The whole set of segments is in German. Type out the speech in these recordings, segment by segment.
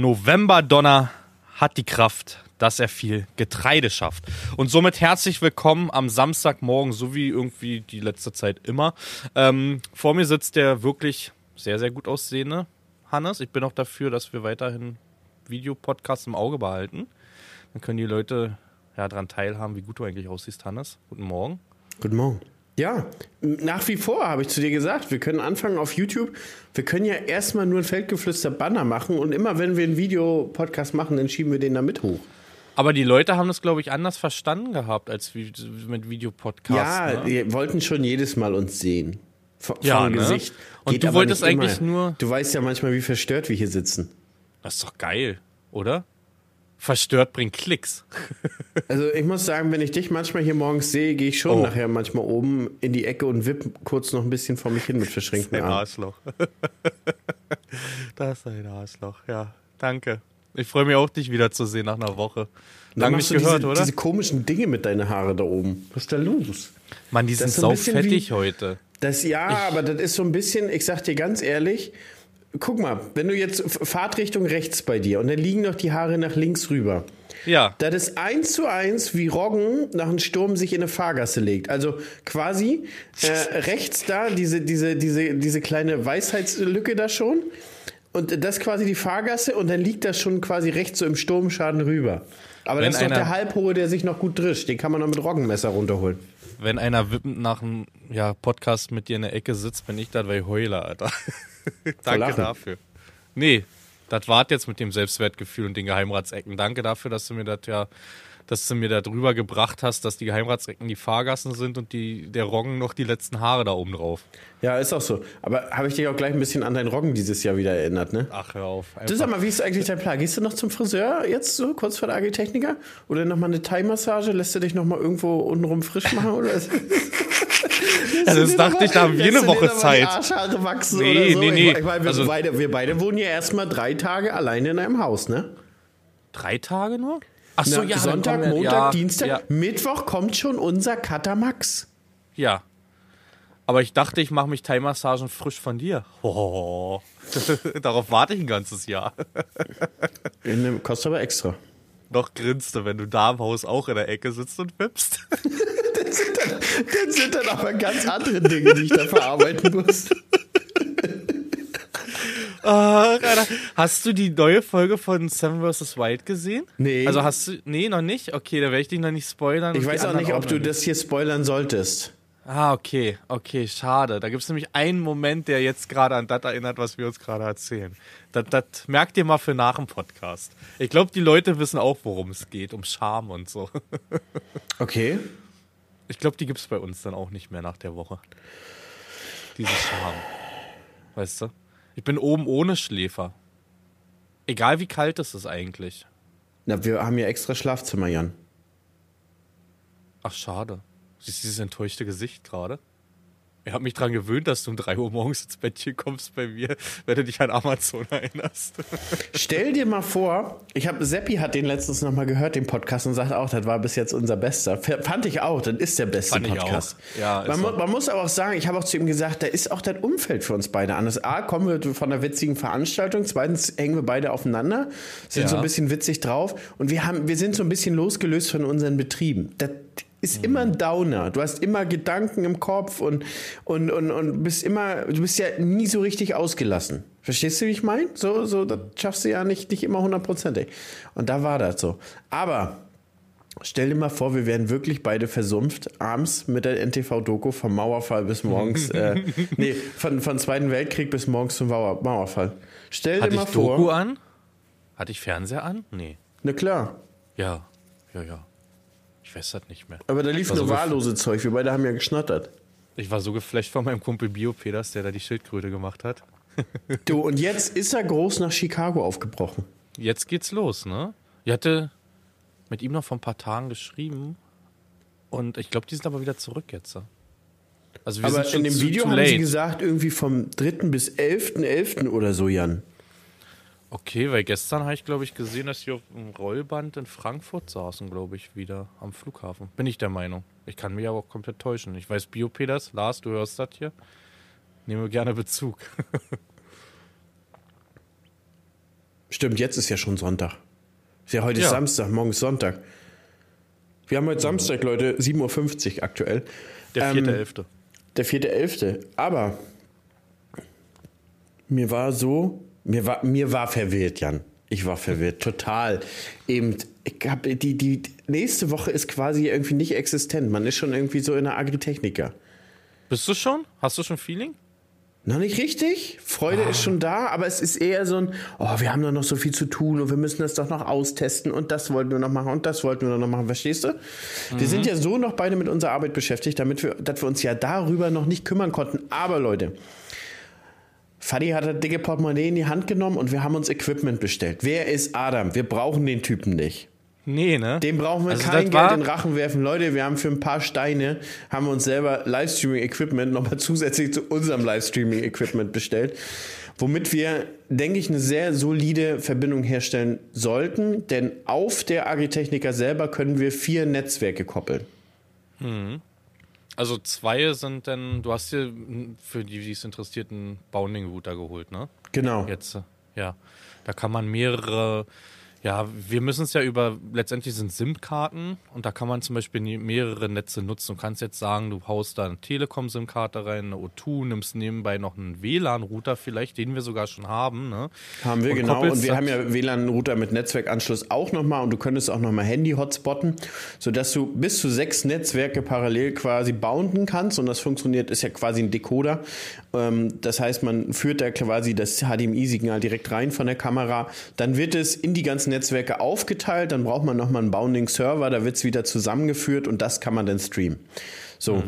Novemberdonner hat die Kraft, dass er viel Getreide schafft. Und somit herzlich willkommen am Samstagmorgen, so wie irgendwie die letzte Zeit immer. Ähm, vor mir sitzt der wirklich sehr, sehr gut aussehende Hannes. Ich bin auch dafür, dass wir weiterhin Videopodcasts im Auge behalten. Dann können die Leute ja daran teilhaben, wie gut du eigentlich aussiehst, Hannes. Guten Morgen. Guten Morgen. Ja, nach wie vor habe ich zu dir gesagt, wir können anfangen auf YouTube. Wir können ja erstmal nur ein Feldgeflüster-Banner machen und immer wenn wir einen Videopodcast machen, dann schieben wir den da mit hoch. Aber die Leute haben das, glaube ich, anders verstanden gehabt als mit Videopodcasts. Ja, ne? die wollten schon jedes Mal uns sehen. V Ja, vom ne? Gesicht. Und Geht du wolltest nicht immer. eigentlich nur- Du weißt ja manchmal, wie verstört wir hier sitzen. Das ist doch geil, oder? Verstört bringt Klicks. Also ich muss sagen, wenn ich dich manchmal hier morgens sehe, gehe ich schon Oh. nachher manchmal oben in die Ecke und wipp kurz noch ein bisschen vor mich hin mit verschränkten Ein Armen. Arschloch. das ist ein Arschloch, ja. Danke. Ich freue mich auch, dich wiederzusehen nach einer Woche. Dann Lang machst nicht gehört, diese, oder? diese komischen Dinge mit deinen Haaren da oben. Was ist da los? Mann, die sind ist so ein heute. Das ja, aber das ist so ein bisschen, ich sag dir ganz ehrlich, guck mal, wenn du jetzt Fahrtrichtung rechts bei dir und dann liegen noch die Haare nach links rüber. Ja. Das ist eins zu eins, wie Roggen nach einem Sturm sich in eine Fahrgasse legt. Also quasi äh, rechts da diese, diese, diese, diese kleine Weisheitslücke da schon. Und das quasi die Fahrgasse und dann liegt das schon quasi rechts so im Sturmschaden rüber. Aber Wenn dann ist noch einer- der Halbhohe, der sich noch gut drischt. Den kann man noch mit Roggenmesser runterholen. Wenn einer wippend nach einem ja, Podcast mit dir in der Ecke sitzt, bin ich das, weil ich heule, Alter. Danke dafür. Nee, das wart jetzt mit dem Selbstwertgefühl und den Geheimratsecken. Danke dafür, dass du mir das ja, dass du mir da drüber gebracht hast, dass die Geheimratsecken die Fahrgassen sind und die, der Roggen noch die letzten Haare da oben drauf. Ja, ist auch so. Aber habe ich dich auch gleich ein bisschen an deinen Roggen dieses Jahr wieder erinnert, ne? Ach, hör auf. Du sag mal, wie ist eigentlich dein Plan? Gehst du noch zum Friseur jetzt so kurz vor der Agitechniker? Oder nochmal eine Thai-Massage? Lässt du dich nochmal irgendwo untenrum frisch machen? Oder? Ja, das dachte ich, da haben wir eine Woche Zeit. Arschhaare wachsen Nee, so. nee, nee. Ich meine, wir, Also- beide, wir beide wohnen ja erstmal drei Tage alleine in einem Haus, ne? Drei Tage nur? Ach so, Na, ja. Sonntag, Montag, ja, Dienstag, Ja, Mittwoch kommt schon unser Cutter Max. ja. Aber ich dachte, ich mache mich Thai-Massagen frisch von dir. Oh. Darauf warte ich ein ganzes Jahr. In dem- Kostet aber extra. Noch grinste, wenn du da im Haus auch in der Ecke sitzt und wippst. Das sind dann aber ganz andere Dinge, die ich da verarbeiten muss. Ah, Alter. Hast du die neue Folge von Seven vs. Wild gesehen? Nee. Also hast du. Nee, noch nicht? Okay, da werde ich dich noch nicht spoilern. Ich weiß auch nicht, ob du noch das hier spoilern solltest. Ah, okay, okay, schade. Da gibt es nämlich einen Moment, der jetzt gerade an das erinnert, was wir uns gerade erzählen. Das, das merkt ihr mal für nach dem Podcast. Ich glaube, die Leute wissen auch, worum es geht, um Charme und so. Okay. Ich glaube, die gibt es bei uns dann auch nicht mehr nach der Woche. Diese Charme. Weißt du? Ich bin oben ohne Schläfer. Egal wie kalt es ist eigentlich. Na, wir haben ja extra Schlafzimmer, Jan. Ach, schade. Siehst du dieses enttäuschte Gesicht gerade? Ich habe mich dran gewöhnt, dass du um 3 Uhr morgens ins Bettchen kommst bei mir, wenn du dich an Amazon erinnerst. Stell dir mal vor, ich habe Seppi hat den letztens noch mal gehört, den Podcast und sagt auch, das war bis jetzt unser bester. Fand ich auch, das ist der beste Fand ich Podcast. auch. Ja, man, mu man muss aber auch sagen, ich habe auch zu ihm gesagt, da ist auch das Umfeld für uns beide anders. A, kommen wir von einer witzigen Veranstaltung, zweitens hängen wir beide aufeinander, sind Ja. so ein bisschen witzig drauf und wir haben, wir sind so ein bisschen losgelöst von unseren Betrieben. Das ist immer ein Downer. Du hast immer Gedanken im Kopf und, und, und, und bist immer, du bist ja nie so richtig ausgelassen. Verstehst du, wie ich meine? So, so, das schaffst du ja nicht, nicht immer hundertprozentig. Und da war das so. Aber stell dir mal vor, wir wären wirklich beide versumpft, abends mit der NTV-Doku vom Mauerfall bis morgens, äh, nee, von, von Zweiten Weltkrieg bis morgens zum Mauer, Mauerfall. Stell Hatte dir ich mal Doku vor. an? Hatte ich Fernseher an? Nee. Na klar. Ja, ja, ja. Ich weiß das nicht mehr. Aber da lief nur so wahllose Zeug. Wir beide haben ja geschnattert. Ich war so geflasht von meinem Kumpel Biopeders, der da die Schildkröte gemacht hat. Du, und jetzt ist er groß nach Chicago aufgebrochen. Jetzt geht's los, ne? Ich hatte mit ihm noch vor ein paar Tagen geschrieben und ich glaube, die sind aber wieder zurück jetzt. Also wir Aber sind schon in dem Video haben sie gesagt, irgendwie vom 3. bis 11.11. oder so, Jan. Okay, weil gestern habe ich, glaube ich, gesehen, dass sie auf dem Rollband in Frankfurt saßen, glaube ich, wieder am Flughafen. Bin ich der Meinung. Ich kann mich aber auch komplett täuschen. Ich weiß, Biopeders, Lars, du hörst das hier. Nehme gerne Bezug. Stimmt, jetzt ist ja schon Sonntag. Ist ja heute Ja. ist Samstag, morgen ist Sonntag. Wir haben heute Samstag, Leute, 7.50 Uhr aktuell. Der Ähm, vierte Elfte. Der 4.11. Aber mir war so, mir war, mir war verwirrt, Jan. Ich war verwirrt, total. Eben, ich hab, die, die nächste Woche ist quasi irgendwie nicht existent. Man ist schon irgendwie so in der Agritechniker. Bist du schon? Hast du schon Feeling? Noch nicht richtig. Freude ist schon da, aber es ist eher so ein, oh, wir haben doch noch so viel zu tun und wir müssen das doch noch austesten und das wollten wir noch machen und das wollten wir noch machen. Verstehst du? Wir sind ja so noch beide mit unserer Arbeit beschäftigt, damit wir, dass wir uns ja darüber noch nicht kümmern konnten. Aber Leute, Fadi hat das dicke Portemonnaie in die Hand genommen und wir haben uns Equipment bestellt. Wer ist Adam? Wir brauchen den Typen nicht. Nee, ne? Dem brauchen wir Also kein Geld in den Rachen werfen. Leute, wir haben für ein paar Steine, haben wir uns selber Livestreaming-Equipment nochmal zusätzlich zu unserem Livestreaming-Equipment bestellt. Womit wir, denke ich, eine sehr solide Verbindung herstellen sollten. Denn auf der Agritechniker selber können wir vier Netzwerke koppeln. Also zwei sind dann, du hast dir für die, die es interessiert, einen Bounding-Router geholt, ne? Genau. Jetzt, äh, ja. Da kann man mehrere, ja, wir müssen es ja über, letztendlich sind SIM-Karten und da kann man zum Beispiel mehrere Netze nutzen. Du kannst jetzt sagen, du haust da eine Telekom-SIM-Karte rein, eine O2, nimmst nebenbei noch einen WLAN-Router vielleicht, den wir sogar schon haben, ne? Haben wir, Und genau. Und wir haben ja WLAN-Router mit Netzwerkanschluss auch nochmal und du könntest auch nochmal Handy-Hotspotten, sodass du bis zu sechs Netzwerke parallel quasi bounden kannst und das funktioniert, ist ja quasi ein Decoder. Ähm, das heißt, man führt da quasi das HDMI-Signal direkt rein von der Kamera. Dann wird es in die ganzen Netzwerke aufgeteilt, dann braucht man nochmal einen Bounding-Server, da wird es wieder zusammengeführt und das kann man dann streamen. So.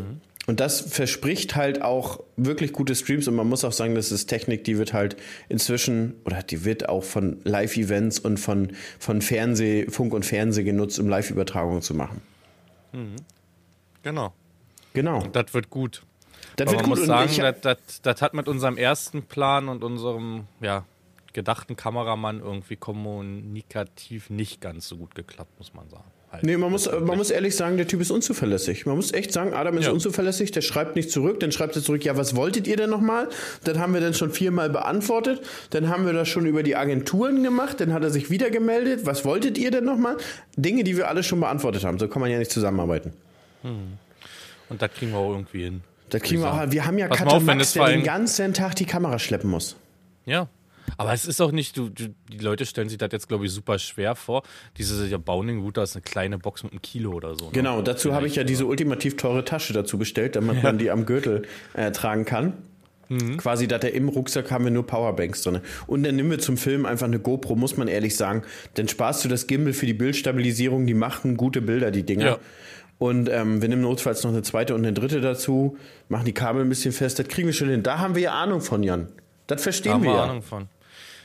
Und das verspricht halt auch wirklich gute Streams und man muss auch sagen, das ist Technik, die wird halt inzwischen oder die wird auch von Live-Events und von, von Fernseh, Funk und Fernseh genutzt, um Live-Übertragungen zu machen. Genau. Genau. Das wird gut. Das Aber wird man gut muss und sagen, das hat mit unserem ersten Plan und unserem ja, gedachten Kameramann irgendwie kommunikativ nicht ganz so gut geklappt, muss man sagen. Halt. Nee, man muss, man muss ehrlich sagen, der Typ ist unzuverlässig. Man muss echt sagen, Adam ist Ja. unzuverlässig, der schreibt nicht zurück, dann schreibt er zurück, ja, was wolltet ihr denn nochmal? Dann haben wir dann schon viermal beantwortet, dann haben wir das schon über die Agenturen gemacht, dann hat er sich wieder gemeldet, was wolltet ihr denn nochmal? Dinge, die wir alle schon beantwortet haben, so kann man ja nicht zusammenarbeiten. Und das kriegen wir auch irgendwie hin. Das kriegen wir auch, wir haben ja Cutter Max, der den ganzen Tag die Kamera schleppen muss. Ja. Aber es ist auch nicht, du, du, die Leute stellen sich das jetzt, glaube ich, super schwer vor. Diese ja, Bounding Router ist eine kleine Box mit einem Kilo oder so. Ne? Genau, dazu habe ich ja diese ultimativ teure Tasche dazu bestellt, damit man die am Gürtel äh, tragen kann. Quasi, dass er im Rucksack haben wir nur Powerbanks drin. Und dann nehmen wir zum Film einfach eine GoPro, muss man ehrlich sagen. Dann sparst du das Gimbal für die Bildstabilisierung, die machen gute Bilder, die Dinger. Ja. Und ähm, wir nehmen notfalls noch eine zweite und eine dritte dazu, machen die Kabel ein bisschen fest, das kriegen wir schon hin. Da haben wir ja Ahnung von, Jan. Das Da verstehen haben wir ja. Ahnung von.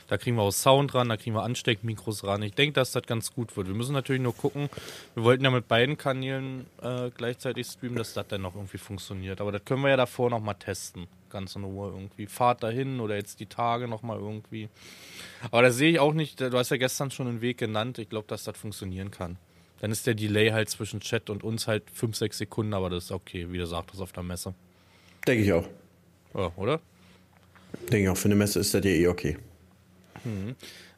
Da kriegen wir auch Sound ran, da kriegen wir Ansteckmikros ran. Ich denke, dass das ganz gut wird. Wir müssen natürlich nur gucken. Wir wollten ja mit beiden Kanälen äh, gleichzeitig streamen, dass das dann noch irgendwie funktioniert. Aber das können wir ja davor noch mal testen. Ganz in Ruhe irgendwie. Fahrt dahin oder jetzt die Tage noch mal irgendwie. Aber da sehe ich auch nicht, du hast ja gestern schon einen Weg genannt. Ich glaube, dass das funktionieren kann. Dann ist der Delay halt zwischen Chat und uns halt 5, 6 Sekunden, aber das ist okay, wie du sagtest auf der Messe. Denke ich auch. Ja, oder? Denke ich auch, für eine Messe ist das ja eh okay.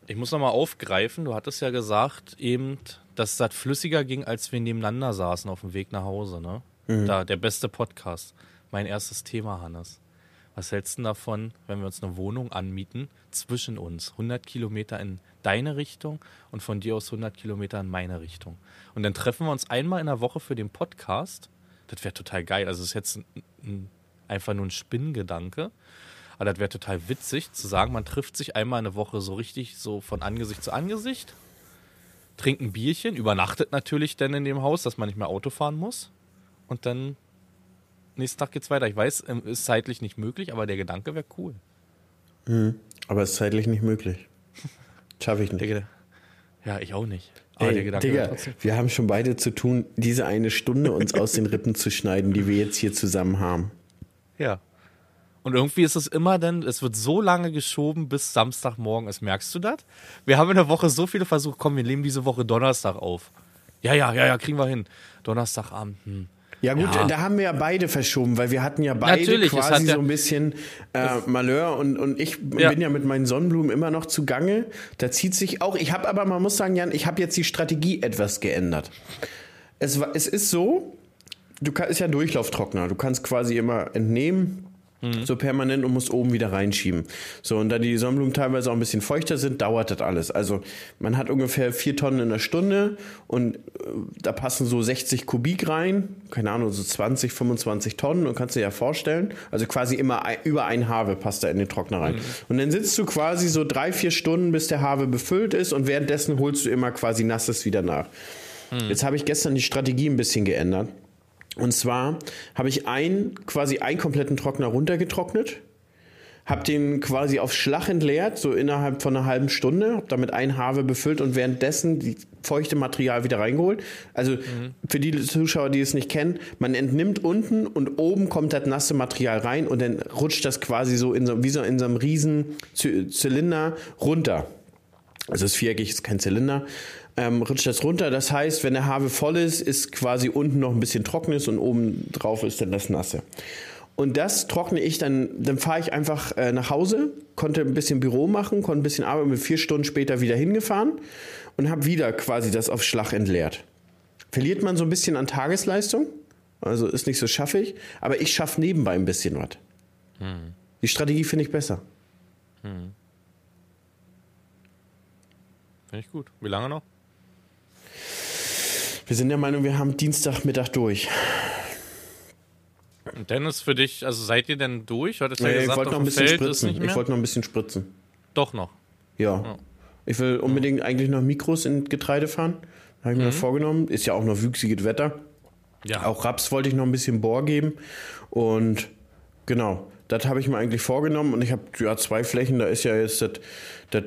Ich muss nochmal aufgreifen, du hattest ja gesagt, eben, dass das flüssiger ging, als wir nebeneinander saßen auf dem Weg nach Hause, ne? Da, der beste Podcast. Mein erstes Thema, Hannes. Was hältst du denn davon, wenn wir uns eine Wohnung anmieten, zwischen uns, 100 Kilometer in deine Richtung und von dir aus 100 Kilometer in meine Richtung? Und dann treffen wir uns einmal in der Woche für den Podcast. Das wäre total geil. Also, es ist jetzt ein, ein, einfach nur ein Spinnengedanke. Aber das wäre total witzig zu sagen, man trifft sich einmal eine Woche so richtig so von Angesicht zu Angesicht, trinkt ein Bierchen, übernachtet natürlich dann in dem Haus, dass man nicht mehr Auto fahren muss. Und dann nächsten Tag geht's weiter. Ich weiß, ähm, ist zeitlich nicht möglich, aber der Gedanke wäre cool. Aber es ist zeitlich nicht möglich. Schaffe ich nicht. Ja, ich auch nicht. Aber Ey, Digga, wir haben schon beide zu tun, diese eine Stunde uns aus den Rippen zu schneiden, die wir jetzt hier zusammen haben. Ja. Und irgendwie ist es immer dann, es wird so lange geschoben bis Samstagmorgen ist. Merkst du das? Wir haben in der Woche so viele Versuche, komm, wir nehmen diese Woche Donnerstag auf. Ja, ja, ja, ja, kriegen wir hin. Donnerstagabend, hm. Ja gut, Ja. da haben wir ja beide verschoben, weil wir hatten ja beide Natürlich, quasi ja- so ein bisschen äh, Malheur und, und ich Ja. bin ja mit meinen Sonnenblumen immer noch zugange. Da zieht sich auch, ich habe aber, man muss sagen, Jan, ich habe jetzt die Strategie etwas geändert. Es, es ist so, du kannst, ist ja Durchlauftrockner, du kannst quasi immer entnehmen, Mhm. so permanent und musst oben wieder reinschieben. So, und da die Sonnenblumen teilweise auch ein bisschen feuchter sind, dauert das alles. Also man hat ungefähr vier Tonnen in der Stunde und äh, da passen so 60 Kubik rein, keine Ahnung, so 20, 25 Tonnen und kannst dir ja vorstellen, also quasi immer ein, über ein Havel passt da in den Trockner rein. Und dann sitzt du quasi so drei, vier Stunden, bis der Havel befüllt ist und währenddessen holst du immer quasi nasses wieder nach. Jetzt habe ich gestern die Strategie ein bisschen geändert. Und zwar habe ich einen, quasi einen kompletten Trockner runtergetrocknet, habe den quasi auf Schlag entleert, so innerhalb von einer halben Stunde, habe damit ein Havel befüllt und währenddessen die feuchte Material wieder reingeholt. Also für die Zuschauer, die es nicht kennen, man entnimmt unten und oben kommt das nasse Material rein und dann rutscht das quasi so, in so wie so in so einem riesen Zy Zylinder runter. Also es ist viereckig, ist kein Zylinder. Ähm, rutscht das runter. Das heißt, wenn der Havel voll ist, ist quasi unten noch ein bisschen trockenes und oben drauf ist dann das Nasse. Und das trockne ich dann, dann fahre ich einfach äh, nach Hause, konnte ein bisschen Büro machen, konnte ein bisschen arbeiten, bin vier Stunden später wieder hingefahren und habe wieder quasi das auf Schlag entleert. Verliert man so ein bisschen an Tagesleistung, also ist nicht so schaffig, aber ich schaffe nebenbei ein bisschen was. Die Strategie finde ich besser. Finde ich gut. Wie lange noch? Wir sind der Meinung, wir haben Dienstagmittag durch. Und Dennis, für dich, also seid ihr denn durch? Hattest du ja Nee, ich gesagt, wollte noch ein bisschen Feld spritzen. Ich wollte noch ein bisschen spritzen. Doch noch. Ja. Ich will unbedingt eigentlich noch Mikros in Getreide fahren. Habe ich Mhm. mir vorgenommen. Ist ja auch noch wüchsiges Wetter. Ja. Auch Raps wollte ich noch ein bisschen Bohr geben. Und genau, das habe ich mir eigentlich vorgenommen. Und ich habe ja zwei Flächen. Da ist ja jetzt das,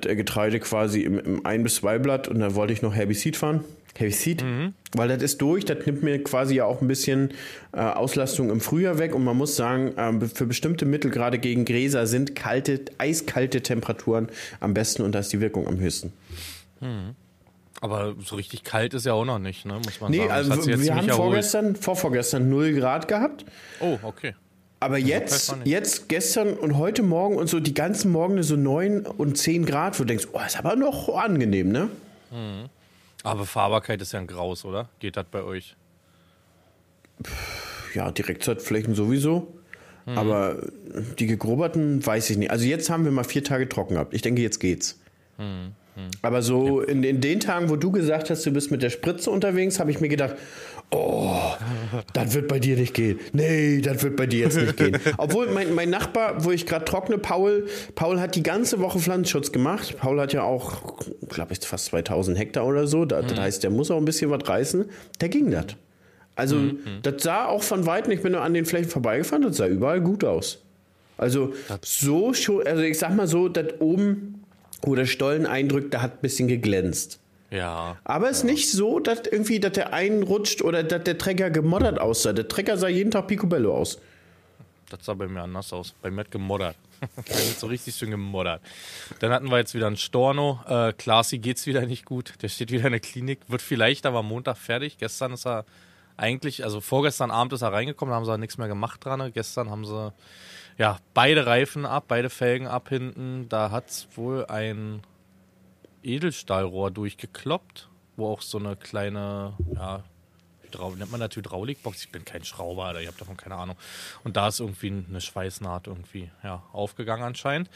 Getreide quasi im, im Ein- bis zwei Blatt. Und da wollte ich noch Herbicid fahren. Herbicid, Mhm. weil das ist durch. Das nimmt mir quasi ja auch ein bisschen äh, Auslastung im Frühjahr weg. Und man muss sagen, ähm, für bestimmte Mittel, gerade gegen Gräser, sind kalte, eiskalte Temperaturen am besten. Und da ist die Wirkung am höchsten. Aber so richtig kalt ist ja auch noch nicht, ne? muss man Nee, sagen. Das also wir haben vorgestern, vorvorgestern 0 Grad gehabt. Oh, okay. Aber weiß jetzt, jetzt, gestern und heute Morgen und so die ganzen Morgen so 9 und 10 Grad, wo du denkst, oh, ist aber noch angenehm, ne? Aber Befahrbarkeit ist ja ein Graus, oder? Geht das bei euch? Ja, Direktzeitflächen sowieso. Mhm. Aber die gegrubberten weiß ich nicht. Also jetzt haben wir mal vier Tage trocken gehabt. Ich denke, jetzt geht's. Mhm. Aber so in, in den Tagen, wo du gesagt hast, du bist mit der Spritze unterwegs, habe ich mir gedacht, oh, das wird bei dir nicht gehen. Nee, das wird bei dir jetzt nicht gehen. Obwohl mein, mein Nachbar, wo ich gerade trockne, Paul, Paul hat die ganze Woche Pflanzenschutz gemacht. Paul hat ja auch, glaube ich, fast 2000 Hektar oder so. Das, das heißt, der muss auch ein bisschen was reißen. Der ging das. Also, das sah auch von Weitem, ich bin nur an den Flächen vorbeigefahren, das sah überall gut aus. Also, so schon, also ich sag mal so, das oben, wo der Stollen eindrückt, da hat ein bisschen geglänzt. Ja. Aber es ist nicht so, dass irgendwie, dass der einrutscht oder dass der Trecker gemoddert aussah. Der Trecker sah jeden Tag picobello aus. Das sah bei mir anders aus. Bei mir hat gemoddert. hat so richtig schön gemoddert. Dann hatten wir jetzt wieder einen Storno. Äh, Klasi geht's wieder nicht gut. Der steht wieder in der Klinik. Wird vielleicht aber Montag fertig. Gestern ist er eigentlich, also vorgestern Abend ist er reingekommen, da haben sie nichts mehr gemacht dran. Gestern haben sie ja beide Reifen ab, beide Felgen ab hinten. Da hat's wohl ein Edelstahlrohr durchgekloppt, wo auch so eine kleine, ja, nennt man das Hydraulikbox? Ich bin kein Schrauber, Alter, ich habe davon keine Ahnung. Und da ist irgendwie eine Schweißnaht irgendwie ja, aufgegangen anscheinend.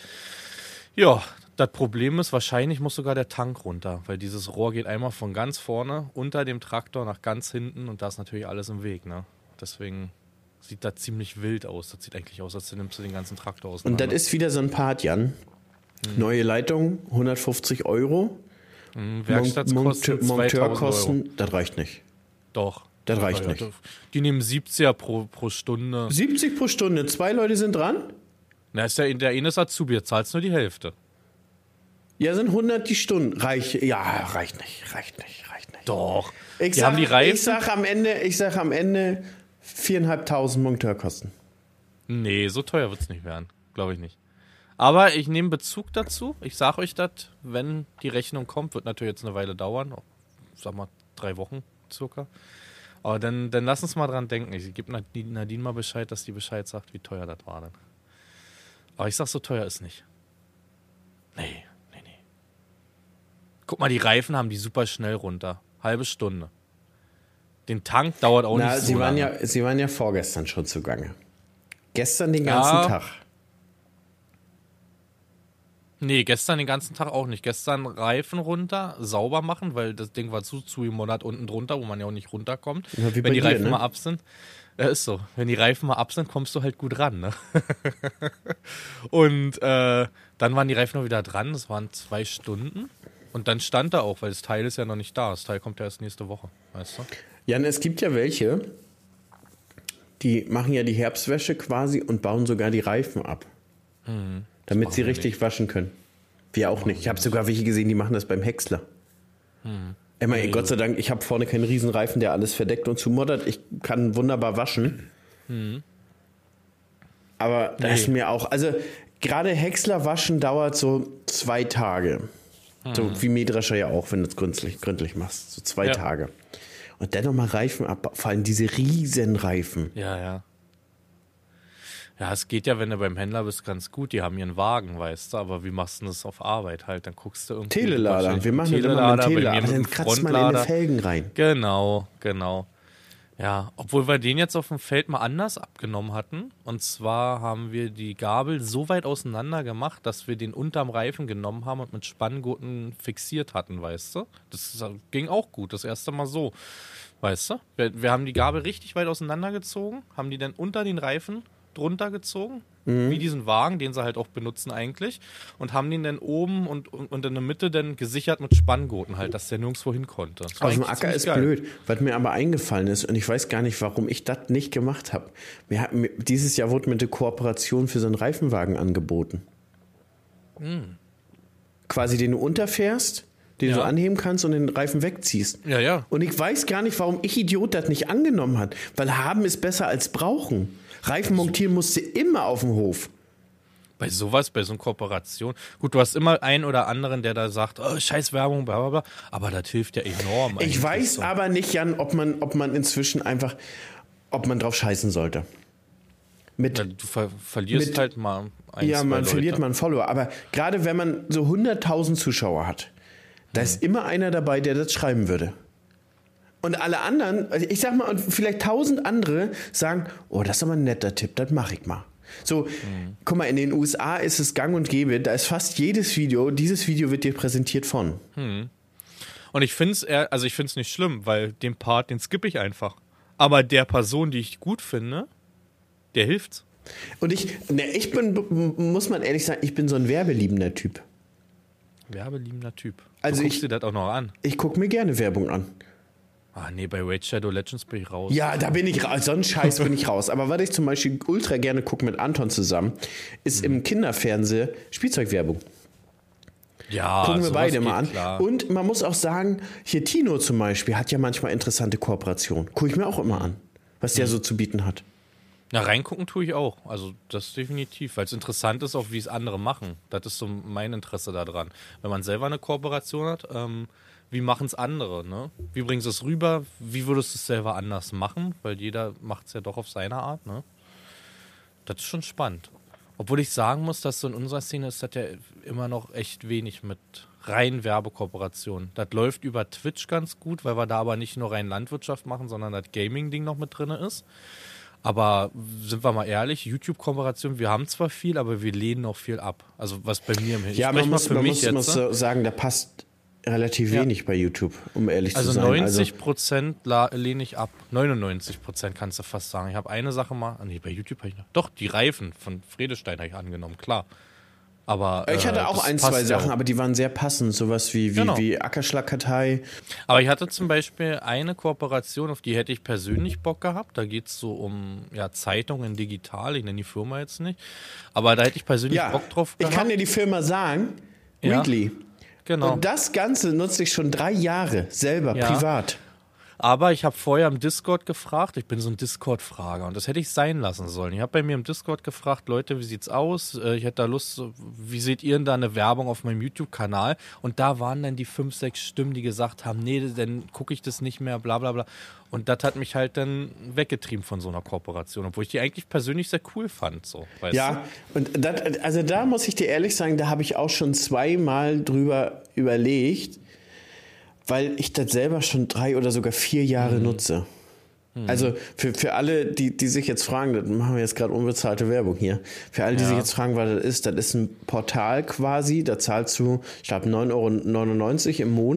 Ja, das Problem ist, wahrscheinlich muss sogar der Tank runter, weil dieses Rohr geht einmal von ganz vorne unter dem Traktor nach ganz hinten und da ist natürlich alles im Weg. Ne? Deswegen sieht das ziemlich wild aus. Das sieht eigentlich aus, als nimmst du den ganzen Traktor aus. Und das ist wieder so ein Part, Jan. Neue Leitung, 150 Euro. Werkstattkosten 2000 Euro. Monteurkosten, das reicht nicht. Doch. Das reicht Ja, nicht. ja, Die nehmen 70er pro, pro Stunde. 70 pro Stunde, zwei Leute sind dran. Na, ist der, der eine ist Azubi, jetzt zahlst nur die Hälfte. Ja, sind 100 die Stunde. Reicht, ja, reicht nicht, reicht nicht, reicht nicht. Doch. Ich die sag, haben die Reifen. ich sag am Ende, ich sag am Ende 4.500 Monteurkosten. Nee, so teuer wird's nicht werden. Glaube ich nicht. Aber ich nehme Bezug dazu. Ich sag euch das, wenn die Rechnung kommt, wird natürlich jetzt eine Weile dauern. Sag mal drei Wochen circa. Aber dann, dann lass uns mal dran denken. Ich gebe Nadine, mal Bescheid, dass die Bescheid sagt, wie teuer das war dann. Aber ich sag, so teuer ist nicht. Nee, nee, nee. Guck mal, die Reifen haben die super schnell runter. Halbe Stunde. Den Tank dauert auch Na, nicht so sie waren lange. ja, Sie waren ja vorgestern schon zugange. Gestern den ganzen Ja. Tag. Nee, gestern den ganzen Tag auch nicht. Gestern Reifen runter, sauber machen, weil das Ding war zu zugemodert unten drunter, wo man ja auch nicht runterkommt. Ja, Wenn die dir, Reifen ne? mal ab sind. Ja, ist so. Wenn die Reifen mal ab sind, kommst du halt gut ran, ne? Und äh, dann waren die Reifen noch wieder dran. Das waren zwei Stunden. Und dann stand er auch, weil das Teil ist ja noch nicht da. Das Teil kommt ja erst nächste Woche, weißt du? Jan, es gibt ja welche, die machen ja die Herbstwäsche quasi und bauen sogar die Reifen ab. Damit sie richtig waschen können. Wir auch nicht. Ich habe sogar welche gesehen, die machen das beim Häcksler. Emma, ey, Gott sei Dank, ich habe vorne keinen Riesenreifen, der alles verdeckt und zumoddert. Ich kann wunderbar waschen. Aber da Nee. ist mir auch, also gerade Häcksler waschen dauert so zwei Tage. So wie Mähdrescher ja auch, wenn du es gründlich, gründlich machst. So zwei Ja. Tage. Und dann nochmal Reifen ab, vor allem diese Riesenreifen. Ja, ja. Ja, es geht ja, wenn du beim Händler bist, ganz gut. Die haben ihren Wagen, weißt du, aber wie machst du das auf Arbeit halt? Dann guckst du irgendwie. Telelader. Wir machen Telelader, bei Telelader. mir mit dann kratzt man in die Frontlader. Felgen rein. Genau, genau. Ja, obwohl wir den jetzt auf dem Feld mal anders abgenommen hatten. Und zwar haben wir die Gabel so weit auseinander gemacht, dass wir den unterm Reifen genommen haben und mit Spanngurten fixiert hatten, weißt du? Das ging auch gut, das erste Mal so. Weißt du? Wir, wir haben die Gabel richtig weit auseinandergezogen, haben die dann unter den Reifen drunter gezogen, wie diesen Wagen, den sie halt auch benutzen eigentlich, und haben den dann oben und, und, und in der Mitte dann gesichert mit Spanngurten halt, dass der nirgendwo hin konnte. Aus dem eigentlich Acker ist geil. blöd, was mir aber eingefallen ist, und ich weiß gar nicht, warum ich das nicht gemacht habe. Dieses Jahr wurde mir eine Kooperation für so einen Reifenwagen angeboten. Hm. Quasi den du unterfährst, den du Ja. anheben kannst und den Reifen wegziehst. Ja, ja. Und ich weiß gar nicht, warum ich Idiot das nicht angenommen hat. Weil haben ist besser als brauchen. Reifen montieren musste immer auf dem Hof. Bei sowas, bei so einer Kooperation. Gut, du hast immer einen oder anderen, der da sagt, oh, scheiß Werbung, bla bla bla. Aber das hilft ja enorm. Ich weiß so. aber nicht, Jan, ob man, ob man inzwischen einfach, ob man drauf scheißen sollte. Mit Ja, du ver verlierst mit- halt mal ein, Ja, man Leute. verliert mal einen Follower. Aber gerade wenn man so 100.000 Zuschauer hat, da ist immer einer dabei, der das schreiben würde. Und alle anderen, also ich sag mal, und vielleicht tausend andere sagen, oh, das ist aber ein netter Tipp, das mache ich mal. So, guck mal, in den USA ist es gang und gäbe, da ist fast jedes Video, dieses Video wird dir präsentiert von. Und ich finde es, also ich finde es nicht schlimm, weil den Part, den skippe ich einfach. Aber der Person, die ich gut finde, der hilft. Und ich, ne, ich bin, muss man ehrlich sagen, ich bin so ein werbeliebender Typ. Werbeliebender Typ. Also du guckst ich- dir das auch noch an. Ich gucke mir gerne Werbung an. Ah, nee, bei Raid Shadow Legends bin ich raus. Ja, da bin ich raus. So einen Scheiß bin ich raus. Aber was ich zum Beispiel ultra gerne gucke mit Anton zusammen, ist im Kinderfernsehen Spielzeugwerbung. ja Gucken wir beide mal an. Klar. Und man muss auch sagen, hier Tino zum Beispiel hat ja manchmal interessante Kooperationen. Gucke ich mir auch immer an, was der so zu bieten hat. Na, reingucken tue ich auch. Also das definitiv, weil es interessant ist, auch wie es andere machen. Das ist so mein Interesse daran. Wenn man selber eine Kooperation hat, ähm, wie machen es andere? Ne? Wie bringen sie es rüber? Wie würdest du es selber anders machen? Weil jeder macht es ja doch auf seine Art. Ne? Das ist schon spannend. Obwohl ich sagen muss, dass so in unserer Szene ist das ja immer noch echt wenig mit rein Werbekooperationen. Das läuft über Twitch ganz gut, weil wir da aber nicht nur rein Landwirtschaft machen, sondern das Gaming-Ding noch mit drin ist. Aber sind wir mal ehrlich, YouTube-Kooperation, wir haben zwar viel, aber wir lehnen auch viel ab. Also was bei mir im Ja, sprech man muss, für man mich muss, jetzt, muss ne? sagen, da passt relativ Ja. wenig bei YouTube, um ehrlich Also zu sein. 90 Prozent lehne ich ab. 99 Prozent kannst du fast sagen. Ich habe eine Sache mal, ah, nee, bei YouTube habe ich noch. Doch, die Reifen von Fredestein habe ich angenommen, klar. Aber ich äh, hatte auch das ein, zwei Sachen, auch. aber die waren sehr passend. Sowas wie, wie, Genau. wie Ackerschlagkartei. Aber ich hatte zum Beispiel eine Kooperation, auf die hätte ich persönlich Bock gehabt. Da geht es so um ja, Zeitungen digital. Ich nenne die Firma jetzt nicht. Aber da hätte ich persönlich Ja, Bock drauf ich gehabt. kann dir die Firma sagen. Ja. Readly. Genau. Und das Ganze nutze ich schon drei Jahre selber, Ja. privat. Aber ich habe vorher im Discord gefragt, ich bin so ein Discord-Frager und das hätte ich sein lassen sollen. Ich habe bei mir im Discord gefragt, Leute, wie sieht's aus? Äh, ich hätte da Lust, wie seht ihr denn da eine Werbung auf meinem YouTube-Kanal? Und da waren dann die fünf, sechs Stimmen, die gesagt haben, nee, dann gucke ich das nicht mehr, bla bla bla. Und das hat mich halt dann weggetrieben von so einer Kooperation, obwohl ich die eigentlich persönlich sehr cool fand. So, ja, du? und das, also da muss ich dir ehrlich sagen, da habe ich auch schon zweimal drüber überlegt, weil ich das selber schon drei oder sogar vier Jahre mhm. nutze. Mhm. Also für, für alle, die, die sich jetzt fragen, das machen wir jetzt gerade unbezahlte Werbung hier. Für alle, die ja. sich jetzt fragen, was das ist, das ist ein Portal quasi, da zahlst du, ich glaube, 9,99 Euro im Monat.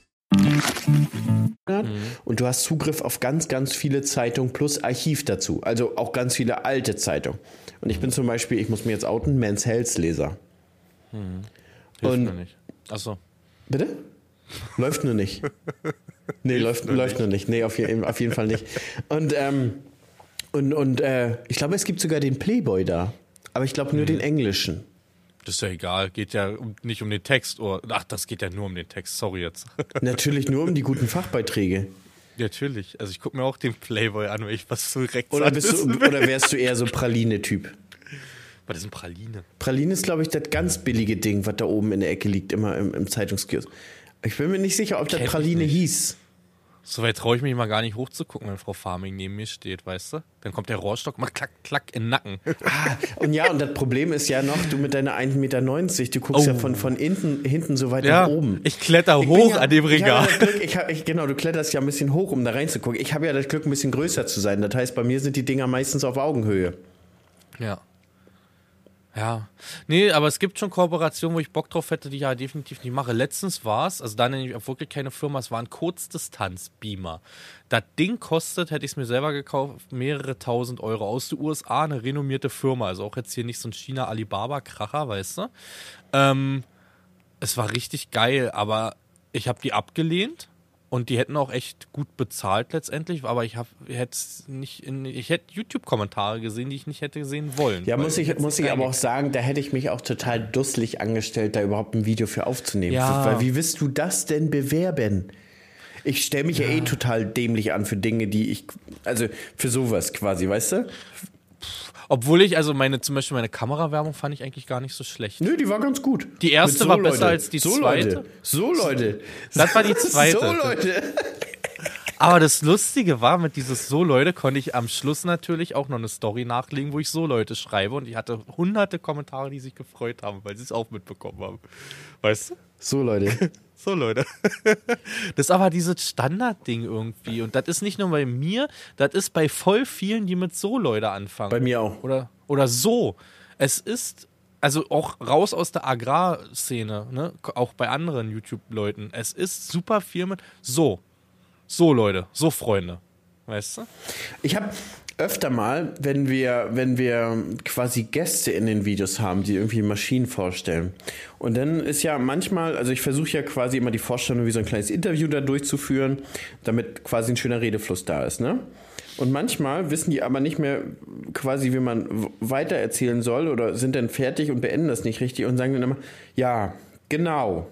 Und du hast Zugriff auf ganz, ganz viele Zeitungen plus Archiv dazu. Also auch ganz viele alte Zeitungen. Und ich bin zum Beispiel, ich muss mir jetzt outen, Men's Health Leser. Hm. Hilft Und, mir nicht. Achso. Bitte? Läuft nur nicht. Nee, läuft, nur, läuft nicht. nur nicht. Nee, auf, je, auf jeden Fall nicht. Und, ähm, und, und äh, ich glaube, es gibt sogar den Playboy da. Aber ich glaube nur hm. den englischen. Das ist ja egal, geht ja um, nicht um den Text. Oder, ach, das geht ja nur um den Text, sorry jetzt. Natürlich nur um die guten Fachbeiträge. Natürlich. Also ich gucke mir auch den Playboy an, wenn ich was so direkt oder, bist du, oder wärst du eher so Praline-Typ? Was ist ein Praline? Praline ist, glaube ich, das ganz billige Ding, was da oben in der Ecke liegt, immer im, im Zeitungskiosk. Ich bin mir nicht sicher, ob das Praline hieß. Soweit traue ich mich mal gar nicht hochzugucken, wenn Frau Farming neben mir steht, weißt du? Dann kommt der Rohrstock, macht klack, klack in den Nacken. Ah, und ja, und das Problem ist ja noch, du mit deiner 1,90 Meter, du guckst oh. ja von, von hinten, hinten so weit ja, nach oben. Ich kletter ich hoch ja, an dem Regal. Ich Glück, ich hab, ich, genau, du kletterst ja ein bisschen hoch, um da reinzugucken. Ich habe ja das Glück, ein bisschen größer zu sein. Das heißt, bei mir sind die Dinger meistens auf Augenhöhe. Ja. Ja, nee, aber es gibt schon Kooperationen, wo ich Bock drauf hätte, die ich ja definitiv nicht mache. Letztens war es, also da nenne ich auch wirklich keine Firma, es war ein Kurzdistanz-Beamer. Das Ding kostet, hätte ich es mir selber gekauft, mehrere tausend Euro aus den USA, eine renommierte Firma, also auch jetzt hier nicht so ein China-Alibaba-Kracher, weißt du. Ähm, es war richtig geil, aber ich habe die abgelehnt und die hätten auch echt gut bezahlt letztendlich, aber ich habe hätte nicht in, ich hätte YouTube Kommentare gesehen, die ich nicht hätte sehen wollen. Ja, muss ich muss ich aber auch sagen, da hätte ich mich auch total dusselig angestellt, da überhaupt ein Video für aufzunehmen, ja. weil wie willst du das denn bewerben? Ich stelle mich ja. ja eh total dämlich an für Dinge, die ich also für sowas quasi, weißt du? Obwohl ich, also meine, zum Beispiel meine Kamerawerbung fand ich eigentlich gar nicht so schlecht. Nö, die war ganz gut. Die erste so, war besser Leute. als die so, zweite. Leute. So, Leute. Das war die zweite. So, Leute. Aber das Lustige war, mit dieses So Leute konnte ich am Schluss natürlich auch noch eine Story nachlegen, wo ich So Leute schreibe und ich hatte hunderte Kommentare, die sich gefreut haben, weil sie es auch mitbekommen haben. Weißt du? So Leute. So, Leute. Das ist aber dieses Standardding irgendwie. Und das ist nicht nur bei mir, das ist bei voll vielen, die mit so Leute anfangen. Bei mir auch. Oder, oder so. Es ist, also auch raus aus der Agrarszene, ne? auch bei anderen YouTube-Leuten. Es ist super viel mit so. So, Leute. So, Freunde. Weißt du? Ich habe öfter mal, wenn wir, wenn wir quasi Gäste in den Videos haben, die irgendwie Maschinen vorstellen. Und dann ist ja manchmal, also ich versuche ja quasi immer die Vorstellung wie so ein kleines Interview da durchzuführen, damit quasi ein schöner Redefluss da ist, ne? Und manchmal wissen die aber nicht mehr quasi, wie man weiter erzählen soll oder sind dann fertig und beenden das nicht richtig und sagen dann immer, ja, genau.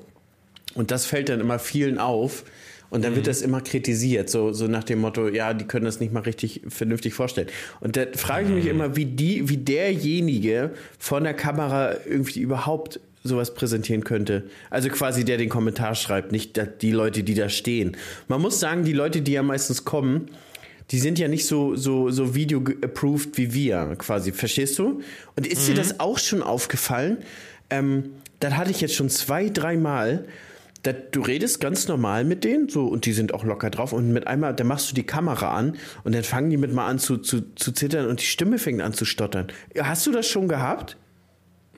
Und das fällt dann immer vielen auf, und dann mhm. wird das immer kritisiert, so, so nach dem Motto, ja, die können das nicht mal richtig vernünftig vorstellen. Und da frage ich mich mhm. immer, wie die, wie derjenige von der Kamera irgendwie überhaupt sowas präsentieren könnte. Also quasi der den Kommentar schreibt, nicht die Leute, die da stehen. Man muss sagen, die Leute, die ja meistens kommen, die sind ja nicht so, so, so video-approved wie wir, quasi. Verstehst du? Und ist mhm. dir das auch schon aufgefallen? Ähm, das hatte ich jetzt schon zwei, dreimal, da, du redest ganz normal mit denen, so, und die sind auch locker drauf. Und mit einmal, dann machst du die Kamera an und dann fangen die mit mal an zu, zu, zu zittern und die Stimme fängt an zu stottern. Hast du das schon gehabt?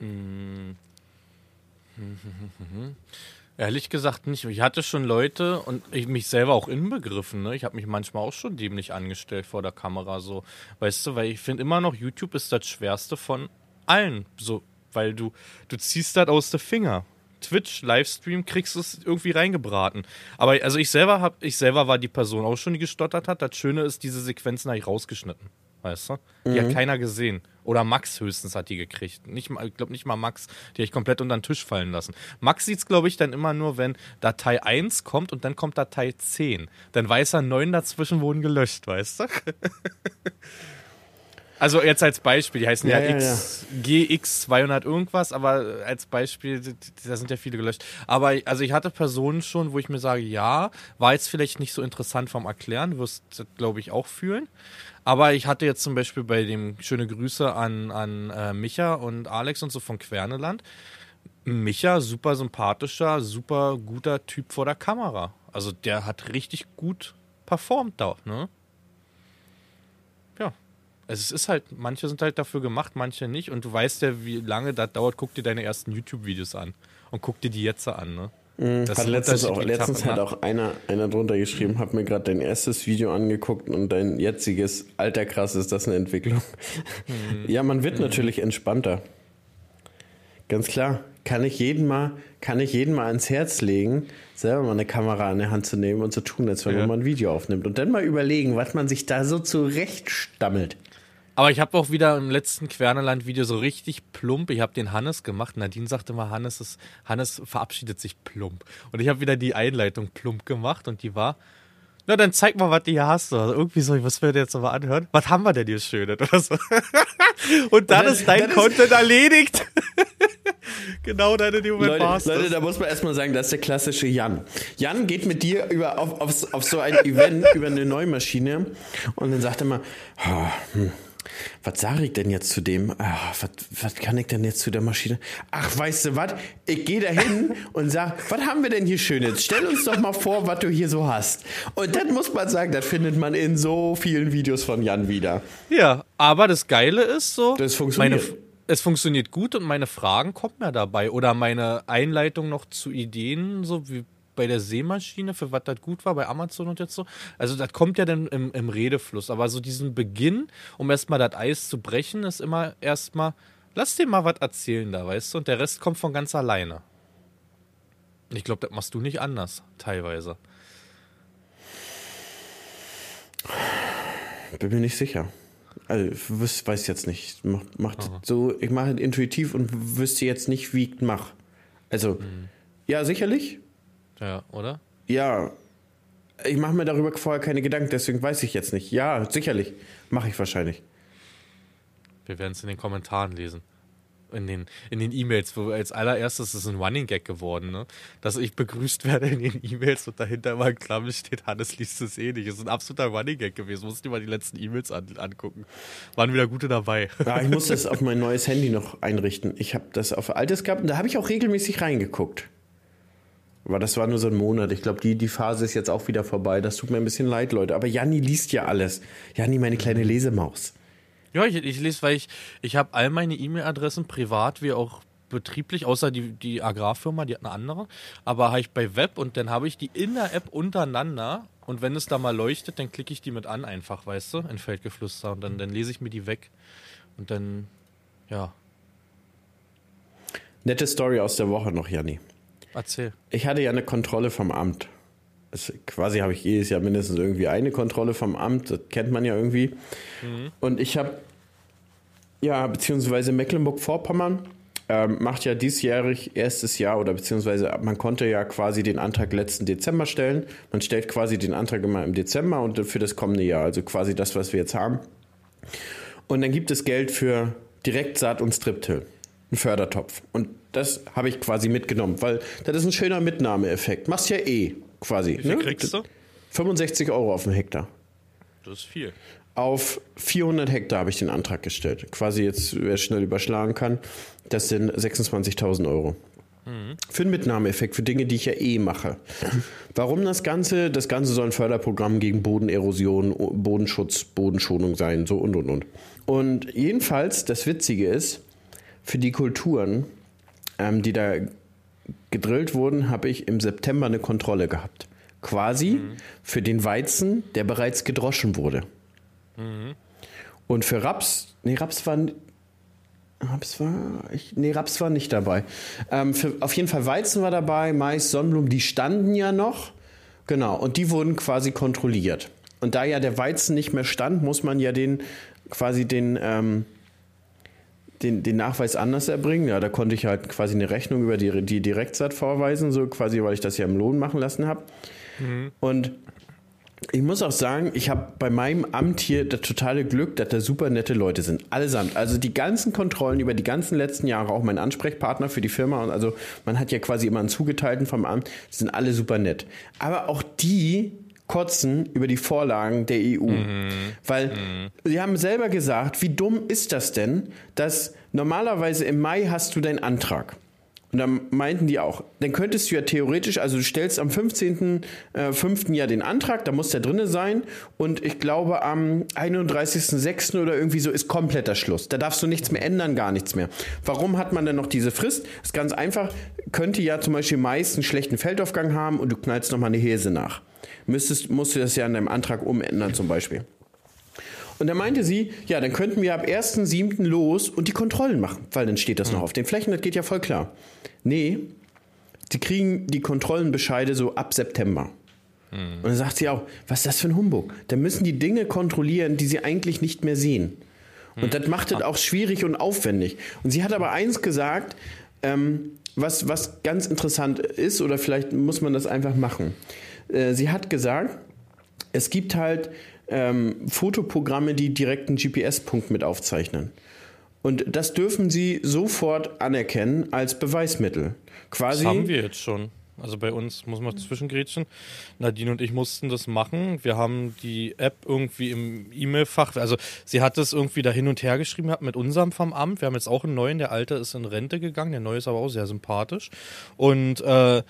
Ehrlich gesagt nicht. Ich hatte schon Leute und ich mich selber auch inbegriffen. Ne? Ich habe mich manchmal auch schon dämlich angestellt vor der Kamera. So, weißt du, weil ich finde immer noch, YouTube ist das Schwerste von allen. So, weil du, du ziehst das aus der Finger. Twitch, Livestream, kriegst du es irgendwie reingebraten. Aber also ich selber hab, ich selber war die Person auch schon, die gestottert hat. Das Schöne ist, diese Sequenzen habe ich rausgeschnitten. Weißt du? Die Mhm. hat keiner gesehen. Oder Max höchstens hat die gekriegt. Nicht mal, ich glaube nicht mal Max. Die habe ich komplett unter den Tisch fallen lassen. Max sieht's, glaube ich, dann immer nur, wenn Datei 1 kommt und dann kommt Datei 10. Dann weiß er, neun dazwischen wurden gelöscht, weißt du? Also jetzt als Beispiel, die heißen ja, Ja, ja, X, GX200 irgendwas, aber als Beispiel, da sind ja viele gelöscht. Aber also ich hatte Personen schon, wo ich mir sage, ja, war jetzt vielleicht nicht so interessant vom Erklären, wirst du, glaube ich, auch fühlen. Aber ich hatte jetzt zum Beispiel bei dem, schöne Grüße an, an äh, Micha und Alex und so von Querneland. Micha, super sympathischer, super guter Typ vor der Kamera. Also der hat richtig gut performt da, ne? Ja. Es ist halt, manche sind halt dafür gemacht, manche nicht. Und du weißt ja, wie lange das dauert. Guck dir deine ersten YouTube-Videos an. Und guck dir die jetzt an, ne? Das Hat letztens, auch, letztens hat auch einer, einer drunter geschrieben, hab mir gerade dein erstes Video angeguckt und dein jetziges, alter krass, ist das eine Entwicklung. Mhm. Ja, man wird natürlich entspannter. Ganz klar. Kann ich jeden mal, kann ich jeden mal ans Herz legen, selber mal eine Kamera in der Hand zu nehmen und zu tun, als wenn Ja. man mal ein Video aufnimmt. Und dann mal überlegen, was man sich da so zurechtstammelt. Aber ich habe auch wieder im letzten Querneland-Video so richtig plump. Ich habe den Hannes gemacht. Nadine sagte mal, Hannes, ist, Hannes verabschiedet sich plump. Und ich habe wieder die Einleitung plump gemacht und die war. Na, dann zeig mal, was du hier hast. Also irgendwie so, was wir jetzt aber anhören. Was haben wir denn hier Schönes oder so? Und dann dann- ist dein dann ist- Content erledigt. genau deine in dem Moment Leute, war's Leute, da muss man erstmal sagen, das ist der klassische Jan. Jan geht mit dir über, auf, auf, auf so ein Event über eine Neumaschine und dann sagt er mal, oh, hm, was sage ich denn jetzt zu dem? Ah, was, was kann ich denn jetzt zu der Maschine? Ach, weißt du was? Ich gehe da hin und sag, was haben wir denn hier Schönes? Stell uns doch mal vor, was du hier so hast. Und das muss man sagen, das findet man in so vielen Videos von Jan wieder. Ja, aber das Geile ist so. Das funktioniert. Meine, es funktioniert gut und meine Fragen kommen ja dabei. Oder meine Einleitung noch zu Ideen, so wie bei der Seemaschine, für was das gut war, bei Amazon und jetzt so. Also das kommt ja dann im, im Redefluss. Aber so diesen Beginn, um erstmal das Eis zu brechen, ist immer erstmal, lass dir mal was erzählen da, weißt du? Und der Rest kommt von ganz alleine. Ich glaube, das machst du nicht anders, teilweise. Bin mir nicht sicher. Also, ich weiß jetzt nicht. Macht, macht so, ich mache intuitiv und wüsste jetzt nicht, wie ich mache. Also, ja, sicherlich. Ja, oder? Ja. Ich mache mir darüber vorher keine Gedanken, deswegen weiß ich jetzt nicht. Ja, sicherlich. Mache ich wahrscheinlich. Wir werden es in den Kommentaren lesen. In den in den E-Mails, wo als allererstes ist es ein Running Gag geworden, ne? Dass ich begrüßt werde in den E-Mails und dahinter mal in Klammern steht, Hannes liest es eh nicht. Das ist ein absoluter Running Gag gewesen. Musst dir mal die letzten E-Mails an, angucken. Waren wieder gute dabei. Ja, ich muss das auf mein neues Handy noch einrichten. Ich habe das auf altes gehabt und da habe ich auch regelmäßig reingeguckt. Aber das war nur so ein Monat. Ich glaube, die, die Phase ist jetzt auch wieder vorbei. Das tut mir ein bisschen leid, Leute. Aber Janni liest ja alles. Janni, meine kleine Lesemaus. Ja, ich, ich lese, weil ich, ich habe all meine E-Mail-Adressen privat wie auch betrieblich, außer die, die Agrarfirma, die hat eine andere. Aber habe ich bei Web und dann habe ich die in der App untereinander und wenn es da mal leuchtet, dann klicke ich die mit an einfach, weißt du, in Feldgeflüster und dann, dann lese ich mir die weg und dann, ja, Nette Story aus der Woche noch, Janni. Erzähl. Ich hatte ja eine Kontrolle vom Amt. Es, quasi habe ich jedes Jahr mindestens irgendwie eine Kontrolle vom Amt. Das kennt man ja irgendwie. Und ich habe, ja, beziehungsweise Mecklenburg-Vorpommern ähm, macht ja diesjährig erstes Jahr oder beziehungsweise man konnte ja quasi den Antrag letzten Dezember stellen. Man stellt quasi den Antrag immer im Dezember und für das kommende Jahr. Also quasi das, was wir jetzt haben. Und dann gibt es Geld für Direktsaat und Striptill. Ein Fördertopf. Und das habe ich quasi mitgenommen, weil das ist ein schöner Mitnahmeeffekt. Machst ja eh quasi. Wie viel ne? kriegst du? 65 Euro auf den Hektar. Das ist viel. Auf 400 Hektar habe ich den Antrag gestellt. Quasi jetzt, wer schnell überschlagen kann, das sind 26.000 Euro. Für einen Mitnahmeeffekt, für Dinge, die ich ja eh mache. Warum das Ganze? Das Ganze soll ein Förderprogramm gegen Bodenerosion, Bodenschutz, Bodenschonung sein, so und und und. Und jedenfalls, das Witzige ist, für die Kulturen, ähm, die da gedrillt wurden, habe ich im September eine Kontrolle gehabt. Quasi für den Weizen, der bereits gedroschen wurde. Und für Raps, nee, Raps war, Raps war, ich, nee, Raps war nicht dabei. Ähm, für, auf jeden Fall Weizen war dabei, Mais, Sonnenblumen, die standen ja noch. Genau, und die wurden quasi kontrolliert. Und da ja der Weizen nicht mehr stand, muss man ja den quasi den, ähm, den, den Nachweis anders erbringen. Ja, da konnte ich halt quasi eine Rechnung über die, die Direktsat vorweisen, so quasi, weil ich das ja im Lohn machen lassen habe. Und ich muss auch sagen, ich habe bei meinem Amt hier das totale Glück, dass da super nette Leute sind. Allesamt. Also die ganzen Kontrollen über die ganzen letzten Jahre, auch mein Ansprechpartner für die Firma. Und also man hat ja quasi immer einen Zugeteilten vom Amt. Sind alle super nett. Aber auch die kotzen über die Vorlagen der EU. Weil sie haben selber gesagt, wie dumm ist das denn, dass normalerweise im Mai hast du deinen Antrag. Und dann meinten die auch, dann könntest du ja theoretisch, also du stellst am 15.05. ja den Antrag, da muss der drinne sein und ich glaube am 31.06. oder irgendwie so ist kompletter Schluss. Da darfst du nichts mehr ändern, gar nichts mehr. Warum hat man denn noch diese Frist? Das ist ganz einfach, könnte ja zum Beispiel meist einen schlechten Feldaufgang haben und du knallst nochmal eine Häse nach. Müsstest, musst du das ja in deinem Antrag umändern zum Beispiel. Und da meinte sie, ja, dann könnten wir ab 1.7. los und die Kontrollen machen, weil dann steht das noch auf den Flächen, das geht ja voll klar. Nee, die kriegen die Kontrollenbescheide so ab September. Und dann sagt sie auch, was ist das für ein Humbug? Da müssen die Dinge kontrollieren, die sie eigentlich nicht mehr sehen. Und das macht es auch schwierig und aufwendig. Und sie hat aber eins gesagt, ähm, was, was ganz interessant ist, oder vielleicht muss man das einfach machen. Äh, sie hat gesagt, es gibt halt ähm, Fotoprogramme, die direkt einen GPS-Punkt mit aufzeichnen. Und das dürfen sie sofort anerkennen als Beweismittel. Quasi. Das haben wir jetzt schon. Also bei uns muss man zwischengrätschen. Nadine und ich mussten das machen. Wir haben die App irgendwie im E-Mail-Fach, also sie hat es irgendwie da hin und her geschrieben mit unserem vom Amt. Wir haben jetzt auch einen neuen, der alte ist in Rente gegangen, der neue ist aber auch sehr sympathisch. Und äh,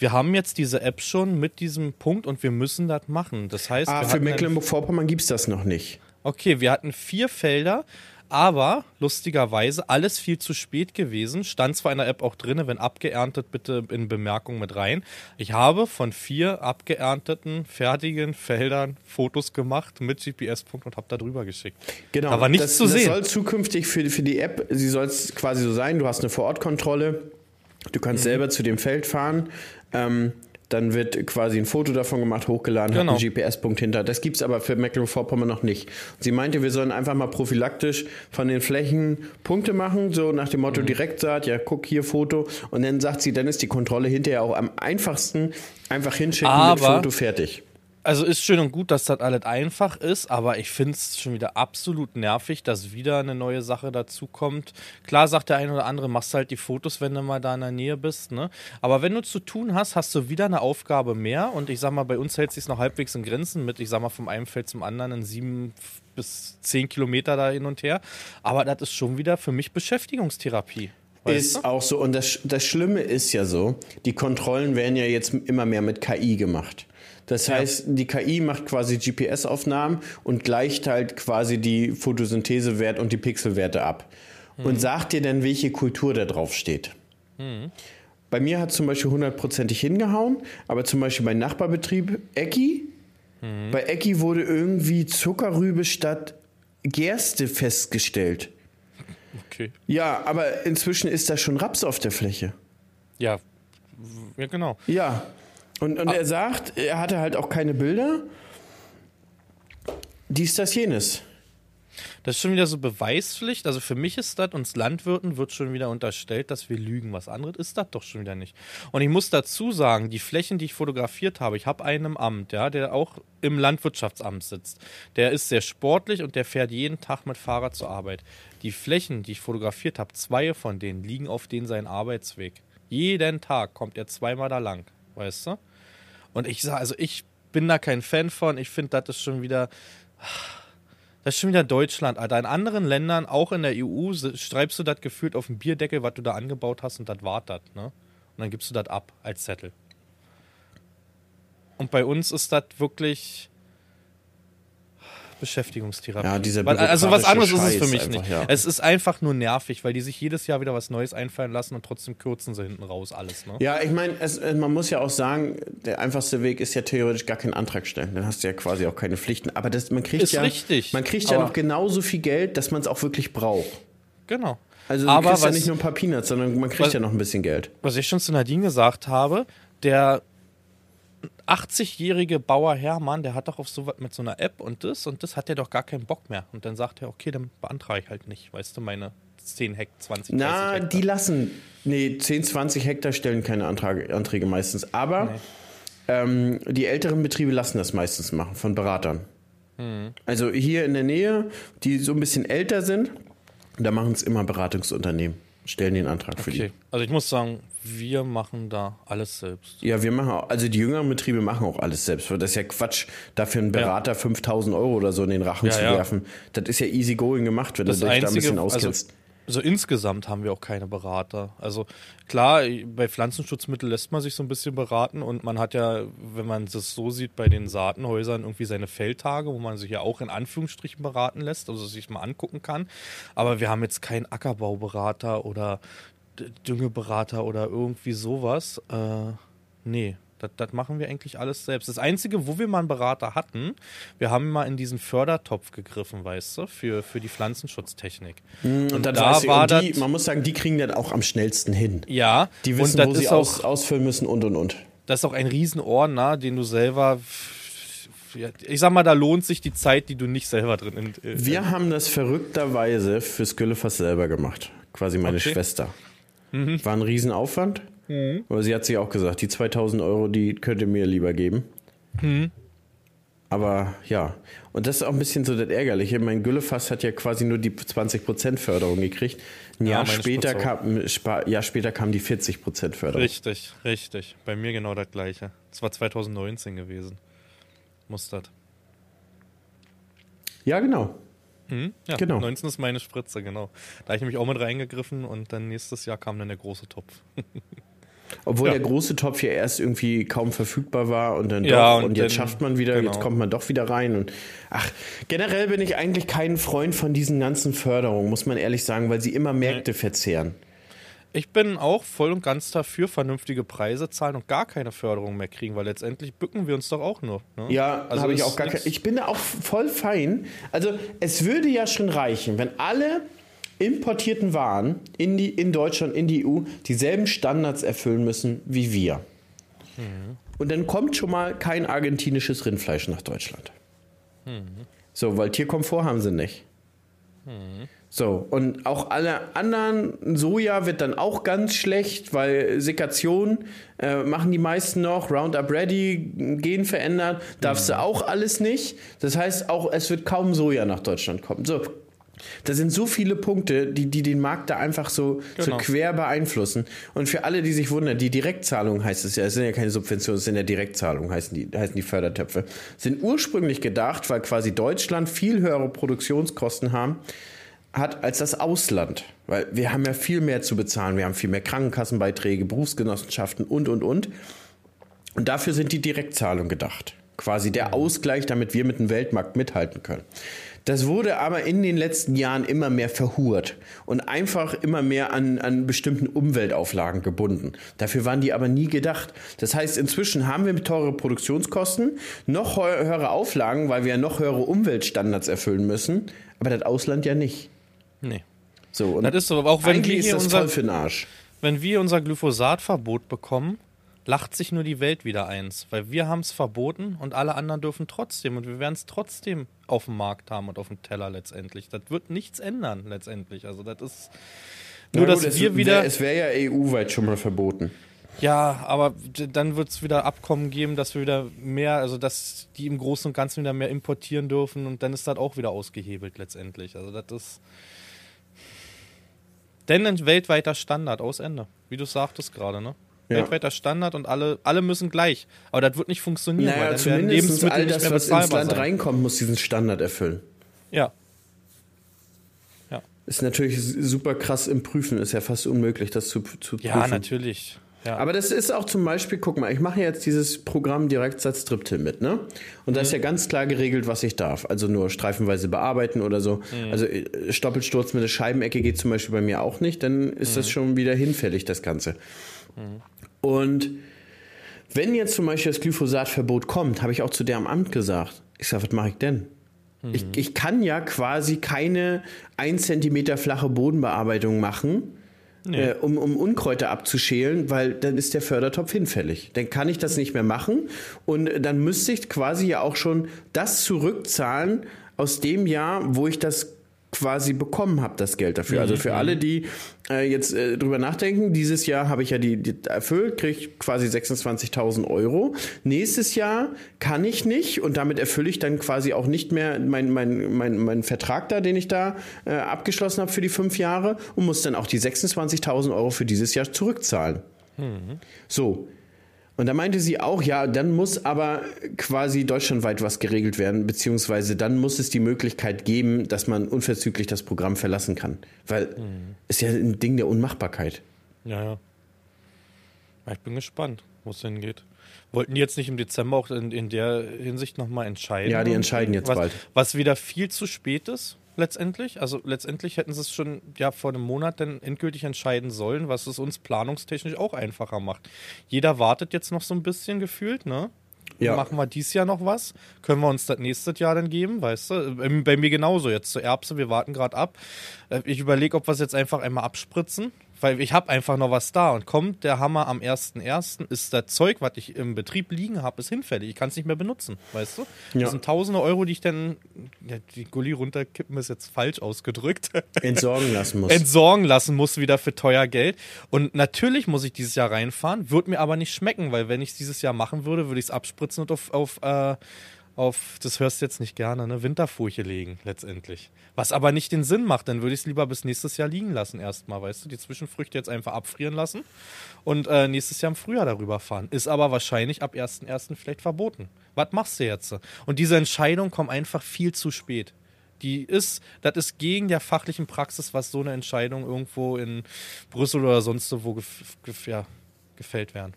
wir haben jetzt diese App schon mit diesem Punkt und wir müssen das machen. Das heißt, ah, für Mecklenburg-Vorpommern gibt es das noch nicht. Okay, wir hatten vier Felder, aber lustigerweise alles viel zu spät gewesen. Stand zwar in der App auch drin, wenn abgeerntet, bitte in Bemerkung mit rein. Ich habe von vier abgeernteten, fertigen Feldern Fotos gemacht mit GPS-Punkt und habe da drüber geschickt. Genau. Da war nichts das, zu das sehen. soll zukünftig für, für die App, sie soll es quasi so sein, du hast eine Vorortkontrolle, du Mhm. kannst selber zu dem Feld fahren, ähm, dann wird quasi ein Foto davon gemacht, hochgeladen, Genau. hat einen GPS-Punkt hinter. Das gibt's aber für Mecklenburg-Vorpommern noch nicht. Sie meinte, wir sollen einfach mal prophylaktisch von den Flächen Punkte machen, so nach dem Mhm. Motto direkt sagt, ja, guck hier Foto. Und dann sagt sie, dann ist die Kontrolle hinterher auch am einfachsten, einfach hinschicken mit Aber- Foto fertig. Also ist schön und gut, dass das alles einfach ist, aber ich finde es schon wieder absolut nervig, dass wieder eine neue Sache dazu kommt. Klar sagt der eine oder andere, machst halt die Fotos, wenn du mal da in der Nähe bist, ne? Aber wenn du zu tun hast, hast du wieder eine Aufgabe mehr und ich sag mal, bei uns hält sich noch halbwegs in Grenzen mit, ich sag mal, vom einen Feld zum anderen in sieben bis zehn Kilometer da hin und her. Aber das ist schon wieder für mich Beschäftigungstherapie. Weißt ist du? auch so. Und das, das Schlimme ist ja so, die Kontrollen werden ja jetzt immer mehr mit KI gemacht. Das heißt, die KI macht quasi GPS-Aufnahmen und gleicht halt quasi die Photosynthesewert und die Pixelwerte ab. Und sagt dir dann, welche Kultur da drauf steht. Bei mir hat zum Beispiel hundertprozentig hingehauen, aber zum Beispiel mein Nachbarbetrieb Ecki, bei Ecki wurde irgendwie Zuckerrübe statt Gerste festgestellt. Okay. Ja, aber inzwischen ist da schon Raps auf der Fläche. Ja. Ja, genau. Ja. Und, und er sagt, er hatte halt auch keine Bilder. Dies, das, jenes. Das ist schon wieder so Beweispflicht. Also für mich ist das, uns Landwirten wird schon wieder unterstellt, dass wir lügen. Was anderes ist das doch schon wieder nicht. Und ich muss dazu sagen, die Flächen, die ich fotografiert habe, ich habe einen im Amt, ja, der auch im Landwirtschaftsamt sitzt. Der ist sehr sportlich und der fährt jeden Tag mit Fahrrad zur Arbeit. Die Flächen, die ich fotografiert habe, zwei von denen liegen auf den seinen Arbeitsweg. Jeden Tag kommt er zweimal da lang, weißt du? Und ich sage, also ich bin da kein Fan von. Ich finde, das ist schon wieder. Das ist schon wieder Deutschland, Alter. In anderen Ländern, auch in der EU, schreibst du das gefühlt auf den Bierdeckel, was du da angebaut hast, und das war das, ne? Und dann gibst du das ab als Zettel. Und bei uns ist das wirklich. Beschäftigungstherapie. Ja, dieser Weil- also was anderes ist es für mich Scheiß nicht. einfach, ja. Es ist einfach nur nervig, weil die sich jedes Jahr wieder was Neues einfallen lassen und trotzdem kürzen sie hinten raus alles. Ne? Ja, ich meine, äh, man muss ja auch sagen, der einfachste Weg ist ja theoretisch gar keinen Antrag stellen. Dann hast du ja quasi auch keine Pflichten. Aber das, man kriegt Ist ja, richtig, man kriegt ja noch genauso viel Geld, dass man es auch wirklich braucht. Genau. Also du Aber kriegst ja nicht nur ein paar Peanuts, sondern man kriegt Was- ja noch ein bisschen Geld. was ich schon zu Nadine gesagt habe, der 80-jährige Bauer Hermann, der hat doch auf so was mit so einer App und das und das hat der doch gar keinen Bock mehr. Und dann sagt er, okay, dann beantrage ich halt nicht, weißt du, meine 10 Hektar, 20, 30 Na, Hektar. die lassen, nee, 10, 20 Hektar stellen keine Antrag, Anträge meistens. Aber ähm, die älteren Betriebe lassen das meistens machen, von Beratern. Hm. Also hier in der Nähe, die so ein bisschen älter sind, da machen es immer Beratungsunternehmen, stellen den Antrag für die. Okay, also ich muss sagen, wir machen da alles selbst. Ja, wir machen auch, also die jüngeren Betriebe machen auch alles selbst. Das ist ja Quatsch, dafür einen Berater 5000 Euro oder so in den Rachen Ja, zu ja. werfen. Das ist ja easy going gemacht, wenn Das du dich da ein bisschen also, auskennst. also insgesamt haben wir auch keine Berater. Also klar, bei Pflanzenschutzmitteln lässt man sich so ein bisschen beraten und man hat ja, wenn man das so sieht, bei den Saatenhäusern irgendwie seine Feldtage, wo man sich ja auch in Anführungsstrichen beraten lässt, also sich mal angucken kann. Aber wir haben jetzt keinen Ackerbauberater oder Düngeberater oder irgendwie sowas. Äh, nee. Das, das machen wir eigentlich alles selbst. Das Einzige, wo wir mal einen Berater hatten, wir haben mal in diesen Fördertopf gegriffen, weißt du, für, für die Pflanzenschutztechnik. Und, dann da ich, war und die, das- man muss sagen, die kriegen dann auch am schnellsten hin. Ja, Die und wissen, das wo sie aus, auch, ausfüllen müssen und und und. das ist auch ein Riesenordner, den du selber. Ich sag mal, da lohnt sich die Zeit, die du nicht selber drin. in- äh, Wir haben das verrückterweise fürs Güllefass selber gemacht. Quasi meine Okay. Mhm. Schwester. War ein Riesenaufwand. Aber sie hat sich auch gesagt, die 2000 Euro, die könnt ihr mir lieber geben. Mhm. Aber ja, und das ist auch ein bisschen so das Ärgerliche. Mein Güllefass hat ja quasi nur die 20% Förderung gekriegt. Ein Ja, Jahr, meine später kam, Jahr später kam die 40% Förderung. Richtig, richtig. Bei mir genau das gleiche. Es war 2019 gewesen. Mustert. Ja, genau. Hm? Ja, Genau. 19 ist meine Spritze, genau. Da habe ich nämlich auch mit reingegriffen und dann nächstes Jahr kam dann der große Topf. Obwohl Ja. der große Topf ja erst irgendwie kaum verfügbar war und dann Ja, doch und und, jetzt dann- schafft man wieder, genau. jetzt kommt man doch wieder rein und ach, generell bin ich eigentlich kein Freund von diesen ganzen Förderungen, muss man ehrlich sagen, weil sie immer Märkte verzehren. Ich bin auch voll und ganz dafür, vernünftige Preise zahlen und gar keine Förderung mehr kriegen, weil letztendlich bücken wir uns doch auch nur. Ne? Ja, Also habe ich auch gar nix- kein, Ich bin da auch voll fein. Also es würde ja schon reichen, wenn alle importierten Waren in, die, in Deutschland, in die EU, dieselben Standards erfüllen müssen wie wir. Und dann kommt schon mal kein argentinisches Rindfleisch nach Deutschland. So, weil Tierkomfort haben sie nicht. So, und auch alle anderen, Soja wird dann auch ganz schlecht, weil Sekation äh, machen die meisten noch, Roundup Ready, Gen verändert, darfst du auch alles nicht. Das heißt auch, es wird kaum Soja nach Deutschland kommen. So, da sind so viele Punkte, die, die den Markt da einfach so, so Genau. quer beeinflussen. Und für alle, die sich wundern, die Direktzahlungen heißt es ja, es sind ja keine Subventionen, es sind ja Direktzahlungen, heißen die, heißen die Fördertöpfe, sind ursprünglich gedacht, weil quasi Deutschland viel höhere Produktionskosten haben, hat als das Ausland. Weil wir haben ja viel mehr zu bezahlen. Wir haben viel mehr Krankenkassenbeiträge, Berufsgenossenschaften und, und, und. Und dafür sind die Direktzahlungen gedacht. Quasi der Ausgleich, damit wir mit dem Weltmarkt mithalten können. Das wurde aber in den letzten Jahren immer mehr verhurt und einfach immer mehr an, an bestimmten Umweltauflagen gebunden. Dafür waren die aber nie gedacht. Das heißt, inzwischen haben wir teure Produktionskosten, noch höhere Auflagen, weil wir ja noch höhere Umweltstandards erfüllen müssen, aber das Ausland ja nicht. Nee. So, und Das ist so, aber auch wenn eigentlich wir unser-. Wenn wir unser Glyphosatverbot bekommen, lacht sich nur die Welt wieder eins. Weil wir haben es verboten und alle anderen dürfen trotzdem. Und wir werden es trotzdem auf dem Markt haben und auf dem Teller letztendlich. Das wird nichts ändern letztendlich. Also das ist nur, dass gut, es wir wär- wieder... Es wäre ja EU-weit schon mal verboten. Ja, aber dann wird es wieder Abkommen geben, dass wir wieder mehr, also dass die im Großen und Ganzen wieder mehr importieren dürfen und dann ist das auch wieder ausgehebelt letztendlich. Also das ist. Denn ein weltweiter Standard aus Ende. Wie du sagtest gerade, ne? Ja. Weltweiter Standard und alle, alle müssen gleich. Aber das wird nicht funktionieren, weil Naja, dann werden zumindest Lebensmittel all nicht das, was ins Land sein. reinkommt, muss diesen Standard erfüllen. Ja. Ja. Ist natürlich super krass im Prüfen, ist ja fast unmöglich, das zu, zu Ja, prüfen. natürlich. Ja. Aber das ist auch zum Beispiel, guck mal, ich mache jetzt dieses Programm Direktsatz Triptil mit, ne? Und da ist ja ganz klar geregelt, was ich darf. Also nur streifenweise bearbeiten oder so. Also äh, Stoppelsturz mit der Scheibenecke geht zum Beispiel bei mir auch nicht, dann ist das schon wieder hinfällig, das Ganze. Und wenn jetzt zum Beispiel das Glyphosatverbot kommt, habe ich auch zu der am Amt gesagt, ich sage, was mache ich denn? Ich, ich kann ja quasi keine 1 Zentimeter flache Bodenbearbeitung machen, äh, um, um Unkräuter abzuschälen, weil dann ist der Fördertopf hinfällig. Dann kann ich das nicht mehr machen und dann müsste ich quasi ja auch schon das zurückzahlen aus dem Jahr, wo ich das quasi bekommen habe, das Geld dafür. Also für alle, die äh, jetzt äh, drüber nachdenken, dieses Jahr habe ich ja die, die erfüllt, kriege quasi 26.000 Euro. Nächstes Jahr kann ich nicht und damit erfülle ich dann quasi auch nicht mehr meinen mein, mein, mein Vertrag da, den ich da äh, abgeschlossen habe für die fünf Jahre und muss dann auch die 26.000 Euro für dieses Jahr zurückzahlen. So. Und da meinte sie auch, ja, dann muss aber quasi deutschlandweit was geregelt werden, beziehungsweise dann muss es die Möglichkeit geben, dass man unverzüglich das Programm verlassen kann. Weil ist ja ein Ding der Unmachbarkeit. Ja, ja. Ja, Ich bin gespannt, wo es hingeht. Wollten die jetzt nicht im Dezember auch in, in der Hinsicht nochmal entscheiden? Ja, die entscheiden jetzt was, bald. Was wieder viel zu spät ist, letztendlich. Also letztendlich hätten sie es schon ja vor einem Monat dann endgültig entscheiden sollen, was es uns planungstechnisch auch einfacher macht. Jeder wartet jetzt noch so ein bisschen gefühlt, ne? Ja. Machen wir dies Jahr noch was? Können wir uns das nächstes Jahr dann geben, weißt du? Bei- Bei mir genauso jetzt zur Erbse, wir warten gerade ab. Äh, Ich überlege, ob wir es jetzt einfach einmal abspritzen, weil ich habe einfach noch was da und kommt der Hammer am 1.1., ist das Zeug, was ich im Betrieb liegen habe, ist hinfällig. Ich kann es nicht mehr benutzen, weißt du? Ja. Das sind tausende Euro, die ich dann, ja, die Gulli runterkippen ist jetzt falsch ausgedrückt. Entsorgen lassen muss. entsorgen lassen muss wieder für teuer Geld. Und natürlich muss ich dieses Jahr reinfahren, wird mir aber nicht schmecken, weil wenn ich es dieses Jahr machen würde, würde ich es abspritzen und auf, auf, äh, auf, das hörst du jetzt nicht gerne, ne, Winterfurche legen letztendlich. Was aber nicht den Sinn macht, dann würde ich es lieber bis nächstes Jahr liegen lassen erstmal, weißt du, die Zwischenfrüchte jetzt einfach abfrieren lassen und äh, nächstes Jahr im Frühjahr darüber fahren. Ist aber wahrscheinlich ab 1.1. vielleicht verboten. Was machst du jetzt? Und diese Entscheidung kommt einfach viel zu spät. Die ist, das ist gegen der fachlichen Praxis, was so eine Entscheidung irgendwo in Brüssel oder sonst wo gef gef ja, gefällt werden.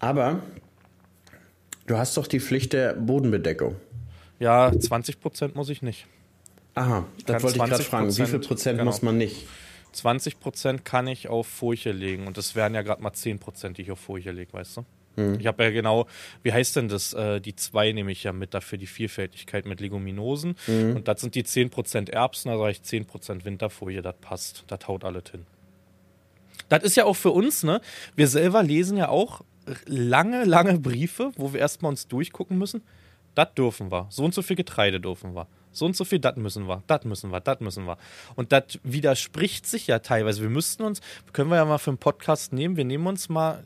Aber du hast doch die Pflicht der Bodenbedeckung. Ja, 20 Prozent muss ich nicht. Aha, das Kann wollte ich gerade 20%, fragen. Wie viel Prozent genau. muss man nicht? 20 Prozent kann ich auf Furche legen und das wären ja gerade mal 10 Prozent, die ich auf Furche lege, weißt du? Ich habe ja genau, wie heißt denn das? Äh, die zwei nehme ich ja mit dafür die Vielfältigkeit mit Leguminosen. Und das sind die 10 Prozent Erbsen, also ich 10 Prozent Winterfolie, das passt. Das haut alles hin. Das ist ja auch für uns, ne? Wir selber lesen ja auch lange, lange Briefe, wo wir erstmal uns durchgucken müssen. Das dürfen wir. So und so viel Getreide dürfen wir. So und so viel, das müssen wir, das müssen wir, das müssen wir. Und das widerspricht sich ja teilweise. Wir müssten uns, können wir ja mal für einen Podcast nehmen, wir nehmen uns mal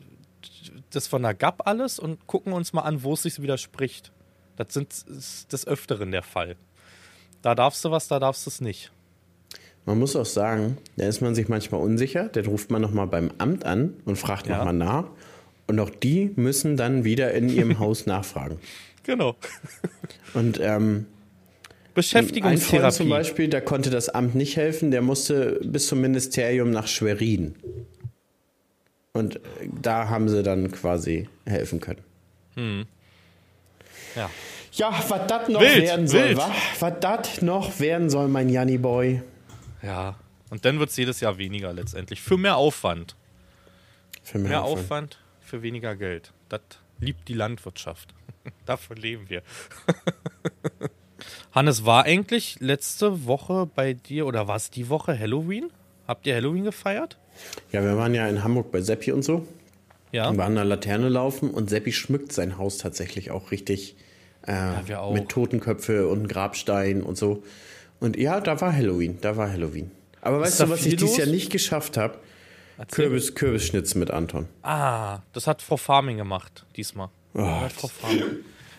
das von der GAP alles und gucken uns mal an, wo es sich widerspricht. Das sind ist des Öfteren der Fall. Da darfst du was, da darfst du es nicht. Man muss auch sagen, da ist man sich manchmal unsicher. Dann ruft man nochmal beim Amt an und fragt Ja. nochmal nach. Und auch die müssen dann wieder in ihrem Haus nachfragen. Genau. Und ähm, ein Freund zum Beschäftigungstherapie. Beispiel, da konnte das Amt nicht helfen. Der musste bis zum Ministerium nach Schwerin. Und da haben sie dann quasi helfen können. Ja. Ja, was das noch Wild, werden soll? Was das noch werden soll, mein Janni Boy. ja. Und dann wird es jedes Jahr weniger letztendlich. Für mehr Aufwand. Für mehr, Mehr Aufwand. Aufwand für weniger Geld. Das liebt die Landwirtschaft. Davon leben wir. Hannes, war eigentlich letzte Woche bei dir oder war es die Woche Halloween? Habt ihr Halloween gefeiert? Ja, wir waren ja in Hamburg bei Seppi und so. Ja. Und waren der Laterne laufen und Seppi schmückt sein Haus tatsächlich auch richtig äh, wir auch. mit Totenköpfe und Grabstein und so. Und ja, da war Halloween, da war Halloween. Aber weißt da du, was ich dieses los? Jahr nicht geschafft habe? Erzähl. Kürbis, Kürbisschnitzel mit Anton. Ah, das hat Frau Farming gemacht diesmal. Oh, Frau Farming.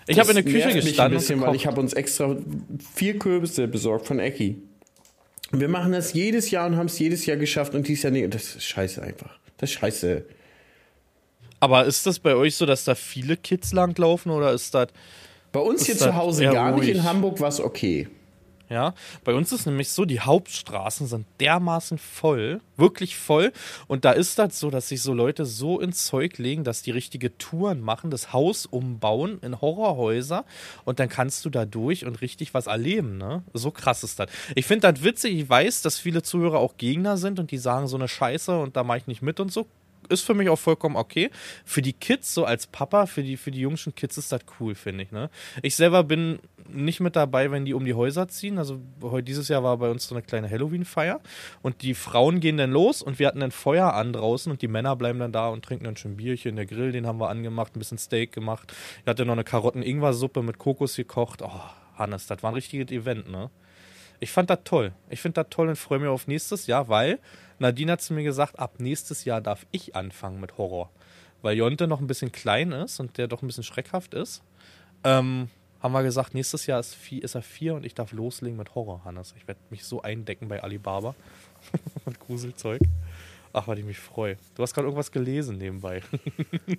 Ich habe in der Küche mich ein gestanden bisschen, weil ich habe uns extra vier Kürbisse besorgt von Ecki. Wir machen das jedes Jahr und haben es jedes Jahr geschafft und dieses Jahr nicht. Das ist scheiße einfach. Das ist scheiße. Aber ist das bei euch so, dass da viele Kids langlaufen oder ist das Bei uns Ist hier zu Hause gar nicht. ruhig? In Hamburg war es okay. Ja, bei uns ist nämlich so, die Hauptstraßen sind dermaßen voll, wirklich voll. Und da ist das so, dass sich so Leute so ins Zeug legen, dass die richtige Touren machen, das Haus umbauen in Horrorhäuser und dann kannst du da durch und richtig was erleben, ne? So krass ist das. Ich finde das witzig, ich weiß, dass viele Zuhörer auch Gegner sind und die sagen so eine Scheiße und da mache ich nicht mit und so ist für mich auch vollkommen okay. Für die Kids, so als Papa, für die, für die jungschen Kids ist das cool, finde ich. Ne? Ich selber bin nicht mit dabei, wenn die um die Häuser ziehen. Also heute dieses Jahr war bei uns so eine kleine Halloween-Feier und die Frauen gehen dann los und wir hatten ein Feuer an draußen und die Männer bleiben dann da und trinken dann schon Bierchen. Der Grill, den haben wir angemacht, ein bisschen Steak gemacht. Ich hatte noch eine Karotten-Ingwer-Suppe mit Kokos gekocht. Oh, Hannes, das war ein richtiges Event, ne? Ich fand das toll. Ich finde das toll und freue mich auf nächstes Jahr, weil Nadine hat zu mir gesagt, ab nächstes Jahr darf ich anfangen mit Horror. Weil Jonte noch ein bisschen klein ist und der doch ein bisschen schreckhaft ist. Ähm, haben wir gesagt, nächstes Jahr ist, vier, ist er vier und ich darf loslegen mit Horror, Hannes. Ich werde mich so eindecken bei Alibaba. mit Gruselzeug. Ach, weil ich mich freue. Du hast gerade irgendwas gelesen nebenbei.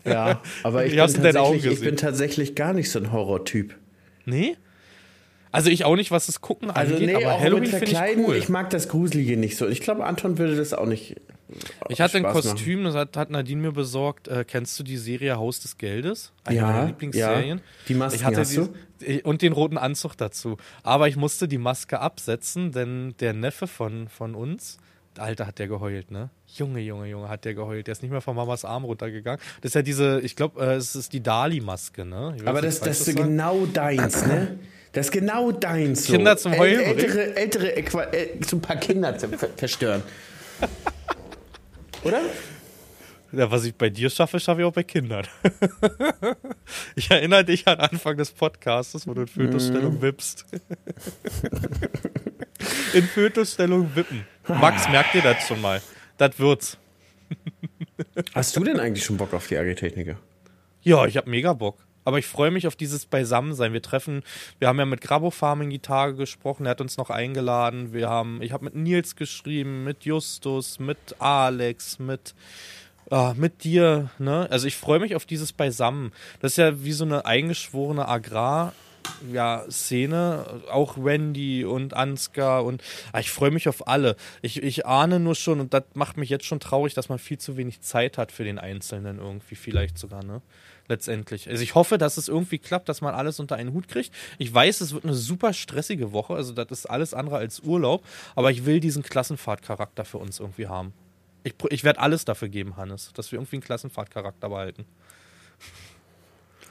ja, aber ich bin, ich bin tatsächlich gar nicht so ein Horrortyp. Nee? Also ich auch nicht, was das Gucken also angeht, nee, aber Halloween finde ich cool. Ich mag das Gruselige nicht so. Ich glaube, Anton würde das auch nicht. Ich hatte ein Kostüm, machen. das hat, hat, Nadine mir besorgt. Äh, kennst du die Serie Haus des Geldes? Eine ja, meiner Lieblingsserien. Ja. Die Maske ich hatte hast die, Und den roten Anzug dazu. Aber ich musste die Maske absetzen, denn der Neffe von, von uns, Alter, hat der geheult, ne? Junge, Junge, Junge, hat der geheult. Der ist nicht mehr von Mamas Arm runtergegangen. Das ist ja diese, ich glaube, äh, es ist die Dali-Maske, ne? Aber das, das ist genau deins, ne? Das ist genau deins. So. Kinder zum Heulen. Ältere, ältere Äqua äh, so ein paar Kinder zu verstören. Oder? Ja, was ich bei dir schaffe, schaffe ich auch bei Kindern. ich erinnere dich an Anfang des Podcasts, wo du in Fötusstellung mm. wippst. in Fötusstellung wippen. Max, merkt dir das schon mal. Das wird's. Hast du denn eigentlich schon Bock auf die Agritechniker? Ja, ich hab mega Bock. Aber ich freue mich auf dieses Beisammensein. Wir treffen, wir haben ja mit Grabo Farming die Tage gesprochen, er hat uns noch eingeladen. Wir haben, ich habe mit Nils geschrieben, mit Justus, mit Alex, mit ah, mit dir, ne? Also ich freue mich auf dieses Beisammen. Das ist ja wie so eine eingeschworene Agrar ja, Szene, auch Randy und Ansgar und ah, ich freue mich auf alle. Ich, ich ahne nur schon und das macht mich jetzt schon traurig, dass man viel zu wenig Zeit hat für den Einzelnen irgendwie, vielleicht sogar, ne? letztendlich. Also ich hoffe, dass es irgendwie klappt, dass man alles unter einen Hut kriegt. Ich weiß, es wird eine super stressige Woche, also das ist alles andere als Urlaub, aber ich will diesen Klassenfahrtcharakter für uns irgendwie haben. Ich, ich werde alles dafür geben, Hannes, dass wir irgendwie einen Klassenfahrtcharakter behalten.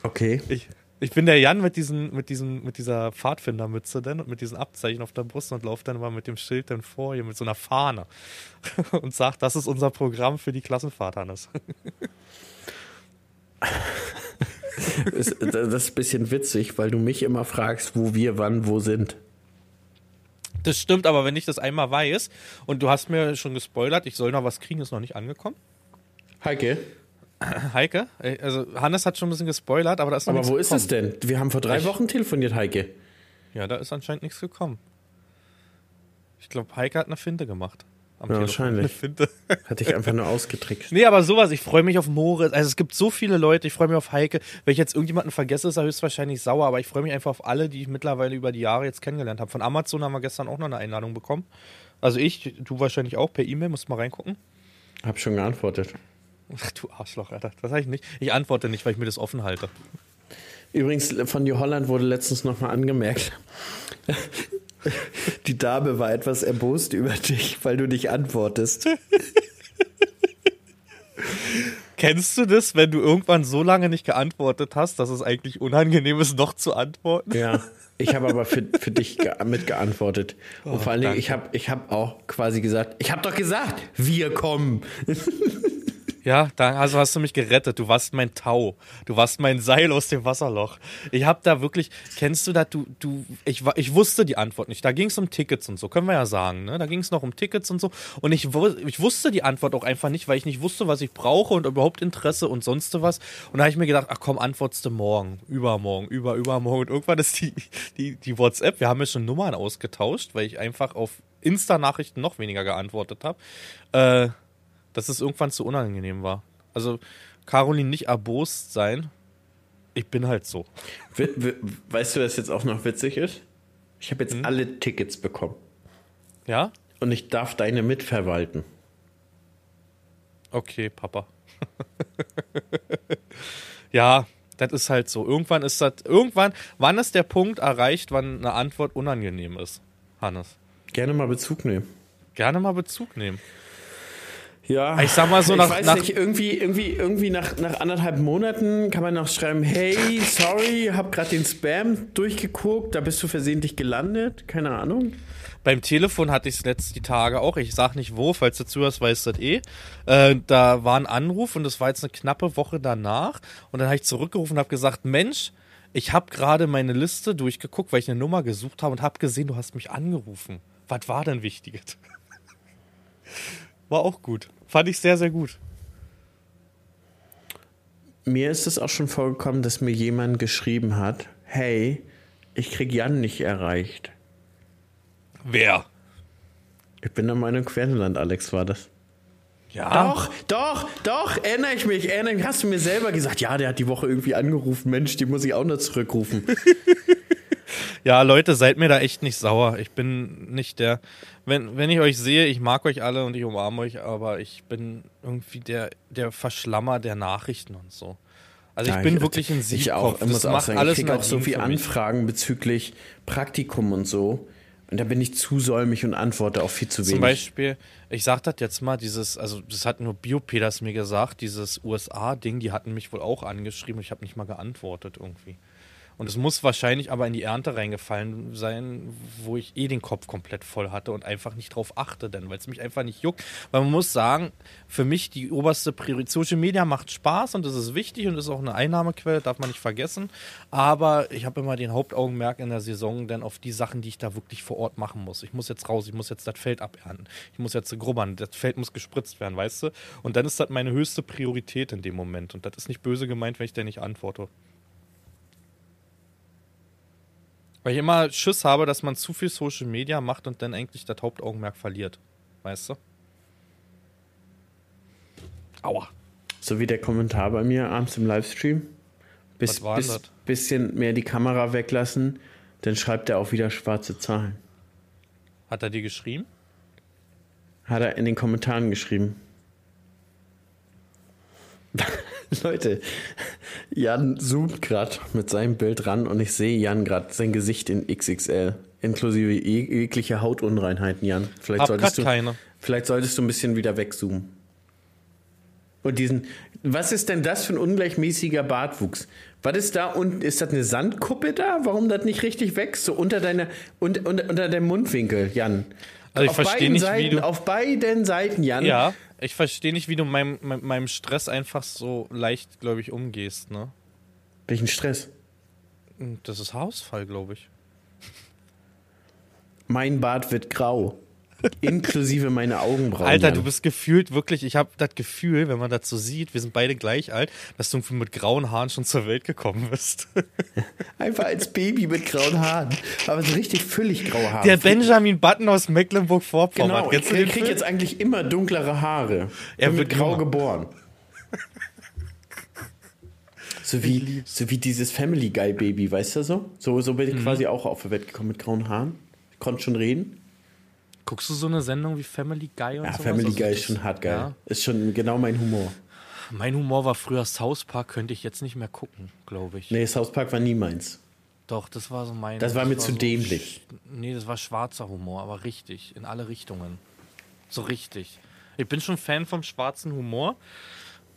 Okay. Ich, ich bin der Jan mit, diesen, mit, diesen, mit dieser Pfadfindermütze denn und mit diesen Abzeichen auf der Brust und laufe dann mal mit dem Schild dann vor hier mit so einer Fahne und sage, das ist unser Programm für die Klassenfahrt, Hannes. das ist ein bisschen witzig, weil du mich immer fragst, wo wir wann wo sind. Das stimmt, aber wenn ich das einmal weiß und du hast mir schon gespoilert, ich soll noch was kriegen, ist noch nicht angekommen. Heike? Heike? Also Hannes hat schon ein bisschen gespoilert, aber da ist noch Aber wo ist es denn? Wir haben vor drei ich Wochen telefoniert, Heike. Ja, da ist anscheinend nichts gekommen. Ich glaube, Heike hat eine Finte gemacht ja, Wahrscheinlich. Finde. Hatte ich einfach nur ausgetrickst. Nee, aber sowas, ich freue mich auf Moritz. Also es gibt so viele Leute, ich freue mich auf Heike. Wenn ich jetzt irgendjemanden vergesse, ist er höchstwahrscheinlich sauer, aber ich freue mich einfach auf alle, die ich mittlerweile über die Jahre jetzt kennengelernt habe. Von Amazon haben wir gestern auch noch eine Einladung bekommen. Also ich, du wahrscheinlich auch per E-Mail, musst mal reingucken. Hab schon geantwortet. Ach du Arschloch, Alter. Das sage ich nicht. Ich antworte nicht, weil ich mir das offen halte. Übrigens, von New Holland wurde letztens nochmal angemerkt, die Dame war etwas erbost über dich, weil du nicht antwortest. Kennst du das, wenn du irgendwann so lange nicht geantwortet hast, dass es eigentlich unangenehm ist, noch zu antworten? Ja, ich habe aber für, für dich mitgeantwortet. Und oh, vor allen Dingen, ich habe ich hab auch quasi gesagt, ich habe doch gesagt, wir kommen. Ja, da also hast du mich gerettet. Du warst mein Tau. Du warst mein Seil aus dem Wasserloch. Ich hab da wirklich, kennst du das? Du, du, ich, ich wusste die Antwort nicht. Da ging es um Tickets und so, können wir ja sagen. Ne? Da ging es noch um Tickets und so. Und ich, ich wusste die Antwort auch einfach nicht, weil ich nicht wusste, was ich brauche und überhaupt Interesse und sonst was. Und da habe ich mir gedacht, ach komm, antwortest du morgen, übermorgen, über, übermorgen. Und irgendwann ist die, die, die WhatsApp, wir haben ja schon Nummern ausgetauscht, weil ich einfach auf Insta-Nachrichten noch weniger geantwortet habe. Äh, dass es irgendwann zu unangenehm war. Also Caroline nicht erbost sein. Ich bin halt so. We we weißt du, was jetzt auch noch witzig ist? Ich habe jetzt alle Tickets bekommen. Ja? Und ich darf deine mitverwalten. Okay, Papa. ja, das ist halt so. Irgendwann ist das, irgendwann, wann ist der Punkt erreicht, wann eine Antwort unangenehm ist, Hannes? Gerne mal Bezug nehmen. Gerne mal Bezug nehmen. Ja. Ich sag mal so ich nach- weiß nach- nicht, irgendwie, irgendwie, irgendwie nach, nach anderthalb Monaten kann man noch schreiben, hey, sorry, hab gerade den Spam durchgeguckt, da bist du versehentlich gelandet. Keine Ahnung. Beim Telefon hatte ich es letzte Tage auch. Ich sag nicht wo, falls du zuhörst, weißt du das eh. Äh, da war ein Anruf und das war jetzt eine knappe Woche danach. Und dann habe ich zurückgerufen und habe gesagt, Mensch, ich habe gerade meine Liste durchgeguckt, weil ich eine Nummer gesucht habe und habe gesehen, du hast mich angerufen. Was war denn Wichtiges? War auch gut. Fand ich sehr, sehr gut. Mir ist es auch schon vorgekommen, dass mir jemand geschrieben hat, hey, ich krieg Jan nicht erreicht. Wer? Ich bin der Meinung, Querneland, Alex, war das. Ja. Doch, doch, doch, erinnere ich mich, erinnere mich. Hast du mir selber gesagt, ja, der hat die Woche irgendwie angerufen. Mensch, die muss ich auch noch zurückrufen. Ja, Leute, seid mir da echt nicht sauer. Ich bin nicht der. Wenn, wenn ich euch sehe, ich mag euch alle und ich umarme euch, aber ich bin irgendwie der, der Verschlammer der Nachrichten und so. Also ich Ja, bin wirklich ein Ich auch, Siegkopf. ich muss auch sagen, alles ich kriege auch so viele. Anfragen bezüglich Praktikum und so. Und da bin ich zu säumig und antworte auch viel zu wenig. Zum Beispiel, ich sag das jetzt mal, dieses, also das hat nur Biopeders mir gesagt, dieses USA-Ding, die hatten mich wohl auch angeschrieben und ich habe nicht mal geantwortet irgendwie. Und es muss wahrscheinlich aber in die Ernte reingefallen sein, wo ich eh den Kopf komplett voll hatte und einfach nicht drauf achte, denn weil es mich einfach nicht juckt. Weil man muss sagen, für mich die oberste Priorität, Social Media macht Spaß und das ist wichtig und ist auch eine Einnahmequelle, darf man nicht vergessen. Aber ich habe immer den Hauptaugenmerk in der Saison dann auf die Sachen, die ich da wirklich vor Ort machen muss. Ich muss jetzt raus, ich muss jetzt das Feld abernten, ich muss jetzt grubbern, das Feld muss gespritzt werden, weißt du? Und dann ist das meine höchste Priorität in dem Moment. Und das ist nicht böse gemeint, wenn ich dir nicht antworte. Weil ich immer Schiss habe, dass man zu viel Social Media macht und dann eigentlich das Hauptaugenmerk verliert. Weißt du? Aua. so wie der Kommentar bei mir abends im Livestream. Bis, bis, bisschen mehr die Kamera weglassen, dann schreibt er auch wieder schwarze Zahlen. Hat er dir geschrieben? Hat er in den Kommentaren geschrieben. Leute, Jan zoomt gerade mit seinem Bild ran und ich sehe Jan gerade sein Gesicht in XXL. Inklusive jeg- jeglicher Hautunreinheiten, Jan. Vielleicht Hab solltest, du, keine. vielleicht solltest du ein bisschen wieder wegzoomen. Und diesen, was ist denn das für ein ungleichmäßiger Bartwuchs? Was ist da und ist das eine Sandkuppe da? Warum das nicht richtig wächst? So unter deiner und, und, unter dem Mundwinkel, Jan. Also ich auf versteh beiden nicht, wie Seiten, du- auf beiden Seiten, Jan. Ja. Ich verstehe nicht, wie du meinem, meinem, Stress einfach so leicht, glaube ich, umgehst, ne? Welchen Stress? Das ist Haarausfall, glaube ich. Mein Bart wird grau. Inklusive meine Augenbrauen. Alter, du bist gefühlt wirklich, ich habe das Gefühl, wenn man das so sieht, wir sind beide gleich alt, dass du mit grauen Haaren schon zur Welt gekommen bist. einfach als Baby mit grauen Haaren. Aber so richtig völlig graue Haare. Der Benjamin Button aus Mecklenburg-Vorpommern. Genau, ich Kennst den krieg jetzt eigentlich immer dunklere Haare. Er Bin wird grau immer. geboren. So wie, so wie dieses Family Guy Baby, weißt du so? So, so Mhm. bin ich quasi auch auf die Welt gekommen mit grauen Haaren. Ich konnte schon reden. Guckst du so eine Sendung wie Family Guy und Ja, sowas? Family Also Guy ist schon hart geil. Ja. Ist schon genau mein Humor. Mein Humor war früher South Park, könnte ich jetzt nicht mehr gucken, glaube ich. Nee, South Park war nie meins. Doch, das war so mein. Das war mir zu so dämlich. Nee, das war schwarzer Humor, aber richtig, in alle Richtungen. So richtig. Ich bin schon Fan vom schwarzen Humor.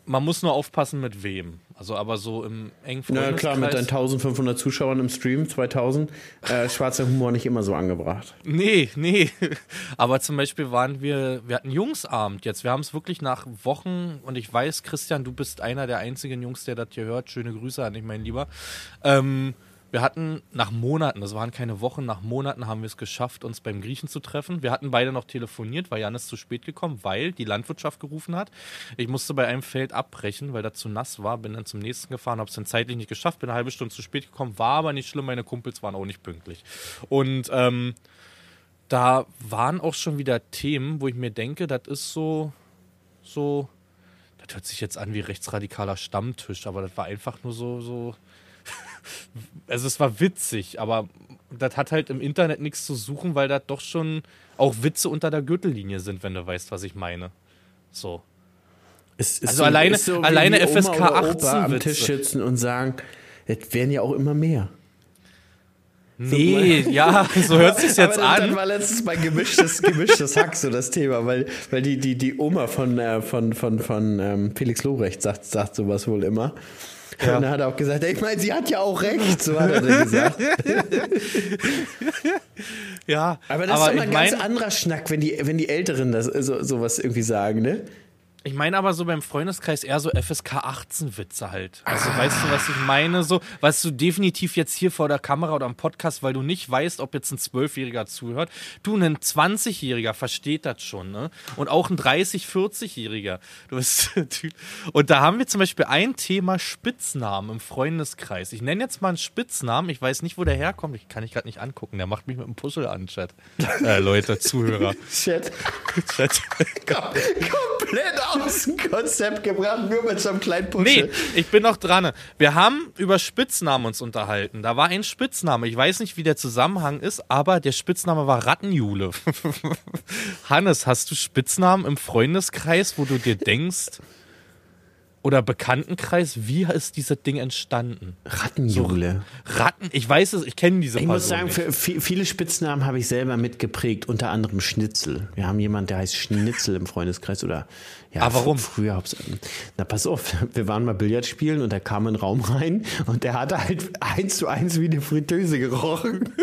Man muss nur aufpassen, mit wem. Also, aber so im engen Na klar, mit deinen 1500 Zuschauern im Stream, 2000, äh, schwarzer Humor nicht immer so angebracht. Nee, nee. Aber zum Beispiel waren wir, wir hatten Jungsabend jetzt. Wir haben es wirklich nach Wochen und ich weiß, Christian, du bist einer der einzigen Jungs, der das hier hört. Schöne Grüße an dich, mein Lieber. Ähm, wir hatten nach Monaten, das waren keine Wochen, nach Monaten haben wir es geschafft, uns beim Griechen zu treffen. Wir hatten beide noch telefoniert, weil Jan ist zu spät gekommen, weil die Landwirtschaft gerufen hat. Ich musste bei einem Feld abbrechen, weil das zu nass war, bin dann zum nächsten gefahren, habe es dann zeitlich nicht geschafft, bin eine halbe Stunde zu spät gekommen, war aber nicht schlimm, meine Kumpels waren auch nicht pünktlich. Und ähm, da waren auch schon wieder Themen, wo ich mir denke, das ist so, so, das hört sich jetzt an wie rechtsradikaler Stammtisch, aber das war einfach nur so, so, also es war witzig, aber das hat halt im Internet nichts zu suchen, weil das doch schon auch Witze unter der Gürtellinie sind, wenn du weißt, was ich meine. So. Es ist Also alleine- ist wie alleine die Oma FSK oder 18 Opa am Witze. Tisch sitzen und sagen, es werden ja auch immer mehr. Nee, ja, so hört sich's jetzt Aber das an. war letztens bei gemischtes, gemischtes Hack so das Thema, weil, weil die, die, die Oma von, äh, von, von, von ähm, Felix Lobrecht sagt, sagt sowas wohl immer. Und dann hat er auch gesagt, ich meine, sie hat ja auch recht, so hat er dann gesagt. Ja, Aber das ist immer ich ein ganz anderer Schnack, wenn die, wenn die Älteren das so, sowas irgendwie sagen, ne? Ich meine aber so beim Freundeskreis eher so FSK 18 Witze halt. Also Ah. weißt du, was ich meine? So, was du definitiv jetzt hier vor der Kamera oder am Podcast, weil du nicht weißt, ob jetzt ein Zwölfjähriger zuhört. Du, ein 20-Jähriger versteht das schon, ne? Und auch ein 30-, 40-Jähriger. Du bist Typ. Und da haben wir zum Beispiel ein Thema Spitznamen im Freundeskreis. Ich nenne jetzt mal einen Spitznamen. Ich weiß nicht, wo der herkommt. Ich kann ich gerade nicht angucken. Der macht mich mit einem Puzzle an, Chat. Äh, Leute, Zuhörer. Shit. Chat. Komplett aus dem Konzept gebracht, nur mit so einem kleinen Puzzle. Nee, ich bin noch dran. Wir haben über Spitznamen uns unterhalten. Da war ein Spitzname. Ich weiß nicht, wie der Zusammenhang ist, aber der Spitzname war Rattenjule. Hannes, hast du Spitznamen im Freundeskreis, wo du dir denkst, oder Bekanntenkreis, wie ist dieses Ding entstanden? Rattenjule. Ratten, ich weiß es, ich kenne diese Ich muss sagen, für vi- viele Spitznamen habe ich selber mitgeprägt, unter anderem Schnitzel. Wir haben jemanden, der heißt Schnitzel im Freundeskreis oder ja, Ah, warum? Früher hab's, na pass auf, wir waren mal Billard spielen und da kam ein Raum rein und der hatte halt eins zu eins wie eine Fritteuse gerochen.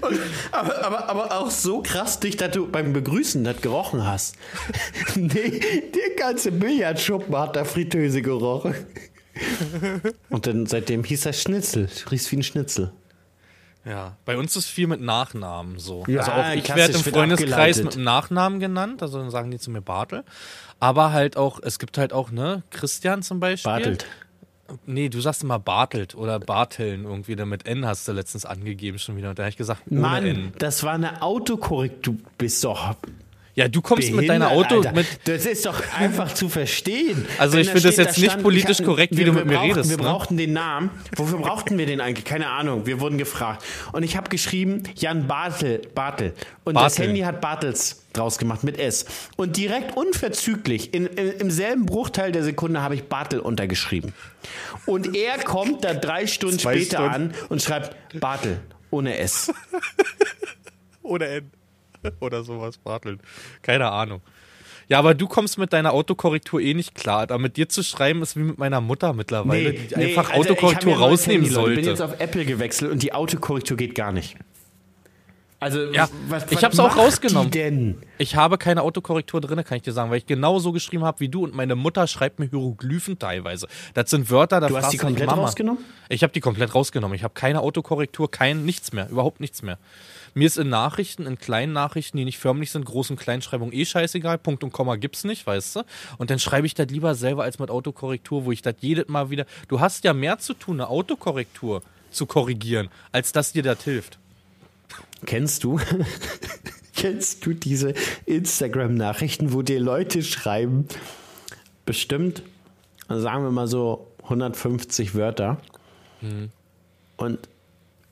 Und, aber, aber, aber auch so krass dicht, dass du beim Begrüßen das gerochen hast. nee, der ganze Billardschuppen hat da Fritteuse gerochen. Und dann seitdem hieß er Schnitzel. Riechst wie ein Schnitzel. Ja, bei uns ist viel mit Nachnamen so. Ja, also auch ich werde im Freundeskreis abgeleitet. mit dem Nachnamen genannt, also dann sagen die zu mir Bartel. Aber halt auch, es gibt halt auch, ne, Christian zum Beispiel. Bartelt. Nee, du sagst immer Bartelt oder Barteln irgendwie, dann mit N hast du letztens angegeben schon wieder. Und da habe ich gesagt, ohne Mann, N. das war eine Autokorrektur. Du bist doch Ja, du kommst mit deiner behindert, Auto, Alter. mit, Das ist doch einfach zu verstehen. Also Wenn ich finde das jetzt da nicht politisch hab- korrekt, wie wir- du mit mir redest, Wir ne? brauchten den Namen. Wofür brauchten wir den eigentlich? Keine Ahnung. Wir wurden gefragt. Und ich habe geschrieben, Jan Bartel. Bartel. Und das Bartel. Handy hat Bartels draus gemacht mit S. Und direkt unverzüglich, in, in, im selben Bruchteil der Sekunde, habe ich Bartel untergeschrieben. Und er kommt da drei Stunden Zwei später Stunden. an und schreibt Bartel ohne S. Ohne N. Oder sowas, Barteln. Keine Ahnung. Ja, aber du kommst mit deiner Autokorrektur eh nicht klar. Da mit dir zu schreiben ist wie mit meiner Mutter mittlerweile, die einfach also Autokorrektur rausnehmen Handy, Leute. Ich bin sollte. jetzt auf Apple gewechselt und die Autokorrektur geht gar nicht. Also, Ja, was, ich was hab's auch rausgenommen. Ich habe keine Autokorrektur drin, kann ich dir sagen, weil ich genau so geschrieben habe wie du und meine Mutter schreibt mir Hieroglyphen teilweise. Das sind Wörter, da Du hast die komplett Mama. rausgenommen? Ich habe die komplett rausgenommen. Ich habe keine Autokorrektur, kein nichts mehr, überhaupt nichts mehr. Mir ist in Nachrichten, in kleinen Nachrichten, die nicht förmlich sind, Groß- und Kleinschreibung eh scheißegal. Punkt und Komma gibt's nicht, weißt du? Und dann schreibe ich das lieber selber als mit Autokorrektur, wo ich das jedes Mal wieder. Du hast ja mehr zu tun, eine Autokorrektur zu korrigieren, als dass dir das hilft. Kennst du? Kennst du diese Instagram-Nachrichten, wo dir Leute schreiben, bestimmt, sagen wir mal so 150 Wörter und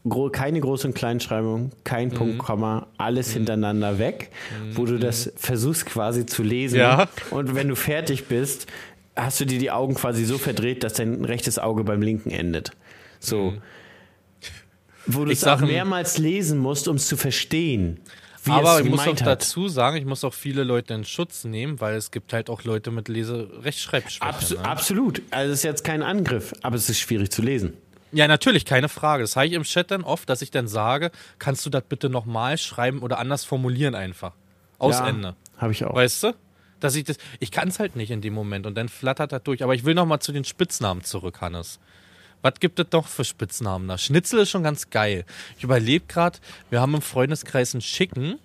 gro keine Groß- und Kleinschreibung, kein Punkt, Komma, alles hintereinander weg, wo du das versuchst quasi zu lesen Ja. und wenn du fertig bist, hast du dir die Augen quasi so verdreht, dass dein rechtes Auge beim linken endet. So. Wo du es auch mehrmals lesen musst, um es zu verstehen. Wie Aber ich muss auch hat. dazu sagen, ich muss auch viele Leute in Schutz nehmen, weil es gibt halt auch Leute mit Lese-Rechtschreibschwäche. Abs ne? Absolut. Also es ist jetzt kein Angriff, aber es ist schwierig zu lesen. Ja, natürlich, keine Frage. Das habe ich im Chat dann oft, dass ich dann sage, kannst du das bitte nochmal schreiben oder anders formulieren einfach. Aus Ja, Ende. Habe ich auch. Weißt du? Dass ich das, ich kann es halt nicht in dem Moment und dann flattert das durch. Aber ich will nochmal zu den Spitznamen zurück, Hannes. Was gibt es doch für Spitznamen da? Schnitzel ist schon ganz geil. Ich überlebe gerade, wir haben im Freundeskreis einen Schicken,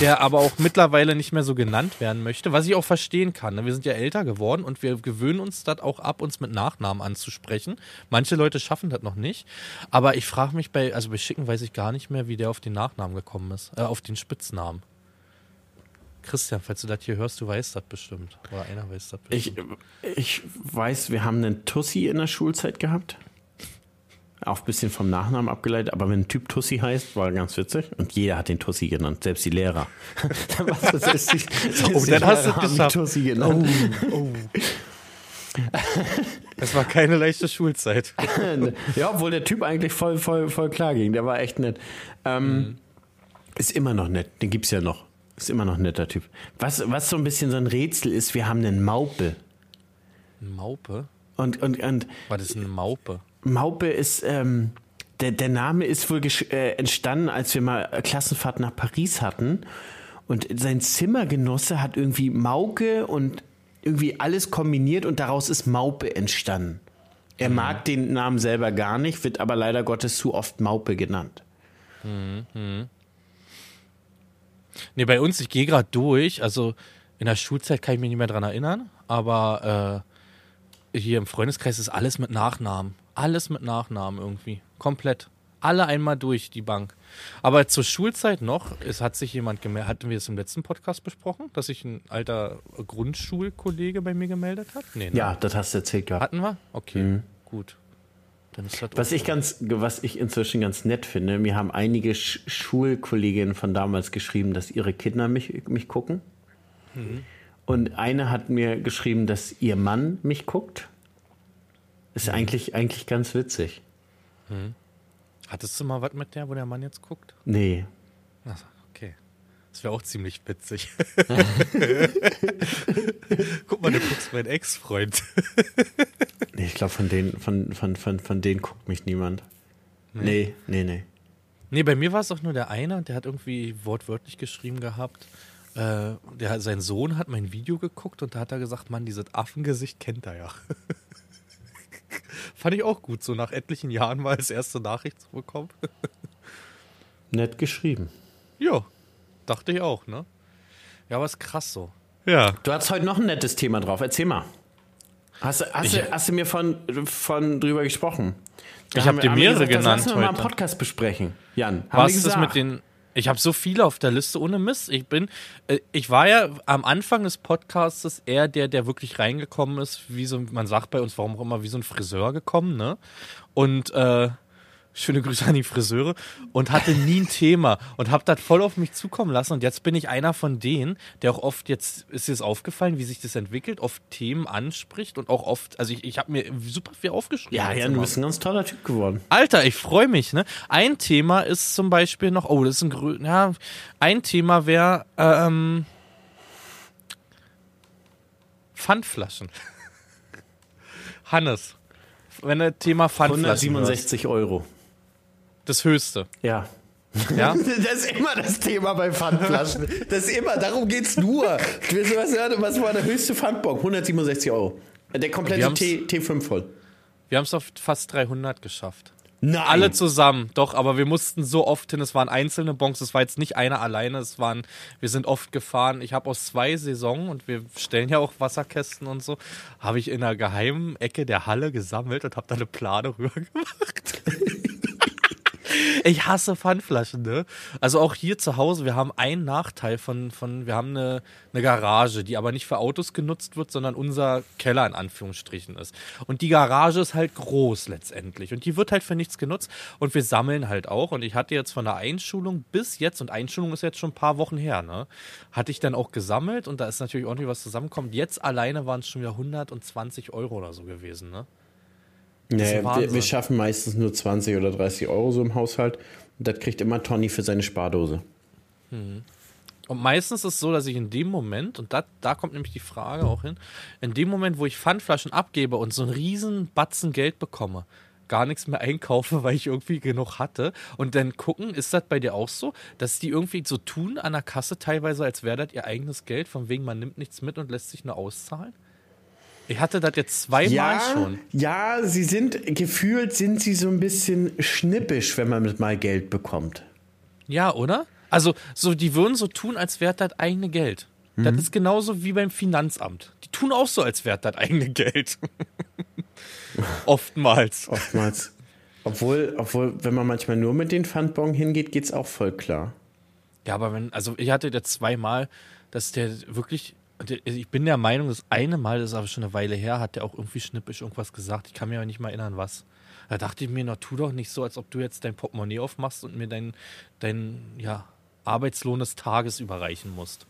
der aber auch mittlerweile nicht mehr so genannt werden möchte, was ich auch verstehen kann. ne? Wir sind ja älter geworden und wir gewöhnen uns das auch ab, uns mit Nachnamen anzusprechen. Manche Leute schaffen das noch nicht. Aber ich frage mich bei, also bei Schicken weiß ich gar nicht mehr, wie der auf den Nachnamen gekommen ist, äh, auf den Spitznamen. Christian, falls du das hier hörst, du weißt das bestimmt. Oder einer weiß das bestimmt. Ich, ich weiß, wir haben einen Tussi in der Schulzeit gehabt. Auch ein bisschen vom Nachnamen abgeleitet, aber wenn ein Typ Tussi heißt, war ganz witzig. Und jeder hat den Tussi genannt, selbst die Lehrer. selbst die, selbst Oh, die dann hast du es haben geschafft. Tussi genannt. Es war keine leichte Schulzeit. ja, obwohl der Typ eigentlich voll, voll, voll klar ging. Der war echt nett. Ähm, Ist immer noch nett. Den gibt's ja noch. Ist immer noch ein netter Typ. Was, was so ein bisschen so ein Rätsel ist, wir haben einen Maupe. Maupe? Und, und, und Was ist eine Maupe? Maupe ist, ähm, der, der Name ist wohl äh, entstanden, als wir mal Klassenfahrt nach Paris hatten. Und sein Zimmergenosse hat irgendwie Mauke und irgendwie alles kombiniert und daraus ist Maupe entstanden. Er mag den Namen selber gar nicht, wird aber leider Gottes zu oft Maupe genannt. Nee, bei uns, ich gehe gerade durch. Also in der Schulzeit kann ich mich nicht mehr dran erinnern, aber äh, hier im Freundeskreis ist alles mit Nachnamen. Alles mit Nachnamen irgendwie. Komplett. Alle einmal durch die Bank. Aber zur Schulzeit noch, es hat sich jemand gemeldet, hatten wir es im letzten Podcast besprochen, dass sich ein alter Grundschulkollege bei mir gemeldet hat? Nee, ne? Ja, das hast du erzählt gehabt. Hatten wir? Okay, gut. Dann ist das Was ich ganz, was ich inzwischen ganz nett finde, mir haben einige Sch Schulkolleginnen von damals geschrieben, dass ihre Kinder mich, mich gucken. Und eine hat mir geschrieben, dass ihr Mann mich guckt. Ist eigentlich, eigentlich ganz witzig. Hattest du mal was mit der, wo der Mann jetzt guckt? Nee. Ach, okay. Das wäre auch ziemlich witzig. Guck mal, du guckst meinen Ex-Freund. Nee, ich glaube, von denen, von, von, von, von denen guckt mich niemand. Nee, nee, nee. Nee, bei mir war es auch nur der eine, der hat irgendwie wortwörtlich geschrieben gehabt. Äh, der, sein Sohn hat mein Video geguckt und da hat er gesagt, Mann, dieses Affengesicht kennt er ja. Fand ich auch gut, so nach etlichen Jahren mal als erste Nachricht zu bekommen. Nett geschrieben. ja, dachte ich auch, ne? Ja, aber ist krass so. Ja. Du hast heute noch ein nettes Thema drauf. Erzähl mal. Hast, du- hast, Ich- du, hast du mir von, von drüber gesprochen? Da Ich haben hab dir haben wir mehrere gesagt, das genannt Lassen wir mal im heute. Podcast besprechen. Jan, haben Was ist das mit den. Ich habe so viele auf der Liste ohne Mist. Ich bin, äh, ich war ja am Anfang des Podcasts eher der, der wirklich reingekommen ist, wie so, man sagt bei uns, warum auch immer, wie so ein Friseur gekommen, ne? Und äh, schöne Grüße an die Friseure und hatte nie ein Thema und habe das voll auf mich zukommen lassen. Und jetzt bin ich einer von denen, der auch oft jetzt, ist das aufgefallen, wie sich das entwickelt, oft Themen anspricht und auch oft, also ich, ich habe mir super viel aufgeschrieben. Ja, jetzt Jan, du bist ein ganz toller Typ geworden. Alter, ich freue mich, ne? Ein Thema ist zum Beispiel noch, oh, das ist ein grün, ja, ein Thema wäre, ähm, Pfandflaschen. Hannes, wenn das Thema Pfandflaschen hörst, 167 Euro. Das höchste, Ja. ja? Das ist immer das Thema bei Pfandflaschen. Das ist immer, darum geht's nur. Was war der höchste Pfandbon? 167 Euro. Der komplette T, T5 voll. Wir haben es auf fast 300 geschafft. Nein. Alle zusammen, doch, aber wir mussten so oft hin, es waren einzelne Bons, es war jetzt nicht einer alleine, es waren, wir sind oft gefahren. Ich habe aus zwei Saisonen und wir stellen ja auch Wasserkästen und so, habe ich in einer geheimen Ecke der Halle gesammelt und habe da eine Plane rüber gemacht. Ich hasse Pfandflaschen, ne? Also auch hier zu Hause, wir haben einen Nachteil von, von wir haben eine, eine Garage, die aber nicht für Autos genutzt wird, sondern unser Keller in Anführungsstrichen ist. Und die Garage ist halt groß letztendlich und die wird halt für nichts genutzt und wir sammeln halt auch. Und ich hatte jetzt von der Einschulung bis jetzt, und Einschulung ist jetzt schon ein paar Wochen her, ne? Hatte ich dann auch gesammelt und da ist natürlich ordentlich was zusammengekommen. Jetzt alleine waren es schon wieder 120 Euro oder so gewesen, ne? Nee, wir, wir schaffen meistens nur 20 oder 30 Euro so im Haushalt. Und das kriegt immer Tony für seine Spardose. Und meistens ist es so, dass ich in dem Moment, und da, da kommt nämlich die Frage auch hin, in dem Moment, wo ich Pfandflaschen abgebe und so einen riesen Batzen Geld bekomme, gar nichts mehr einkaufe, weil ich irgendwie genug hatte. Und dann gucken, ist das bei dir auch so, dass die irgendwie so tun an der Kasse teilweise, als wäre das ihr eigenes Geld, von wegen man nimmt nichts mit und lässt sich nur auszahlen? Ich hatte das jetzt zweimal Ja, schon. ja, sie sind, gefühlt sind sie so ein bisschen schnippisch, wenn man mal Geld bekommt. Ja, oder? Also, so, die würden so tun, als wäre das eigene Geld. Das ist genauso wie beim Finanzamt. Die tun auch so, als wäre das eigene Geld. Oftmals. Oftmals. obwohl, obwohl, wenn man manchmal nur mit den Pfandbon hingeht, geht's auch voll klar. Ja, aber wenn, also ich hatte da zweimal, dass der wirklich, ich bin der Meinung, das eine Mal, das ist aber schon eine Weile her, hat der auch irgendwie schnippisch irgendwas gesagt. Ich kann mir aber nicht mal erinnern, was. Da dachte ich mir, na, tu doch nicht so, als ob du jetzt dein Portemonnaie aufmachst und mir dein, dein ja, Arbeitslohn des Tages überreichen musst.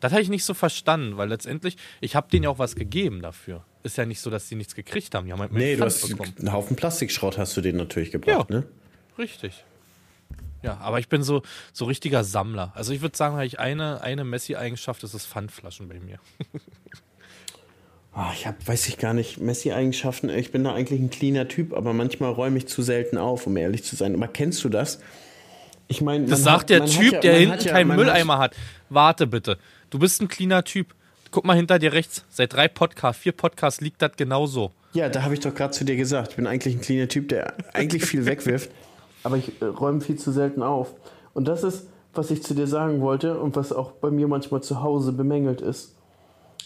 Das habe ich nicht so verstanden, weil letztendlich, ich habe denen ja auch was gegeben dafür. Ist ja nicht so, dass die nichts gekriegt haben. Die haben halt Nee, du hast bekommen. einen Haufen Plastikschrott hast du denen natürlich gebracht, Ja. ne? Richtig. Ja, aber ich bin so, so richtiger Sammler. Also ich würde sagen, habe ich eine, eine Messi-Eigenschaft, das ist Pfandflaschen bei mir. Ah, ich habe, weiß ich gar nicht, Messi-Eigenschaften. Ich bin da eigentlich ein cleaner Typ, aber manchmal räume ich zu selten auf, um ehrlich zu sein. Aber kennst du das? Ich meine, Das sagt hat- der hat Typ, ja- der hinten hat ja- keinen Mülleimer hat. Warte bitte. Du bist ein cleaner Typ. Guck mal hinter dir rechts. Seit drei Podcasts, vier Podcasts liegt das genauso. Ja, da habe ich doch gerade zu dir gesagt. Ich bin eigentlich ein cleaner Typ, der eigentlich viel wegwirft, aber ich äh, räume viel zu selten auf. Und das ist, was ich zu dir sagen wollte und was auch bei mir manchmal zu Hause bemängelt ist.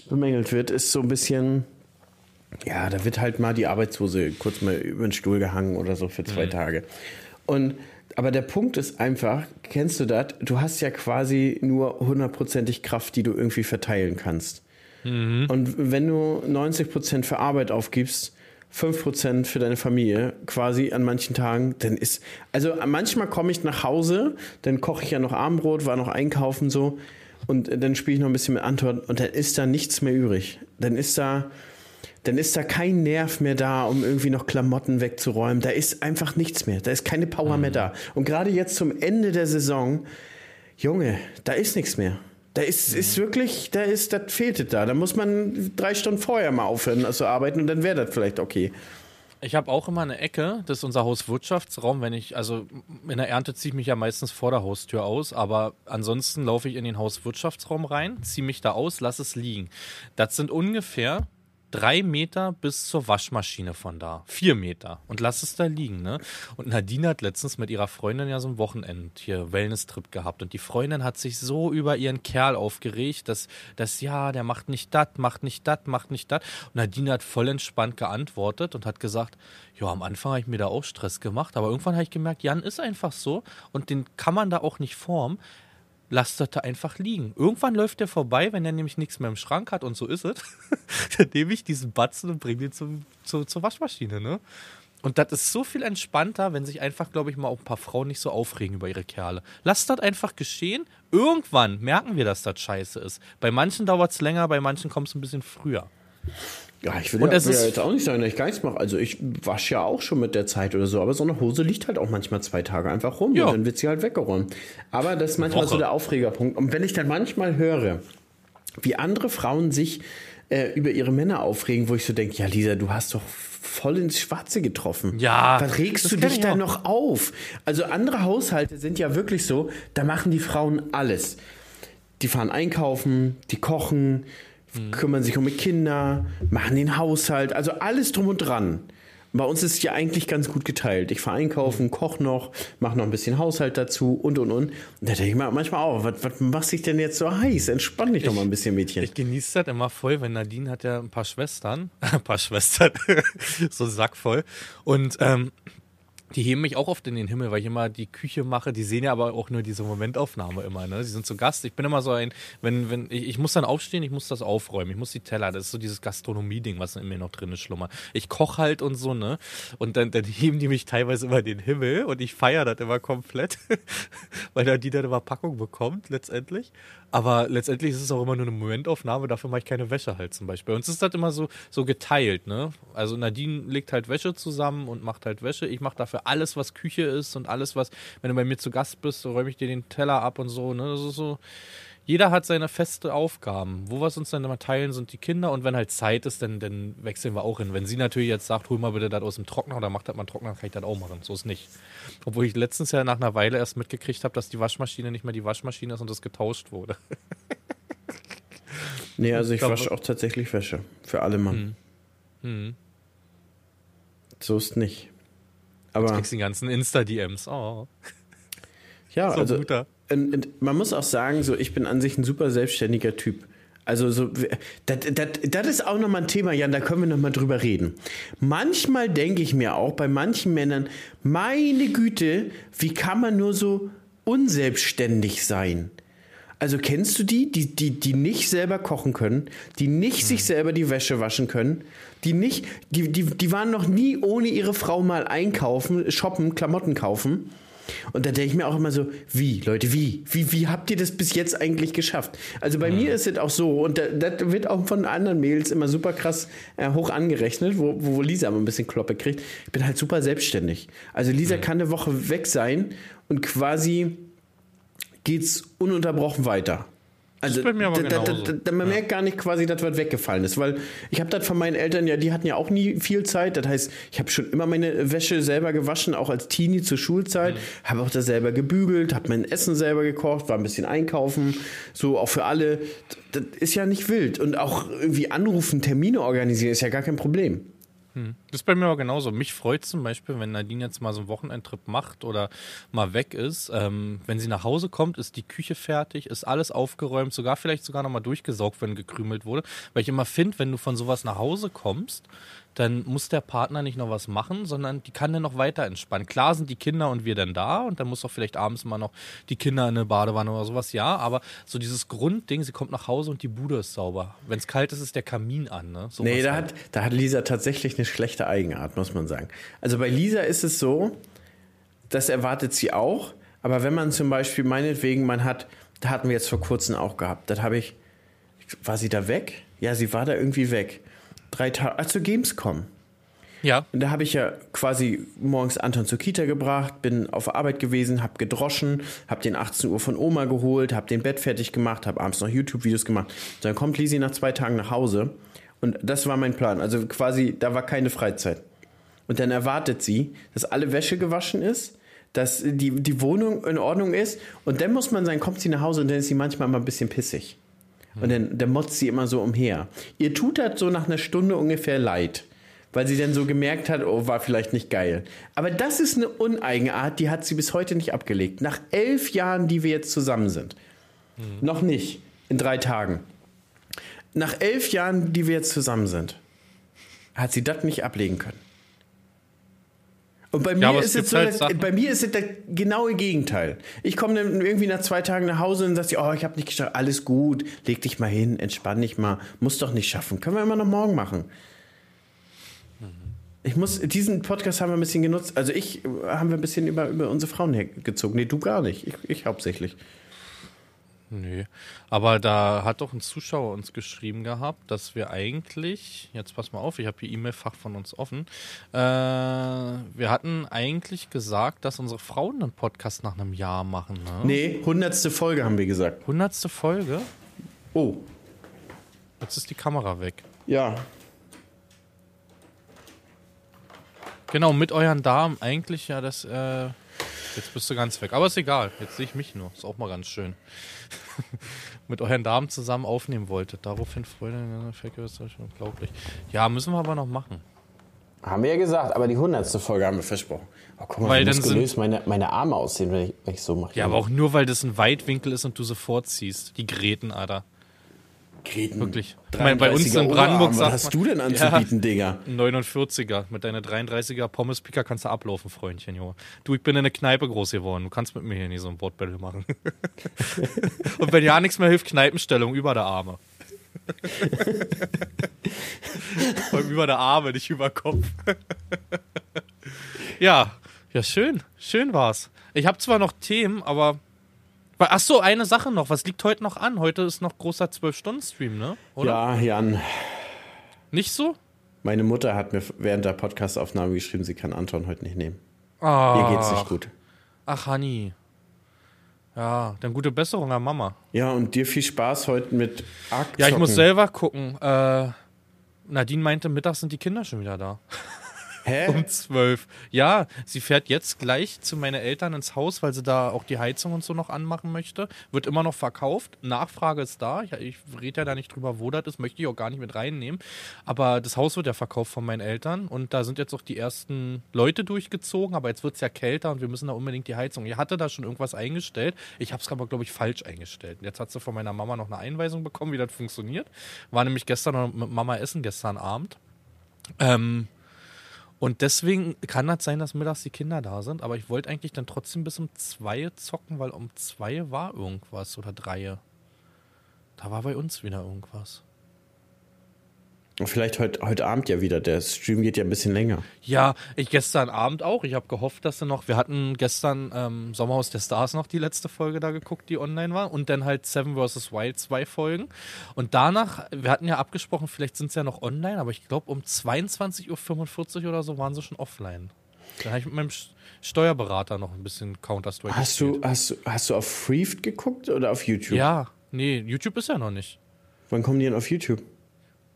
Bemängelt wird, ist so ein bisschen, ja, da wird halt mal die Arbeitshose kurz mal über den Stuhl gehangen oder so für zwei Tage. Und aber der Punkt ist einfach, kennst du das? Du hast ja quasi nur hundertprozentig Kraft, die du irgendwie verteilen kannst. Und wenn du 90% für Arbeit aufgibst, 5% für deine Familie, quasi an manchen Tagen, dann ist, also manchmal komme ich nach Hause, dann koche ich ja noch Abendbrot, war noch einkaufen so und dann spiele ich noch ein bisschen mit Anton und dann ist da nichts mehr übrig. Dann ist da, dann ist da kein Nerv mehr da, um irgendwie noch Klamotten wegzuräumen. Da ist einfach nichts mehr. Da ist keine Power mehr da. Und gerade jetzt zum Ende der Saison, Junge, da ist nichts mehr. Da ist, ist wirklich, da ist, das fehlt es da. Da muss man drei Stunden vorher mal aufhören zu arbeiten und dann wäre das vielleicht okay. Ich habe auch immer eine Ecke, das ist unser Hauswirtschaftsraum. Wenn ich, also in der Ernte ziehe ich mich ja meistens vor der Haustür aus, aber ansonsten laufe ich in den Hauswirtschaftsraum rein, ziehe mich da aus, lasse es liegen. Das sind ungefähr drei Meter bis zur Waschmaschine von da. Vier Meter. Und lass es da liegen, ne? Und Nadine hat letztens mit ihrer Freundin ja so ein Wochenend hier Wellness-Trip gehabt. Und die Freundin hat sich so über ihren Kerl aufgeregt, dass, dass ja, der macht nicht das, macht nicht das, macht nicht das. Und Nadine hat voll entspannt geantwortet und hat gesagt, ja, am Anfang habe ich mir da auch Stress gemacht, aber irgendwann habe ich gemerkt, Jan ist einfach so und den kann man da auch nicht formen lasst das da einfach liegen. Irgendwann läuft der vorbei, wenn er nämlich nichts mehr im Schrank hat und so ist es. dann nehme ich diesen Batzen und bringe den zum, zu, zur Waschmaschine, ne? Und das ist so viel entspannter, wenn sich einfach, glaube ich, mal auch ein paar Frauen nicht so aufregen über ihre Kerle. Lasst das einfach geschehen. Irgendwann merken wir, dass das scheiße ist. Bei manchen dauert es länger, bei manchen kommt es ein bisschen früher. Ja, ich will, Und ja, will ja jetzt auch nicht sagen, dass ich gar nichts mache. Also ich wasche ja auch schon mit der Zeit oder so, aber so eine Hose liegt halt auch manchmal zwei Tage einfach rum Ja. und dann wird sie halt weggeräumt. Aber das ist manchmal Woche. so der Aufregerpunkt. Und wenn ich dann manchmal höre, wie andere Frauen sich äh, über ihre Männer aufregen, wo ich so denke, ja Lisa, du hast doch voll ins Schwarze getroffen. Ja, Was regst du dich ich da noch auf? Also andere Haushalte sind ja wirklich so, da machen die Frauen alles. Die fahren einkaufen, die kochen, kümmern sich um die Kinder, machen den Haushalt, also alles drum und dran. Bei uns ist es ja eigentlich ganz gut geteilt. Ich fahre einkaufen, koche noch, mache noch ein bisschen Haushalt dazu und und und. Und da denke ich mir manchmal auch, was, was machst dich denn jetzt so heiß? Entspann dich doch mal ein bisschen, Mädchen. Ich genieße das immer voll, wenn Nadine hat ja ein paar Schwestern, ein paar Schwestern, so einen Sack voll. Und ähm, die heben mich auch oft in den Himmel, weil ich immer die Küche mache. Die sehen ja aber auch nur diese Momentaufnahme immer. Ne? Sie sind zu Gast. Ich bin immer so ein, wenn, wenn, ich, ich muss dann aufstehen, ich muss das aufräumen, ich muss die Teller, das ist so dieses Gastronomie-Ding, was in mir noch drin ist, schlummert. Ich koche halt und so, ne? Und dann, dann heben die mich teilweise immer in den Himmel und ich feiere das immer komplett, weil da die dann immer Packung bekommt, letztendlich. Aber letztendlich ist es auch immer nur eine Momentaufnahme, dafür mache ich keine Wäsche halt zum Beispiel. Bei uns ist das immer so, so geteilt, ne? Also Nadine legt halt Wäsche zusammen und macht halt Wäsche. Ich mache dafür alles, was Küche ist und alles, was, wenn du bei mir zu Gast bist, so räume ich dir den Teller ab und so, ne? Das ist so. Jeder hat seine feste Aufgaben. Wo wir es uns dann immer teilen, sind die Kinder. Und wenn halt Zeit ist, dann, dann wechseln wir auch hin. Wenn sie natürlich jetzt sagt, hol mal bitte das aus dem Trockner oder mach das mal Trockner, kann ich das auch machen. So ist nicht. Obwohl ich letztens ja nach einer Weile erst mitgekriegt habe, dass die Waschmaschine nicht mehr die Waschmaschine ist und das getauscht wurde. Nee, also ich glaube- wasche auch tatsächlich Wäsche. Für alle Mann. So ist nicht. Aber Kriegst die ganzen Insta-DMs. Oh, ja, so also guter. und, und man muss auch sagen, so ich bin an sich ein super selbstständiger Typ. Also so, das, ist auch nochmal ein Thema, Jan, da können wir nochmal drüber reden. Manchmal denke ich mir auch bei manchen Männern, meine Güte, wie kann man nur so unselbstständig sein? Also kennst du die, die, die, die nicht selber kochen können, die nicht sich selber die Wäsche waschen können, die nicht, die, die, die waren noch nie ohne ihre Frau mal einkaufen, shoppen, Klamotten kaufen. Und da denke ich mir auch immer so, wie, Leute, wie? Wie, wie habt ihr das bis jetzt eigentlich geschafft? Also bei mir ist es auch so, und das, das wird auch von anderen Mädels immer super krass äh, hoch angerechnet, wo, wo Lisa immer ein bisschen Kloppe kriegt. Ich bin halt super selbstständig. Also Lisa kann eine Woche weg sein und quasi geht's ununterbrochen weiter. Also ist bei mir aber da, da, da, man merkt gar nicht quasi, dass was weggefallen ist, weil ich habe das von meinen Eltern ja, die hatten ja auch nie viel Zeit. Das heißt, ich habe schon immer meine Wäsche selber gewaschen, auch als Teenie zur Schulzeit, habe auch da selber gebügelt, habe mein Essen selber gekocht, war ein bisschen einkaufen, so auch für alle. Das ist ja nicht wild und auch irgendwie anrufen, Termine organisieren ist ja gar kein Problem. Das ist bei mir aber genauso. Mich freut zum Beispiel, wenn Nadine jetzt mal so einen Wochenendtrip macht oder mal weg ist. Ähm, wenn sie nach Hause kommt, ist die Küche fertig, ist alles aufgeräumt, sogar vielleicht sogar nochmal durchgesaugt, wenn gekrümelt wurde. Weil ich immer finde, wenn du von sowas nach Hause kommst, dann muss der Partner nicht noch was machen, sondern die kann dann noch weiter entspannen. Klar sind die Kinder und wir dann da und dann muss auch vielleicht abends mal noch die Kinder in eine Badewanne oder sowas, ja, aber so dieses Grundding, sie kommt nach Hause und die Bude ist sauber. Wenn es kalt ist, ist der Kamin an, ne? Sowas Nee, da halt. hat, da hat Lisa tatsächlich eine schlechte Eigenart, muss man sagen. Also bei Lisa ist es so, das erwartet sie auch, aber wenn man zum Beispiel meinetwegen, man hat, da hatten wir jetzt vor kurzem auch gehabt, das habe ich, war sie da weg? Ja, sie war da irgendwie weg. Drei Tage, also Gamescom. Ja. Und da habe ich ja quasi morgens Anton zur Kita gebracht, bin auf Arbeit gewesen, habe gedroschen, habe den 18 Uhr von Oma geholt, habe den Bett fertig gemacht, habe abends noch YouTube-Videos gemacht. Dann kommt Lisi nach zwei Tagen nach Hause und das war mein Plan. Also quasi, da war keine Freizeit. Und dann erwartet sie, dass alle Wäsche gewaschen ist, dass die, die Wohnung in Ordnung ist und dann muss man sagen, kommt sie nach Hause und dann ist sie manchmal mal ein bisschen pissig. Und dann, dann motzt sie immer so umher. Ihr tut das so nach einer Stunde ungefähr leid, weil sie dann so gemerkt hat, oh, war vielleicht nicht geil. Aber das ist eine Uneigenart, die hat sie bis heute nicht abgelegt. Nach elf Jahren, die wir jetzt zusammen sind. Noch nicht. In drei Tagen. Nach elf Jahren, die wir jetzt zusammen sind, hat sie das nicht ablegen können. Und bei mir, es ist es gibt so, halt das, bei mir ist es das genaue Gegenteil. Ich komme dann irgendwie nach zwei Tagen nach Hause und sage, oh, ich habe nicht geschafft, alles gut, leg dich mal hin, entspann dich mal, muss doch nicht schaffen, können wir immer noch morgen machen. Ich muss, diesen Podcast haben wir ein bisschen genutzt, also ich, äh, haben wir ein bisschen über, über unsere Frauen hergezogen. Nee, du gar nicht, ich, ich hauptsächlich. Nö. Aber da hat doch ein Zuschauer uns geschrieben gehabt, dass wir eigentlich, jetzt pass mal auf, ich habe hier E-Mail-Fach von uns offen, äh, wir hatten eigentlich gesagt, dass unsere Frauen einen Podcast nach einem Jahr machen. Ne? Nee, hundertste Folge haben wir gesagt. Hundertste Folge, Oh, jetzt ist die Kamera weg. ja. Genau, mit euren Damen eigentlich ja das, äh, jetzt bist du ganz weg. Aber ist egal, jetzt sehe ich mich nur, ist auch mal ganz schön. mit euren Damen zusammen aufnehmen wolltet. Daraufhin Freude, ist das schon unglaublich. Ja, müssen wir aber noch machen. Haben wir ja gesagt, aber die hundertste Folge haben wir versprochen. Oh, guck mal, Weil wie dann muskulös meine, meine Arme aussehen, wenn ich, wenn ich so mache. Ja, aber auch nur, weil das ein Weitwinkel ist und du sofort ziehst. Die Greten, Alter. Greten. Wirklich. Ich meine, bei uns 33er in Brandenburg sagt Was hast du denn anzubieten, Digga? Ein 49er mit deiner 33er Pommespicker kannst du ablaufen, Freundchen, Junge. Du, ich bin in der Kneipe groß geworden. Du kannst mit mir hier nicht so ein Wortbattle machen. und wenn ja nichts mehr hilft, Kneipenstellung über der Arme. Vor allem über der Arme, nicht über Kopf. ja, ja, schön. Schön war's. Ich habe zwar noch Themen, aber. Ach so, eine Sache noch. Was liegt heute noch an? Heute ist noch großer 12-Stunden-Stream, ne? Oder? Ja, Jan. Nicht so? Meine Mutter hat mir während der Podcastaufnahme geschrieben, sie kann Anton heute nicht nehmen. Ah. Ihr geht's nicht gut. Ach, Honey. Ja, dann gute Besserung an Mama. Ja, und dir viel Spaß heute mit Arc Ja, ich muss selber gucken. Äh, Nadine meinte, mittags sind die Kinder schon wieder da. Hä? Um zwölf. Ja, sie fährt jetzt gleich zu meinen Eltern ins Haus, weil sie da auch die Heizung und so noch anmachen möchte. Wird immer noch verkauft. Nachfrage ist da. Ich, ich rede ja da nicht drüber, wo das ist. Möchte ich auch gar nicht mit reinnehmen. Aber das Haus wird ja verkauft von meinen Eltern. Und da sind jetzt auch die ersten Leute durchgezogen. Aber jetzt wird es ja kälter und wir müssen da unbedingt die Heizung. Ich hatte da schon irgendwas eingestellt. Ich habe es aber, glaube ich, falsch eingestellt. Jetzt hat sie von meiner Mama noch eine Einweisung bekommen, wie das funktioniert. War nämlich gestern noch mit Mama essen, gestern Abend. Ähm, und deswegen kann das sein, dass mittags die Kinder da sind. Aber ich wollte eigentlich dann trotzdem bis um zwei zocken, weil um zwei war irgendwas oder drei. Da war bei uns wieder irgendwas. Vielleicht heute, heute Abend ja wieder. Der Stream geht ja ein bisschen länger. Ja, ich gestern Abend auch. Ich habe gehofft, dass sie noch. Wir hatten gestern ähm, Sommerhaus der Stars noch die letzte Folge da geguckt, die online war. Und dann halt Seven vs. Wild zwei Folgen. Und danach, wir hatten ja abgesprochen, vielleicht sind sie ja noch online, aber ich glaube um 22.45 Uhr oder so waren sie schon offline. Da habe ich mit meinem Steuerberater noch ein bisschen Counter-Strike Hast du, hast, du, hast du auf Freeft geguckt oder auf YouTube? Ja, nee, YouTube ist ja noch nicht. Wann kommen die denn auf YouTube?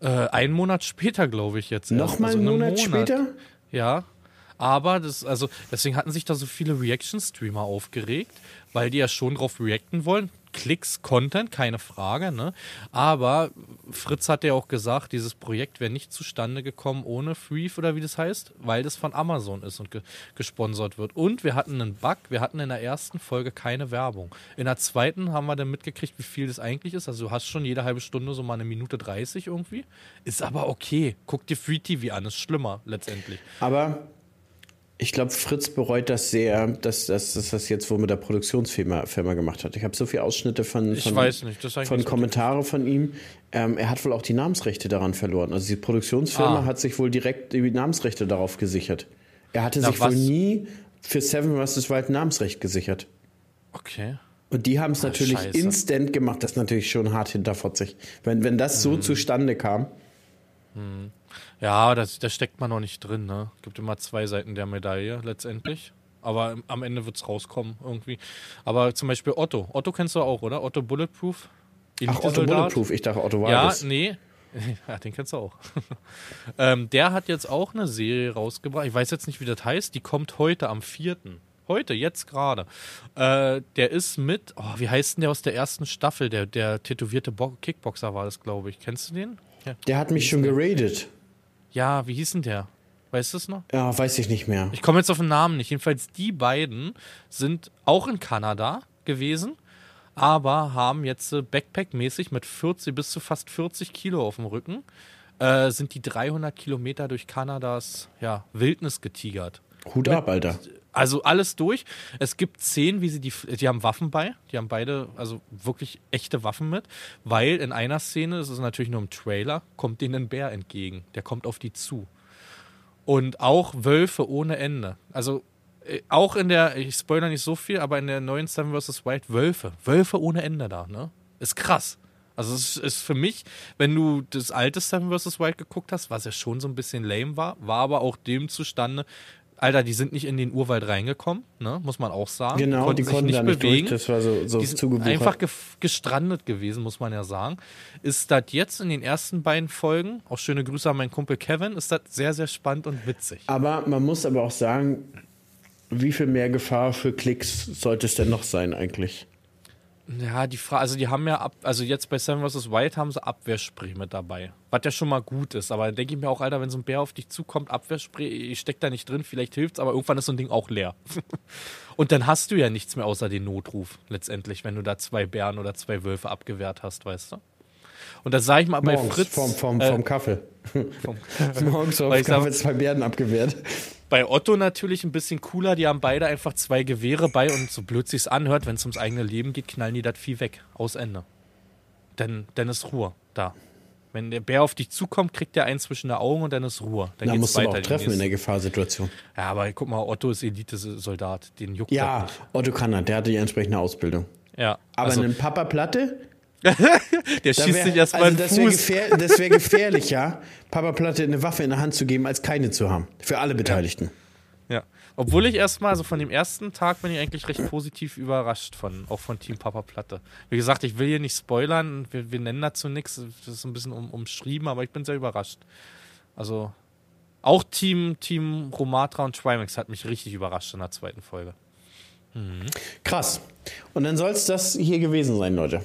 Äh, einen Monat später, glaube ich jetzt. Nochmal also einen Monat, Monat später? Ja. Aber das, also, deswegen hatten sich da so viele Reaction-Streamer aufgeregt, weil die ja schon drauf reacten wollen. Klicks, Content, keine Frage, ne? Aber Fritz hat ja auch gesagt, dieses Projekt wäre nicht zustande gekommen ohne Freef oder wie das heißt, weil das von Amazon ist und ge gesponsert wird. Und wir hatten einen Bug, wir hatten in der ersten Folge keine Werbung. In der zweiten haben wir dann mitgekriegt, wie viel das eigentlich ist. Also du hast schon jede halbe Stunde so mal eine Minute 30 irgendwie. Ist aber okay. Guck dir Free TV an, ist schlimmer letztendlich. Aber ich glaube, Fritz bereut das sehr, dass, dass, dass das jetzt wohl mit der Produktionsfirma Firma gemacht hat. Ich habe so viele Ausschnitte von, von, nicht, von Kommentare von ihm. Ähm, er hat wohl auch die Namensrechte daran verloren. Also die Produktionsfirma ah. hat sich wohl direkt die Namensrechte darauf gesichert. Er hatte Na, sich was? wohl nie für Seven vs. Wild Namensrecht gesichert. Okay. Und die haben es natürlich Scheiße. instant gemacht. Das ist natürlich schon hart hinterfotzig. Wenn, wenn das so hm. zustande kam. Hm. Ja, da steckt man noch nicht drin. Ne? Gibt immer zwei Seiten der Medaille letztendlich. Aber am Ende wird es rauskommen irgendwie. Aber zum Beispiel Otto. Otto kennst du auch, oder? Otto Bulletproof? Ach, Otto Bulletproof. Ich dachte, Otto war Ja, das. nee. Ja, den kennst du auch. ähm, der hat jetzt auch eine Serie rausgebracht. Ich weiß jetzt nicht, wie das heißt. Die kommt heute am 4. Heute, jetzt gerade. Äh, der ist mit, oh, wie heißt denn der aus der ersten Staffel? Der, der tätowierte Bo Kickboxer war das, glaube ich. Kennst du den? Ja. Der hat mich schon geradet. Ja, wie hieß denn der? Weißt du es noch? Ja, weiß ich nicht mehr. Ich komme jetzt auf den Namen nicht. Jedenfalls die beiden sind auch in Kanada gewesen, aber haben jetzt äh, Backpack-mäßig mit 40 bis zu fast 40 Kilo auf dem Rücken, äh, sind die 300 Kilometer durch Kanadas ja, Wildnis getigert. Hut ab, Alter. Also alles durch. Es gibt zehn, wie sie die, die haben Waffen bei. Die haben beide, also wirklich echte Waffen mit. Weil in einer Szene, das ist natürlich nur im Trailer, kommt denen ein Bär entgegen. Der kommt auf die zu. Und auch Wölfe ohne Ende. Also äh, auch in der, ich spoilere nicht so viel, aber in der neuen Seven vs. Wild Wölfe. Wölfe ohne Ende da, ne? Ist krass. Also es ist für mich, wenn du das alte Seven vs. Wild geguckt hast, was ja schon so ein bisschen lame war, war aber auch dem zustande, Alter, die sind nicht in den Urwald reingekommen, ne? muss man auch sagen. Genau, die konnten, die konnten nicht da nicht bewegen. Durch, das war so, so die sind einfach ge gestrandet gewesen, muss man ja sagen. Ist das jetzt in den ersten beiden Folgen, auch schöne Grüße an meinen Kumpel Kevin, ist das sehr, sehr spannend und witzig. Aber man muss aber auch sagen, wie viel mehr Gefahr für Klicks sollte es denn noch sein eigentlich? Ja, die Frage, also die haben ja ab, also jetzt bei Seven vs. Wild haben sie Abwehrspray mit dabei. Was ja schon mal gut ist. Aber denke ich mir auch, Alter, wenn so ein Bär auf dich zukommt, Abwehrspray, ich steck da nicht drin, vielleicht hilft's, aber irgendwann ist so ein Ding auch leer. Und dann hast du ja nichts mehr außer den Notruf, letztendlich, wenn du da zwei Bären oder zwei Wölfe abgewehrt hast, weißt du? Und das sage ich mal bei Morgens, Fritz. Vom, vom, vom äh, Kaffee. Vom, Morgens vom Kaffee zwei Bären abgewehrt bei Otto natürlich ein bisschen cooler. Die haben beide einfach zwei Gewehre bei und so blöd sich's anhört, wenn es ums eigene Leben geht, knallen die das Vieh weg. Aus Ende. Dann, dann ist Ruhe da. Wenn der Bär auf dich zukommt, kriegt er einen zwischen den Augen und dann ist Ruhe. Dann, dann musst du auch treffen in der Gefahrsituation. Ja, aber guck mal, Otto ist Elite-Soldat. Den juckt Ja, Otto kann das. Der hat die entsprechende Ausbildung. Ja. Aber also, einen Papa Platte, der schießt sich erstmal also das wäre gefähr, wär gefährlicher, Papa Platte eine Waffe in der Hand zu geben, als keine zu haben. Für alle Beteiligten. Ja. ja. Obwohl ich erstmal, also von dem ersten Tag bin ich eigentlich recht positiv überrascht von, auch von Team Papa Platte. Wie gesagt, ich will hier nicht spoilern, wir, wir nennen dazu nichts, das ist ein bisschen um, umschrieben, aber ich bin sehr überrascht. Also auch Team, Team Romatra und Trimax hat mich richtig überrascht in der zweiten Folge. Mhm. Krass. Und dann soll es das hier gewesen sein, Leute.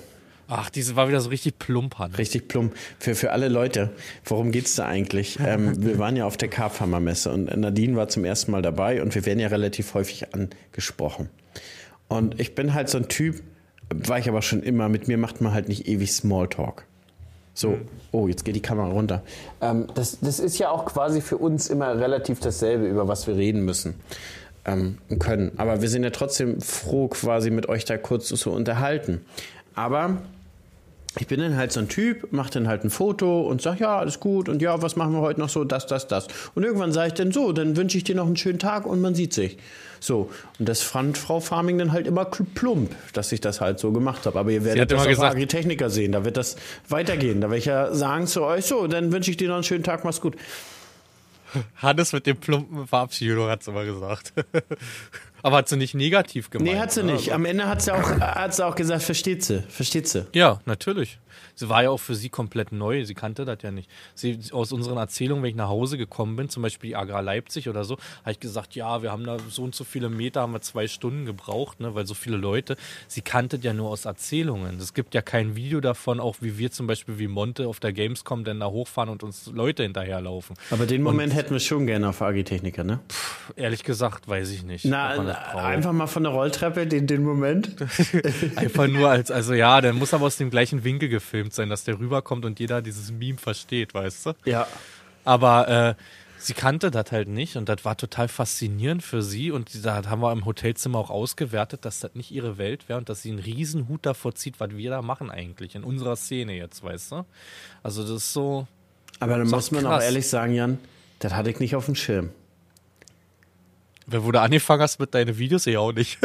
Ach, diese war wieder so richtig plump. Hanne. Richtig plump. Für, für alle Leute, worum geht's da eigentlich? ähm, wir waren ja auf der Carpharmer-Messe und Nadine war zum ersten Mal dabei und wir werden ja relativ häufig angesprochen. Und ich bin halt so ein Typ, war ich aber schon immer, mit mir macht man halt nicht ewig Smalltalk. So, mhm. oh, jetzt geht die Kamera runter. Ähm, das, das ist ja auch quasi für uns immer relativ dasselbe, über was wir reden müssen ähm, können. Aber wir sind ja trotzdem froh, quasi mit euch da kurz zu unterhalten. Aber ich bin dann halt so ein Typ, mach dann halt ein Foto und sag, ja, alles gut und ja, was machen wir heute noch so, das, das, das. Und irgendwann sage ich dann so, dann wünsche ich dir noch einen schönen Tag und man sieht sich. So, und das fand Frau Farming dann halt immer plump, dass ich das halt so gemacht habe. Aber ihr werdet das immer auf gesagt- Agritechniker sehen, da wird das weitergehen. Da werde ich ja sagen zu euch, so, dann wünsche ich dir noch einen schönen Tag, mach's gut. Hannes mit dem plumpen Verabschiedung hat sie immer gesagt. Aber hat sie nicht negativ gemeint. Nee, hat sie nicht. Am Ende hat sie auch, hat sie auch gesagt, versteht sie, versteht sie. Ja, natürlich. Sie war ja auch für sie komplett neu. Sie kannte das ja nicht. Sie, aus unseren Erzählungen, wenn ich nach Hause gekommen bin, zum Beispiel die Agra Leipzig oder so, habe ich gesagt, ja, wir haben da so und so viele Meter, haben wir zwei Stunden gebraucht, ne, weil so viele Leute. Sie kannte das ja nur aus Erzählungen. Es gibt ja kein Video davon, auch wie wir zum Beispiel wie Monte auf der Gamescom dann da hochfahren und uns Leute hinterherlaufen. Aber den Moment hätten wir schon gerne auf Agritechniker, ne? Ehrlich gesagt, weiß ich nicht. Na, einfach mal von der Rolltreppe, den, den Moment. Einfach nur als, also ja, der muss aber aus dem gleichen Winkel gefilmt sein, dass der rüberkommt und jeder dieses Meme versteht, weißt du? Ja. Aber äh, sie kannte das halt nicht und das war total faszinierend für sie und da haben wir im Hotelzimmer auch ausgewertet, dass das nicht ihre Welt wäre und dass sie einen riesen Hut davor zieht, was wir da machen eigentlich in unserer Szene jetzt, weißt du? Also das ist so, Aber dann muss man auch ehrlich sagen, Jan, das hatte ich nicht auf dem Schirm. wenn du da angefangen hast mit deinen Videos, ja auch nicht.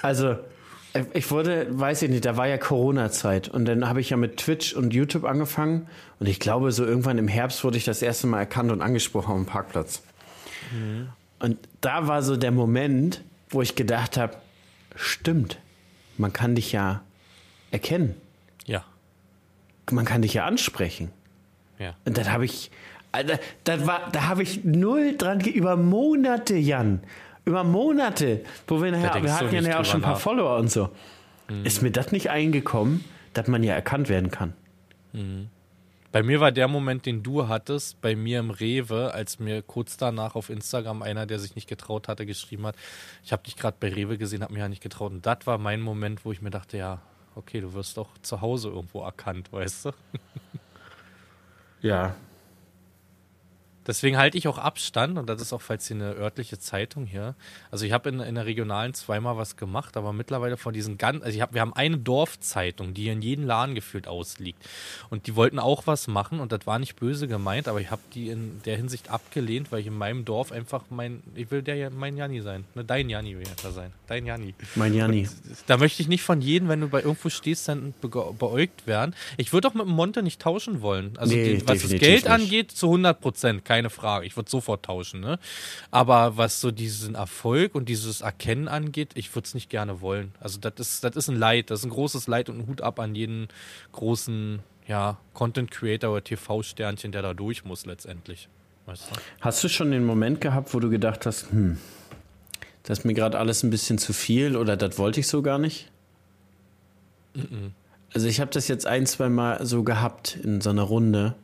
Also, ich wurde, weiß ich nicht, da war ja Corona-Zeit und dann habe ich ja mit Twitch und YouTube angefangen und ich glaube, so irgendwann im Herbst wurde ich das erste Mal erkannt und angesprochen auf dem Parkplatz. Und da war so der Moment, wo ich gedacht habe, stimmt, man kann dich ja erkennen, ja, man kann dich ja ansprechen. ja. Und dann habe ich, Alter, das war, da habe ich null dran, über Monate, Jan, über Monate, wo wir nachher, wir hatten ja nachher auch schon ein paar nach. Follower und so. Ist mir das nicht eingekommen, dass man ja erkannt werden kann? Bei mir war der Moment, den du hattest, bei mir im Rewe, als mir kurz danach auf Instagram einer, der sich nicht getraut hatte, geschrieben hat, ich habe dich gerade bei Rewe gesehen, habe mich ja nicht getraut. Und das war mein Moment, wo ich mir dachte, ja, okay, du wirst doch zu Hause irgendwo erkannt, weißt du? Ja. Deswegen halte ich auch Abstand und das ist auch, falls hier eine örtliche Zeitung hier. Also ich habe in, in der regionalen zweimal was gemacht, aber mittlerweile von diesen ganz, also ich hab, wir haben eine Dorfzeitung, die in jedem Laden gefühlt ausliegt. Und die wollten auch was machen und das war nicht böse gemeint, aber ich habe die in der Hinsicht abgelehnt, weil ich in meinem Dorf einfach mein, ich will der ja mein Janni sein. Ne, dein Janni will er sein. Dein Janni. Mein Janni. Da möchte ich nicht von jedem, wenn du bei irgendwo stehst, dann beäugt werden. Ich würde auch mit dem Monte nicht tauschen wollen. Also Nee, die, was das Geld nicht. angeht, zu 100 Prozent, keine Frage. Ich würde sofort tauschen. Ne? Aber was so diesen Erfolg und dieses Erkennen angeht, ich würde es nicht gerne wollen. Also das ist, das ist ein Leid, das ist ein großes Leid und ein Hut ab an jeden großen ja, Content Creator oder TV-Sternchen, der da durch muss letztendlich. Weißt du? Hast du schon den Moment gehabt, wo du gedacht hast, hm, das ist mir gerade alles ein bisschen zu viel oder das wollte ich so gar nicht? Also ich habe das jetzt ein, zwei Mal so gehabt in so einer Runde,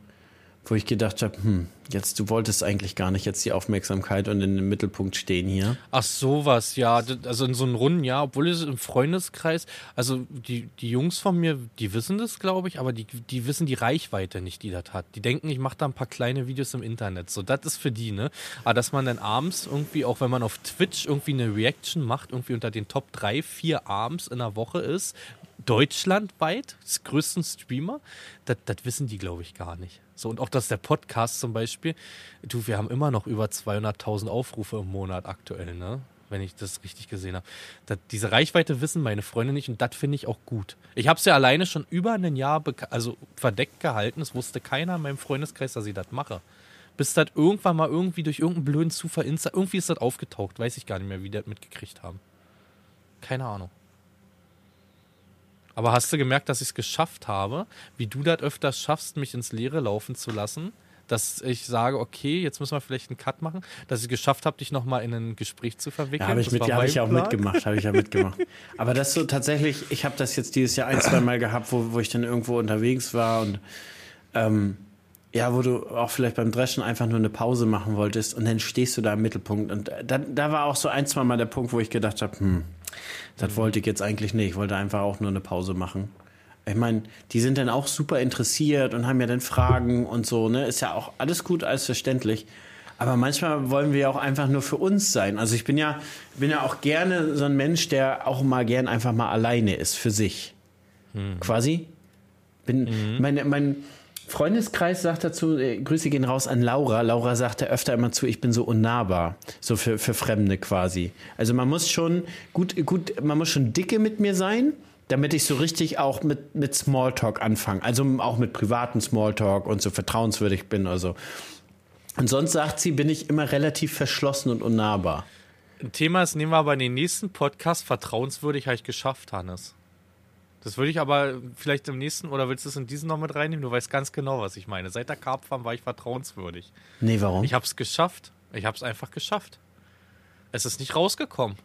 wo ich gedacht habe, hm, jetzt du wolltest eigentlich gar nicht jetzt die Aufmerksamkeit und in dem Mittelpunkt stehen hier. Ach sowas, ja. Also in so einem runden Jahr, obwohl es im Freundeskreis, also die, die Jungs von mir, die wissen das, glaube ich, aber die, die wissen die Reichweite nicht, die das hat. Die denken, ich mache da ein paar kleine Videos im Internet. So, das ist für die, ne? Aber dass man dann abends irgendwie, auch wenn man auf Twitch irgendwie eine Reaction macht, irgendwie unter den Top 3, 4 abends in der Woche ist, deutschlandweit, größten Streamer, das, wissen die, glaube ich, gar nicht. So, und auch, dass der Podcast zum Beispiel, du, wir haben immer noch über 200.000 Aufrufe im Monat aktuell, ne? Wenn ich das richtig gesehen habe. Das, diese Reichweite wissen meine Freunde nicht und das finde ich auch gut. Ich habe es ja alleine schon über ein Jahr also verdeckt gehalten. Es wusste keiner in meinem Freundeskreis, dass ich das mache. Bis das irgendwann mal irgendwie durch irgendeinen blöden Zufall, irgendwie ist das aufgetaucht. Weiß ich gar nicht mehr, wie die das mitgekriegt haben. Keine Ahnung. Aber hast du gemerkt, dass ich es geschafft habe, wie du das öfters schaffst, mich ins Leere laufen zu lassen? Dass ich sage, okay, jetzt müssen wir vielleicht einen Cut machen, dass ich geschafft habe, dich nochmal in ein Gespräch zu verwickeln. Ja, habe ich, mit, hab ich auch mitgemacht, habe ich ja mitgemacht. Aber das so tatsächlich, ich habe das jetzt dieses Jahr ein, zwei Mal gehabt, wo, wo ich dann irgendwo unterwegs war und ähm, ja, wo du auch vielleicht beim Dreschen einfach nur eine Pause machen wolltest und dann stehst du da im Mittelpunkt. Und da, da war auch so ein, zwei Mal der Punkt, wo ich gedacht habe, hm, das wollte ich jetzt eigentlich nicht. Ich wollte einfach auch nur eine Pause machen. Ich meine, die sind dann auch super interessiert und haben ja dann Fragen und so, ne? Ist ja auch alles gut, alles verständlich. Aber manchmal wollen wir ja auch einfach nur für uns sein. Also ich bin ja, bin ja auch gerne so ein Mensch, der auch mal gern einfach mal alleine ist für sich. Quasi. Bin, Mhm. meine, mein Freundeskreis sagt dazu, äh, Grüße gehen raus an Laura. Laura sagt da öfter immer zu, ich bin so unnahbar. So für, für Fremde quasi. Also man muss schon gut, gut, man muss schon dicke mit mir sein, damit ich so richtig auch mit, mit Smalltalk anfange. Also auch mit privaten Smalltalk und so vertrauenswürdig bin oder so. Und sonst sagt sie, bin ich immer relativ verschlossen und unnahbar. Ein Thema ist, nehmen wir aber in den nächsten Podcast vertrauenswürdig habe ich geschafft, Hannes. Das würde ich aber vielleicht im nächsten, oder willst du es in diesen noch mit reinnehmen? Du weißt ganz genau, was ich meine. Seit der Karpfarm war ich vertrauenswürdig. Nee, warum? Ich habe es geschafft. Ich habe es einfach geschafft. Es ist nicht rausgekommen.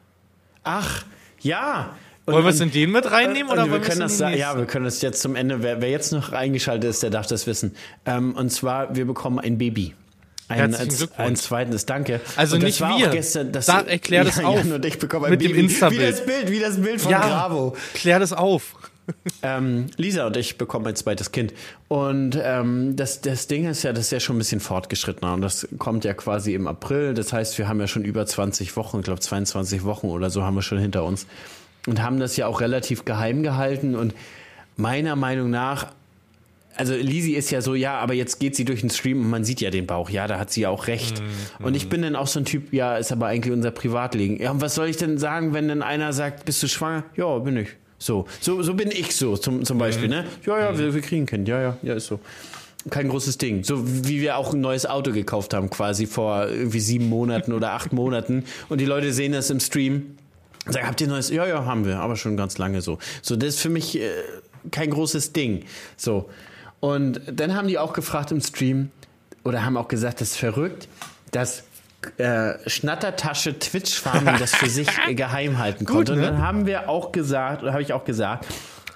Ach, ja. Und- Wollen wir es in den mit reinnehmen oder wir können es das, ja, wir können das jetzt zum Ende. Wer, wer jetzt noch eingeschaltet ist, der darf das wissen. Ähm, und zwar, wir bekommen ein Baby. Ein, ein, zweites, danke. Also nicht war wir. Gestern, das, Da- erklär das ja, auf. Jan und ich bekommen ein Mit dem Baby. Insta-Bild. Wie das Bild, wie das Bild von Ja, Bravo. klär das auf. Ähm, Lisa und ich bekommen ein zweites Kind. Und ähm, das, das Ding ist ja, das ist ja schon ein bisschen fortgeschrittener. Und das kommt ja quasi im April. Das heißt, wir haben ja schon über 20 Wochen, ich glaube 22 Wochen oder so haben wir schon hinter uns. Und haben das ja auch relativ geheim gehalten. Und meiner Meinung nach, also Lisi ist ja so, ja, aber jetzt geht sie durch den Stream und man sieht ja den Bauch. Ja, da hat sie ja auch recht. Und ich bin dann auch so ein Typ, ja, ist aber eigentlich unser Privatleben. Ja, und was soll ich denn sagen, wenn dann einer sagt, bist du schwanger? Ja, bin ich. So, so, so bin ich so zum, zum Beispiel, ne? Ja, ja, wir, wir kriegen ein Kind. Ja, ja, ja, ist so. Kein großes Ding. So wie wir auch ein neues Auto gekauft haben, quasi vor irgendwie sieben Monaten oder acht Monaten. Und die Leute sehen das im Stream. Sagen, habt ihr neues? Ja, ja, haben wir, aber schon ganz lange so. So, das ist für mich äh, kein großes Ding. So. Und dann haben die auch gefragt im Stream oder haben auch gesagt, das ist verrückt, dass äh, Schnattertasche Twitch Farming das für sich äh, geheim halten konnte. ne? Und dann haben wir auch gesagt, oder habe ich auch gesagt,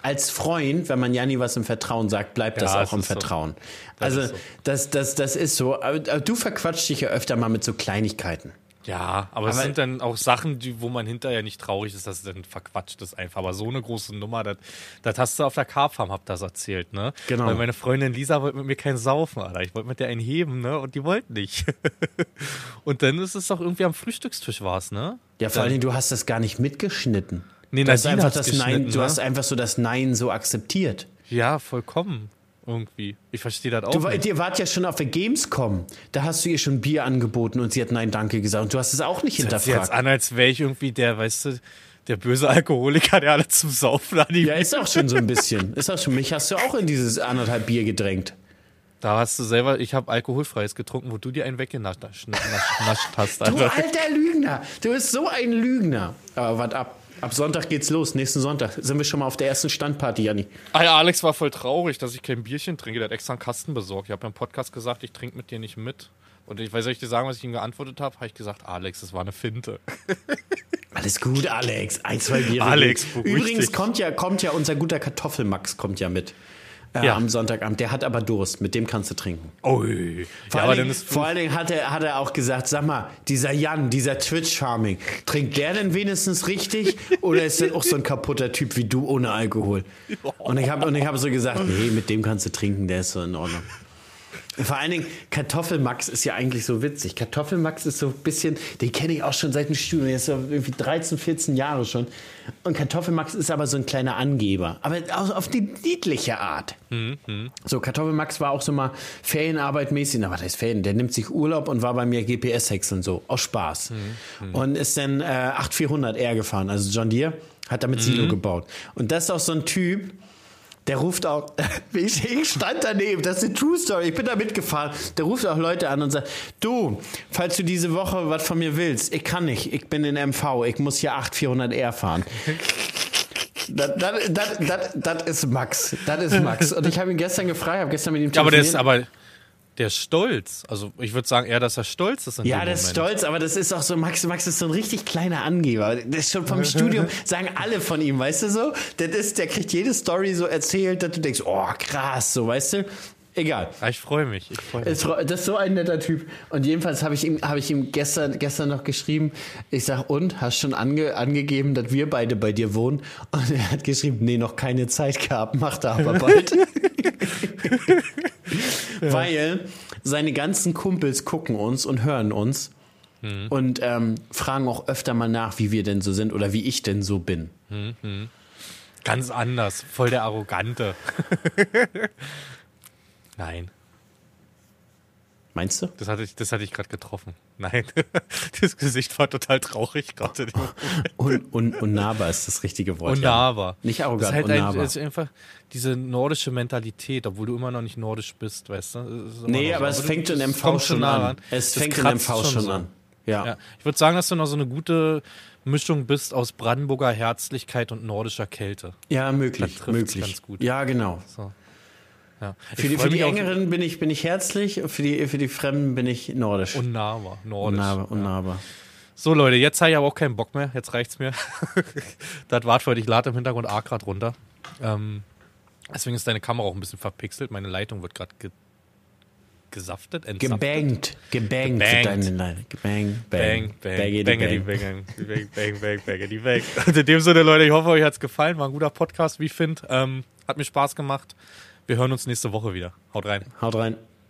als Freund, wenn man Janni was im Vertrauen sagt, bleibt das Ja, auch es im ist so. Vertrauen. Das also so. das, das, das ist so. Aber, aber du verquatschst dich ja öfter mal mit so Kleinigkeiten. Ja, aber, es Aber- sind dann auch Sachen, die, wo man hinterher nicht traurig ist, dass es dann verquatscht ist einfach. Aber so eine große Nummer, das, das hast du auf der Carfarm, habt das erzählt, ne? Genau. Weil meine Freundin Lisa wollte mit mir keinen saufen, Alter. Ich wollte mit der einen heben, ne? Und die wollten nicht. Und dann ist es doch irgendwie am Frühstückstisch war's, ne? Ja, vor allen Dingen, du hast das gar nicht mitgeschnitten. Nee, du hast einfach das Nein, geschnitten, du ne? hast einfach so das Nein so akzeptiert. Ja, vollkommen. Irgendwie. Ich verstehe das auch. Du, nicht. ihr wart ja schon auf der Gamescom. Da hast du ihr schon Bier angeboten und sie hat Nein, danke gesagt. Und du hast es auch nicht sich jetzt hinterfragt. an, als wäre ich irgendwie der, weißt du, der böse Alkoholiker, der alle zum Saufen Ja, animiert. ist auch schon so ein bisschen. Ist auch schon. Mich hast du auch in dieses anderthalb Bier gedrängt. Da hast du selber, ich habe alkoholfreies getrunken, wo du dir einen weggenascht nascht, nascht hast. Du Alter. alter Lügner. Du bist so ein Lügner. Aber warte ab. Ab Sonntag geht's los. Nächsten Sonntag sind wir schon mal auf der ersten Standparty, Janni. Ah ja, Alex war voll traurig, dass ich kein Bierchen trinke. Der hat extra einen Kasten besorgt. Ich habe ja im Podcast gesagt, ich trinke mit dir nicht mit. Und ich weiß, soll ich dir sagen, was ich ihm geantwortet habe? Habe ich gesagt, Alex, das war eine Finte. Alles gut, Alex. Ein, zwei Bier. Alex, Übrigens kommt ja, kommt ja unser guter Kartoffelmax kommt ja mit. Äh, Ja. Am Sonntagabend. Der hat aber Durst. Mit dem kannst du trinken. Ui. Vor, Ja, allen, Dingen, vor allen Dingen hat er, hat er auch gesagt, sag mal, dieser Jan, dieser Twitch-Farming, trinkt der denn wenigstens richtig oder ist der auch so ein kaputter Typ wie du ohne Alkohol? Und ich habe und ich hab so gesagt, nee, mit dem kannst du trinken, der ist so in Ordnung. Vor allen Dingen, Kartoffelmax ist ja eigentlich so witzig. Kartoffelmax ist so ein bisschen, den kenne ich auch schon seit dem Studium, der ist so irgendwie 13, 14 Jahre schon. Und Kartoffelmax ist aber so ein kleiner Angeber. Aber auf, auf die niedliche Art. So, Kartoffelmax war auch so mal Ferienarbeit mäßig. Na, was heißt Ferien? Der nimmt sich Urlaub und war bei mir GPS-Häckseln so. Aus Spaß. Und ist dann äh, 8400R gefahren, also John Deere. Hat damit Silo gebaut. Und das ist auch so ein Typ, der ruft auch, ich, ich stand daneben, das ist eine True Story, ich bin da mitgefahren. Der ruft auch Leute an und sagt, du, falls du diese Woche was von mir willst, ich kann nicht, ich bin in MV, ich muss hier 8400R fahren. Das, das, das, das, das ist Max, das ist Max. Und ich habe ihn gestern gefragt, habe gestern mit ihm Ja, aber der ist telefoniert. aber der stolz. Also ich würde sagen eher, dass er stolz ist. Ja, der ist stolz, aber das ist auch so, Max, Max ist so ein richtig kleiner Angeber. Das ist schon vom Studium, sagen alle von ihm, weißt du so? Das ist, der kriegt jede Story so erzählt, dass du denkst, oh krass, so, weißt du? Egal. Ich freue mich. Ich freue mich. Das ist so ein netter Typ. Und jedenfalls habe ich ihm, habe ich ihm gestern, gestern noch geschrieben, ich sag, und, hast schon ange, angegeben, dass wir beide bei dir wohnen? Und er hat geschrieben, nee, noch keine Zeit gehabt, macht er aber bald. Weil seine ganzen Kumpels gucken uns und hören uns und ähm, fragen auch öfter mal nach, wie wir denn so sind oder wie ich denn so bin. Ganz anders. Voll der Arrogante. Nein, Meinst du? das hatte ich, das hatte ich gerade getroffen. Nein, das Gesicht war total traurig gerade. Un, un, unnahbar ist das richtige Wort. Unnahbar. Nicht Das arrogant, ist halt ein, das ist einfach diese nordische Mentalität, obwohl du immer noch nicht nordisch bist, weißt du? Nee, noch so. aber es fängt in MV schon an. ran. Es Das fängt in MV schon so. an. Ja. Ja. Ich würde sagen, dass du noch so eine gute Mischung bist aus Brandenburger Herzlichkeit und nordischer Kälte. Ja, möglich, Das möglich. ganz gut. Ja, genau. So. Ja. Für die, für die Engeren bin ich, bin ich herzlich, für die, für die Fremden bin ich nordisch. Unnahbar, nordisch. unnahbar, unnahbar. So Leute, jetzt habe ich aber auch keinen Bock mehr. Jetzt reicht's mir. das war's für heute. Ich lade im Hintergrund A grad runter. Ähm, deswegen ist deine Kamera auch ein bisschen verpixelt. Meine Leitung wird gerade ge gesaftet, entsaftet. Gebankt, gebankt, Gebankt. für deine Leine. Gebang, Bang, bang, bang. bang, bang, bang, bang, bangity, bang. Und in dem Sinne, Leute, ich hoffe, euch hat's gefallen. War ein guter Podcast, wie ich finde. Ähm, hat mir Spaß gemacht. Wir hören uns nächste Woche wieder. Haut rein. Haut rein.